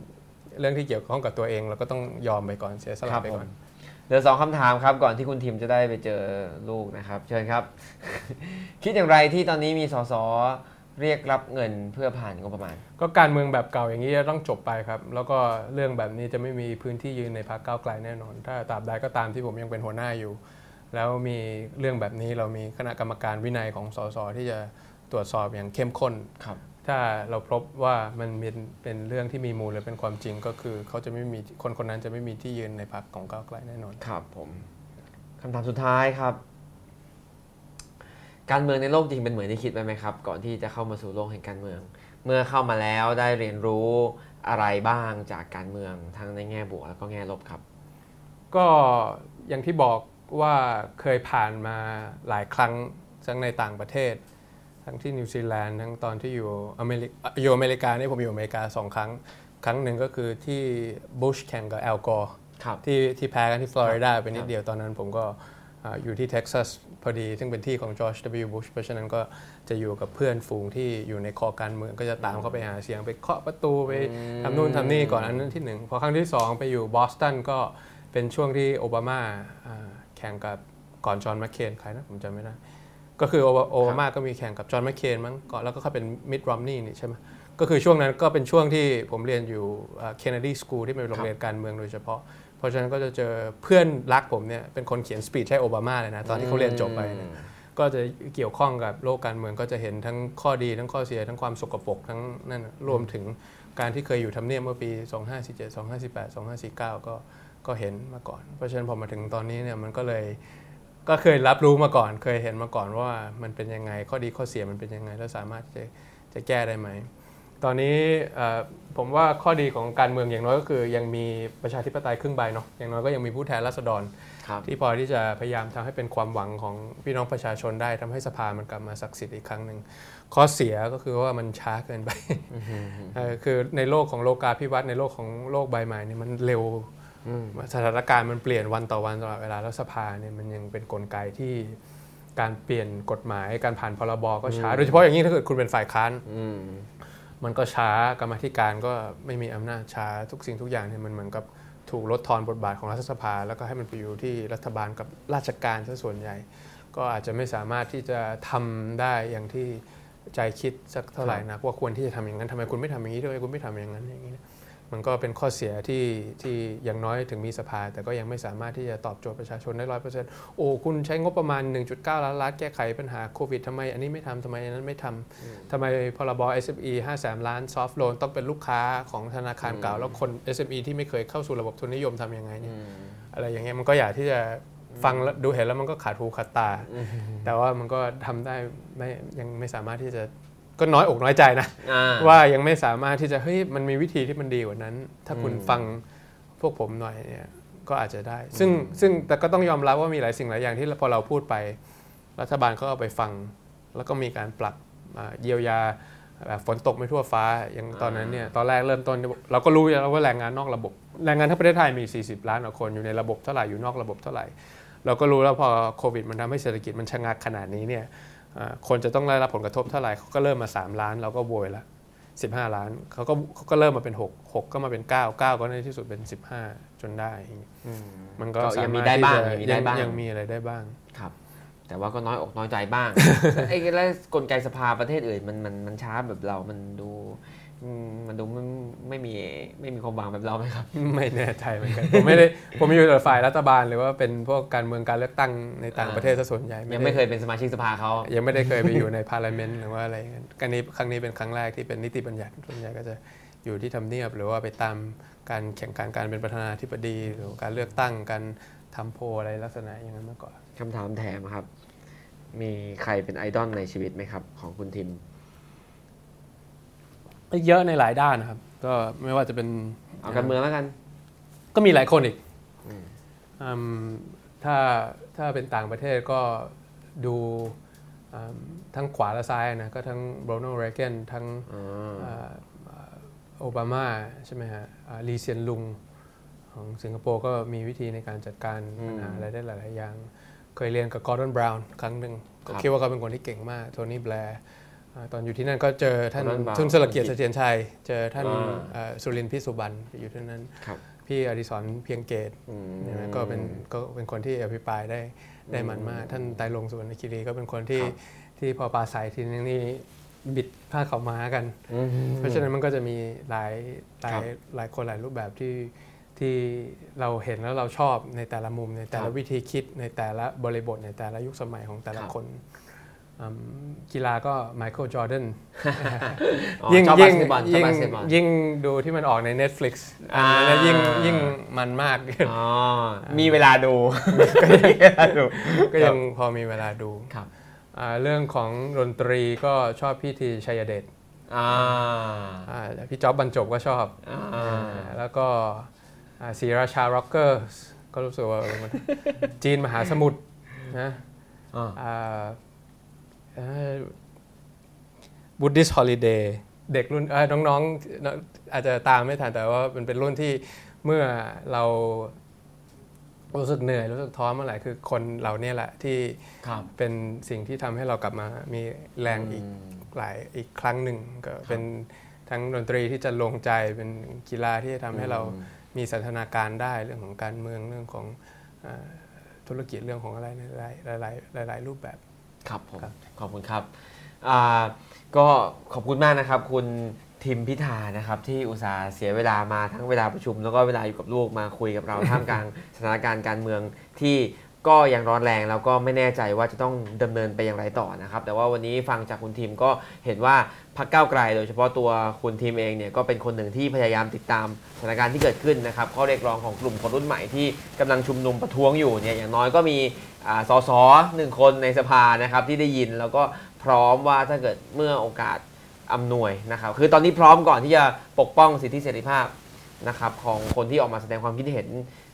เรื่องที่เกี่ยวข้องกับตัวเอง เราก็ต้องยอมไปก่อนเสียสคละรับไปผก่มอนเหลือสองคำถามครับก่อนที่คุณทิมจะได้ไปเจอลูกนะครับ เชิญครับ คิดอย่างไรที่ตอนนี้มีสส เรียกรับเงินเพื่อผ่านงบประมาณ ก็การเมืองแบบเก่าอย่างนี้จะต้องจบไปครับ แล้วก็เรื่องแบบนี้จะไม่มีพื้นที่ยืนในพรรคก้าวไกลแน่นอน ถ้าตราบใดก็ตามที่ผมยังเป็นหัวหน้าอยู่ แล้วมีเรื่องแบบนี้เรามีคณะกรรมการวินัยของสสที่จะตรวจสอบอย่างเข้มข้นครับถ้าเราพบว่ามันเป็นเป็นเรื่องที่มีมูลหรือเป็นความจริงก็คือเขาจะไม่มีคนคนนั้นจะไม่มีที่ยืนในพรรคของก้าวไกลแน่นอนครับผมคำถามสุดท้ายครับ การเมืองในโลกจริงเป็นเหมือนที่คิดไว้ไหมครับ ก่อนที่จะเข้ามาสู่โลกแห่งการเมือง เมื่อเข้ามาแล้วได้เรียนรู้อะไรบ้างจากการเมืองทั้งในแง่บวกแล้วก็แง่ลบครับ ก็อย่างที่บอกว่าเคยผ่านมาหลายครั้งทั้งในต่างประเทศ ทั้งที่นิวซีแลนด์ทั้งตอนที่อยู่อเมริกาอยู่อเมริกานี่ผมอยู่อเมริกาสองครั้ง ครั้งหนึ่งก็คือที่บุชแข่งกับอัลกอร์ครับที่ที่แพ้กันที่ฟลอริดาไปนิดรับเดียวครับตอนนั้นผมก็ อ่าอยู่ที่เท็กซัสพอดี ซึ่งเป็นที่ของจอร์จ W. Bush เพราะฉะนั้นก็จะอยู่กับเพื่อนฝูงที่อยู่ในคอการเมืองก็จะตามเข้าไปหาเสียงไปเคาะประตูไปทำนู่นทำนี่ก่อนอันนั้นที่หนึ่งพอครั้งที่สองไปอยู่บอสตันก็เป็นช่วงที่โอบามาอ่าแข่งกับก่อนจอห์นแมคเคนใครนะผมจำไม่ได้ ก็คือโอบาโอบามาก็มีแข่งกับจอห์นแมคเคนมั้งก่อนแล้วก็เขาเป็น Mitt Romney นี่นี่ใช่ไหมก็คือช่วงนั้นก็เป็นช่วงที่ผมเรียนอยู่ Kennedy School ที่เป็นโรงเรียนการเมืองโดยเฉพาะ เพราะฉะนั้นก็จะเจอเพื่อนรักผมเนี่ยเป็นคนเขียน speech ให้โอบามาเลยนะตอนที่เขาเรียนจบไปเนี่ยก็จะเกี่ยวข้องกับโลกการเมืองก็จะเห็นทั้งข้อดีทั้งข้อเสียทั้งความสกปรกทั้งนั่นน่ะรวมถึงการที่เคยอยู่ทำเนียบเมื่อปี 2547 2548 2549 ก็ก็เห็นมาก่อน เพราะฉะนั้นพอมาถึงตอนนี้เนี่ยมันก็เลยก็เคยรับรู้มาก่อน เคยเห็นมาก่อนว่ามันเป็นยังไงข้อดีข้อเสียมันเป็นยังไงแล้วสามารถจะจะแก้ได้ไหม ตอนนี้เอ่อ ผมว่าข้อดีของการเมืองอย่างน้อยก็คือ ยังมีประชาธิปไตยครึ่งใบเนาะอย่างน้อยก็ยังมีผู้แทนราษฎรครับที่พอที่จะพยายามทำให้เป็นความหวังของพี่น้องประชาชนได้ทำให้สภามันกลับมาศักดิ์สิทธิ์อีกครั้งหนึ่งข้อเสียก็คือว่ามันช้าเกินไปเอ่อคือในโลกของโลกาภิวัตน์ในโลกของโลกใบใหม่เนี่ยมันเร็วอืมสถานการณ์มันเปลี่ยนวันต่อวันตลอดเวลาแล้วสภาเนี่ยมันยังเป็นกลไกที่การเปลี่ยนกฎหมายการผ่านพรบก็ช้าโดยเฉพาะอย่างยิ่งถ้าเกิดคุณเป็นฝ่ายค้านอื มันก็ช้ากรรมธิการก็ไม่มีอำนาจช้าทุกสิ่งทุกอย่างเนี่ยมันเหมือนกับถูกลดทอนบทบาทของรัฐสภา แล้วก็ให้มันไปอยู่ที่รัฐบาลกับราชการซะส่วนใหญ่ ก็อาจจะไม่สามารถที่จะทำได้อย่างที่ใจคิดสักเท่าไหร่นักว่าควรที่จะทำอย่างนั้นทำไมคุณไม่ทำอย่างนี้ทำไมคุณไม่ทำอย่างนั้นอย่างนี้ มันก็เป็นข้อเสียที่ที่อย่างน้อยถึงมีสภา แต่ก็ยังไม่สามารถที่จะตอบโจทย์ประชาชนได้ร้อยเปอร์เซ็นต์โอ้คุณใช้งบประมาณ 1.9 ล้านล้านแก้ไขปัญหาโควิดทำไม อันนี้ไม่ทำทำไมอันนั้นไม่ทำทำไมพรบ SME 5แสนล้านซอฟท์โลนต้องเป็นลูกค้าของธนาคารเก่า แล้วคน SME ที่ไม่เคยเข้าสู่ระบบทุนนิยมทำยังไงเนี่ยอะไรอย่างเงี้ยมันก็อยากที่จะฟังแล้วดูเห็นแล้วมันก็ขาดหูขาดตา แต่ว่ามันก็ทำได้ไม่ยังไม่สามารถที่จะ ก็น้อยอกน้อยใจนะอ่าว่ายังไม่สามารถที่จะเฮ้ยมันมีวิธีที่มันดีกว่านั้น ถ้าคุณอืมฟังพวกผมหน่อยเนี่ยก็อาจจะได้ ซึ่งซึ่งแต่ก็ต้องยอมรับว่ามีหลายสิ่งหลายอย่างที่พอเราพูดไป รัฐบาลก็เอาไปฟัง แล้วก็มีการปรับอ่าเยียวยาแบบฝนตกไม่ทั่วฟ้าอย่างตอนนั้นเนี่ยตอนแรกเริ่มต้น เราก็รู้อยู่แล้วว่าแรงงานนอกระบบ แรงงานทั้งประเทศไทยมี 40 ล้านกว่าคนอยู่ในระบบเท่าไหร่อยู่นอกระบบเท่าไหร่ เราก็รู้แล้วพอโควิดมันทำให้เศรษฐกิจมันชะงักขนาดนี้เนี่ยอ่า คนจะต้องได้รับผลกระทบเท่าไหร่เขาก็เริ่มมา 3 ล้านเราก็โวยแล้ว15 ล้านเขาก็เขาก็เริ่มมาเป็น 6 6 ก็มาเป็น 9 9 ก็ในที่สุดเป็น 15 จนได้อย่างเงี้ยอืมมันก็ก็ยังมีสรถได้บ้างที่ยังมีจะได้บ้างยังมีอะไรได้บ้างครับ แต่ว่าก็น้อยอกน้อยใจบ้างไอ้แล้วกลไกสภาประเทศอื่นมันมันมันช้าแบบเรา มันดูอื มมันดูไม่ไม่มีไม่มีความหวังแบบเราไหมครับ ไม่แน่ใจเหมือนกัน ผมไม่ได้ผมอยู่แต่ฝ่ายรัฐบาลหรือว่าเป็นพวกการเมืองการเลือกตั้งในต่างอ่าประเทศซะส่วนใหญ่ยังไม่ได้เคยเป็นสมาชิกสภาเขายังไม่ได้เคยไปอยู่ใน parliament หรือว่าอะไรอย่างเงี้ยกันนี้ครั้งนี้เป็นครั้งแรกที่เป็นนิติบัญญัติส่วนใหญ่ก็จะอยู่ที่ทำเนียบ หรือว่าไปตามการแข่งขันการเป็นประธานาธิบดี หรือการเลือกตั้งการทำโพลอะไรลักษณะอย่างนั้นมากกว่าคำถามแถมครับ มีใครเป็นไอดอลในชีวิตไหมครับ ของคุณทิมก็ เยอะในหลายด้านนะครับ ก็ไม่ว่าจะเป็นเอาการเมืองแล้วกัน ก็มีหลายคนอีกอืมอืมถ้าถ้าเป็นต่างประเทศก็ดูอืมทั้งขวาและซ้ายนะก็ทั้งโรนัลด์เรเกนทั้งอ๋ออ่าอ่าโอบามาใช่ไหมฮะอ่าลีเซียนลุงของสิงคโปร์ก็มีวิธีในการจัดการปัญหาอะไรได้หลาย ๆ อย่าง เคยเรียนกับกอร์ดอนบราวน์ครั้งหนึ่งก็คิดว่าเขาเป็นคนที่เก่งมาก โทนี่แบร์อ่า ตอนอยู่ที่นั่นก็เจอท่าน Gordon Brown ทุนสลเกียรติเสถียรชัย เจอท่านอ่าเอ่อสุรินทร์พิสุบันอยู่ที่นั่นครับพี่อดิศรเพียงเกตอืมใช่ไหมก็เป็นก็เป็นคนที่อภิปรายได้ได้มันมาก ท่านไตรลงค์สุวรรณคิรีก็เป็นคนที่ครับที่พอปราศัยทีนึงนี่บิดผ้าขาวม้ากันอืมเพราะฉะนั้นมันก็จะมีหลายหลาครัยบหลายคนหลายรูปแบบที่ที่เราเห็นแล้วเราชอบในแต่ละมุมในแต่ครัละบวิธีคิดในแต่ละบริบทในแต่ละยุคสมัยของแต่ละครับคนอืม กีฬาก็ไมเคิลจอร์แดนอ๋อยิ่งชอบบายิ่งสเกตบอลชอบยิ่งบาสเกตบอลยิ่งดูที่มันออกใน Netflix อัอ่านนั้นยิ่งยิ่งมันมากอ๋อมีเวลาดูก็มีเวลาดูก็ยังพอมีเวลาดูครับอ่าเรื่องของดนตรีก็ชอบพี่ที ไชยเดชอ่าอ่าพี่จ๊อบบรรจบก็ชอบอ่าอ่าแล้วก็อ่า Srirajah Rockers ก็รู้สึกว่าเออมันจีนมหาสมุทรนะอ่า บุ d ดิสฮอลิเดย์เด็กรุ่นเอ้ยน้องๆอาจจะตามไม่ทันแต่ว่ามันเป็นรุ่นที่เมื่อเรารู้สึกเหนื่อยรู้สึกท้อเมื่อไหร่คือคนเหล่านี้แหละที่ครับเป็นสิ่งที่ทำให้เรากลับมามีแรงอีกมหลายอีกครั้งหนึ่งก็เป็นทั้งดนตรีที่จะลงใจเป็นกีฬาที่จะทำให้เราอืมมีสันทนาการได้เรื่องของการเมืองเรื่องของเออธุรกิจเรื่องของอะไรในหลายหลายหลายหลายรูปแบบ ครับผมครับ ขอบคุณครับอ่าก็ขอบคุณมากนะครับ คุณทิมพิธานะครับ ที่อุตส่าห์เสียเวลามาทั้งเวลาประชุม แล้วก็เวลาอยู่กับลูกมาคุยกับเรา ท่ามกลางสถานการณ์การเมืองที่ก็ยังร้อนแรงแล้วก็ไม่แน่ใจว่าจะต้องดำเนินไปอย่างไรต่อนะครับ แต่ว่าวันนี้ฟังจากคุณทีมก็เห็นว่าพักก้าวไกล โดยเฉพาะตัวคุณทีมเองเนี่ยก็เป็นคนหนึ่งที่พยายามติดตามสถานการณ์ที่เกิดขึ้นนะครับข้อเรียกร้องของกลุ่มคนรุ่นใหม่ที่กำลังชุมนุมประท้วงอยู่เนี่ยอย่างน้อยก็มีอ่า สสหนึ่งคนในสภานะครับที่ได้ยินแล้วก็พร้อมว่าถ้าเกิดเมื่อโอกาสอำนวยนะครับ คือตอนนี้พร้อมก่อนที่จะปกป้องสิทธิเสรีภาพนะครับของคนที่ออกมาแสดงความคิดเห็น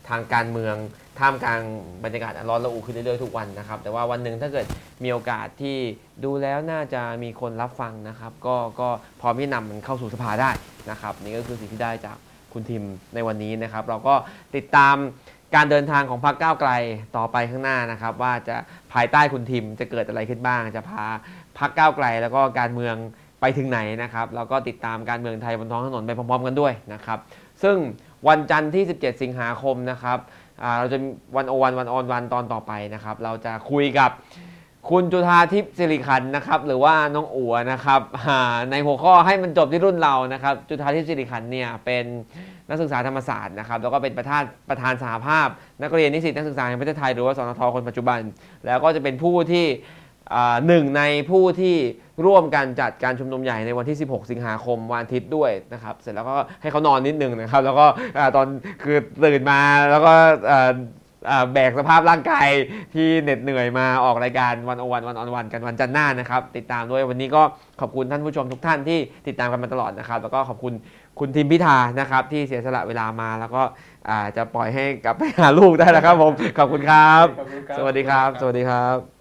ทางการเมืองท่ามกลางบรรยากาศร้อนระอุขึ้นเรื่อยๆทุกวันนะครับ แต่ว่าวันหนึ่งถ้าเกิดมีโอกาสที่ดูแล้วน่าจะมีคนรับฟังนะครับ ก็ก็พร้อมที่นำมันเข้าสู่สภาได้นะครับ นี่ก็คือสิ่งที่ได้จากคุณทิมในวันนี้นะครับ เราก็ติดตาม การเดินทางของพรรคก้าวไกลต่อไปข้างหน้านะครับ ว่าจะภายใต้คุณทิมจะเกิดอะไรขึ้นบ้าง จะพาพรรคก้าวไกล แล้วก็การเมืองไปถึงไหนนะครับแล้วก็ติดตามการเมืองไทยบนท้องถนนไปพร้อมๆกันด้วยนะครับ ซึ่งวันจันทร์ที่ 17 สิงหาคมนะครับเราจะวันโอวันวันออนวันตอนต่อไปนะครับ เราจะคุยกับคุณจุธาทิพย์สิริขันนะครับ หรือว่าน้องอัวนะครับในหัวข้อให้มันจบที่รุ่นเรานะครับ จุธาทิพย์สิริขันเนี่ยเป็น นักศึกษาธรรมศาสตร์นะครับแล้วก็เป็นประธานประธานสหภาพ นักเรียนนิสิตนักศึกษาแห่งประเทศไทยหรือว่าสนทคนปัจจุบัน แล้วก็จะเป็นผู้ที่หนึ่งในผู้ที่ร่วมกันจัดการชุมนุมใหญ่ในวันที่ 16 สิงหาคมวันอาทิตย์ด้วยนะครับ เสร็จแล้วก็ให้เขานอนนิดนึงนะครับ แล้วก็ตอนคือตื่นมาแล้วก็แบกสภาพร่างกายที่เหน็ดเหนื่อยมาออกรายการวันอวันวันออนวันกันวันจันทร์หน้านะครับ ติดตามด้วยวันนี้ก็ขอบคุณท่านผู้ชมทุกท่านที่ติดตามกันมาตลอดนะครับ แล้วก็ขอบคุณ คุณทิมพิธานะครับที่เสียสละเวลามาแล้วก็อ่าจะปล่อยให้กลับไปหาลูกได้แล้วครับผมขอบคุณครับ สวัสดีครับ สวัสดีครับ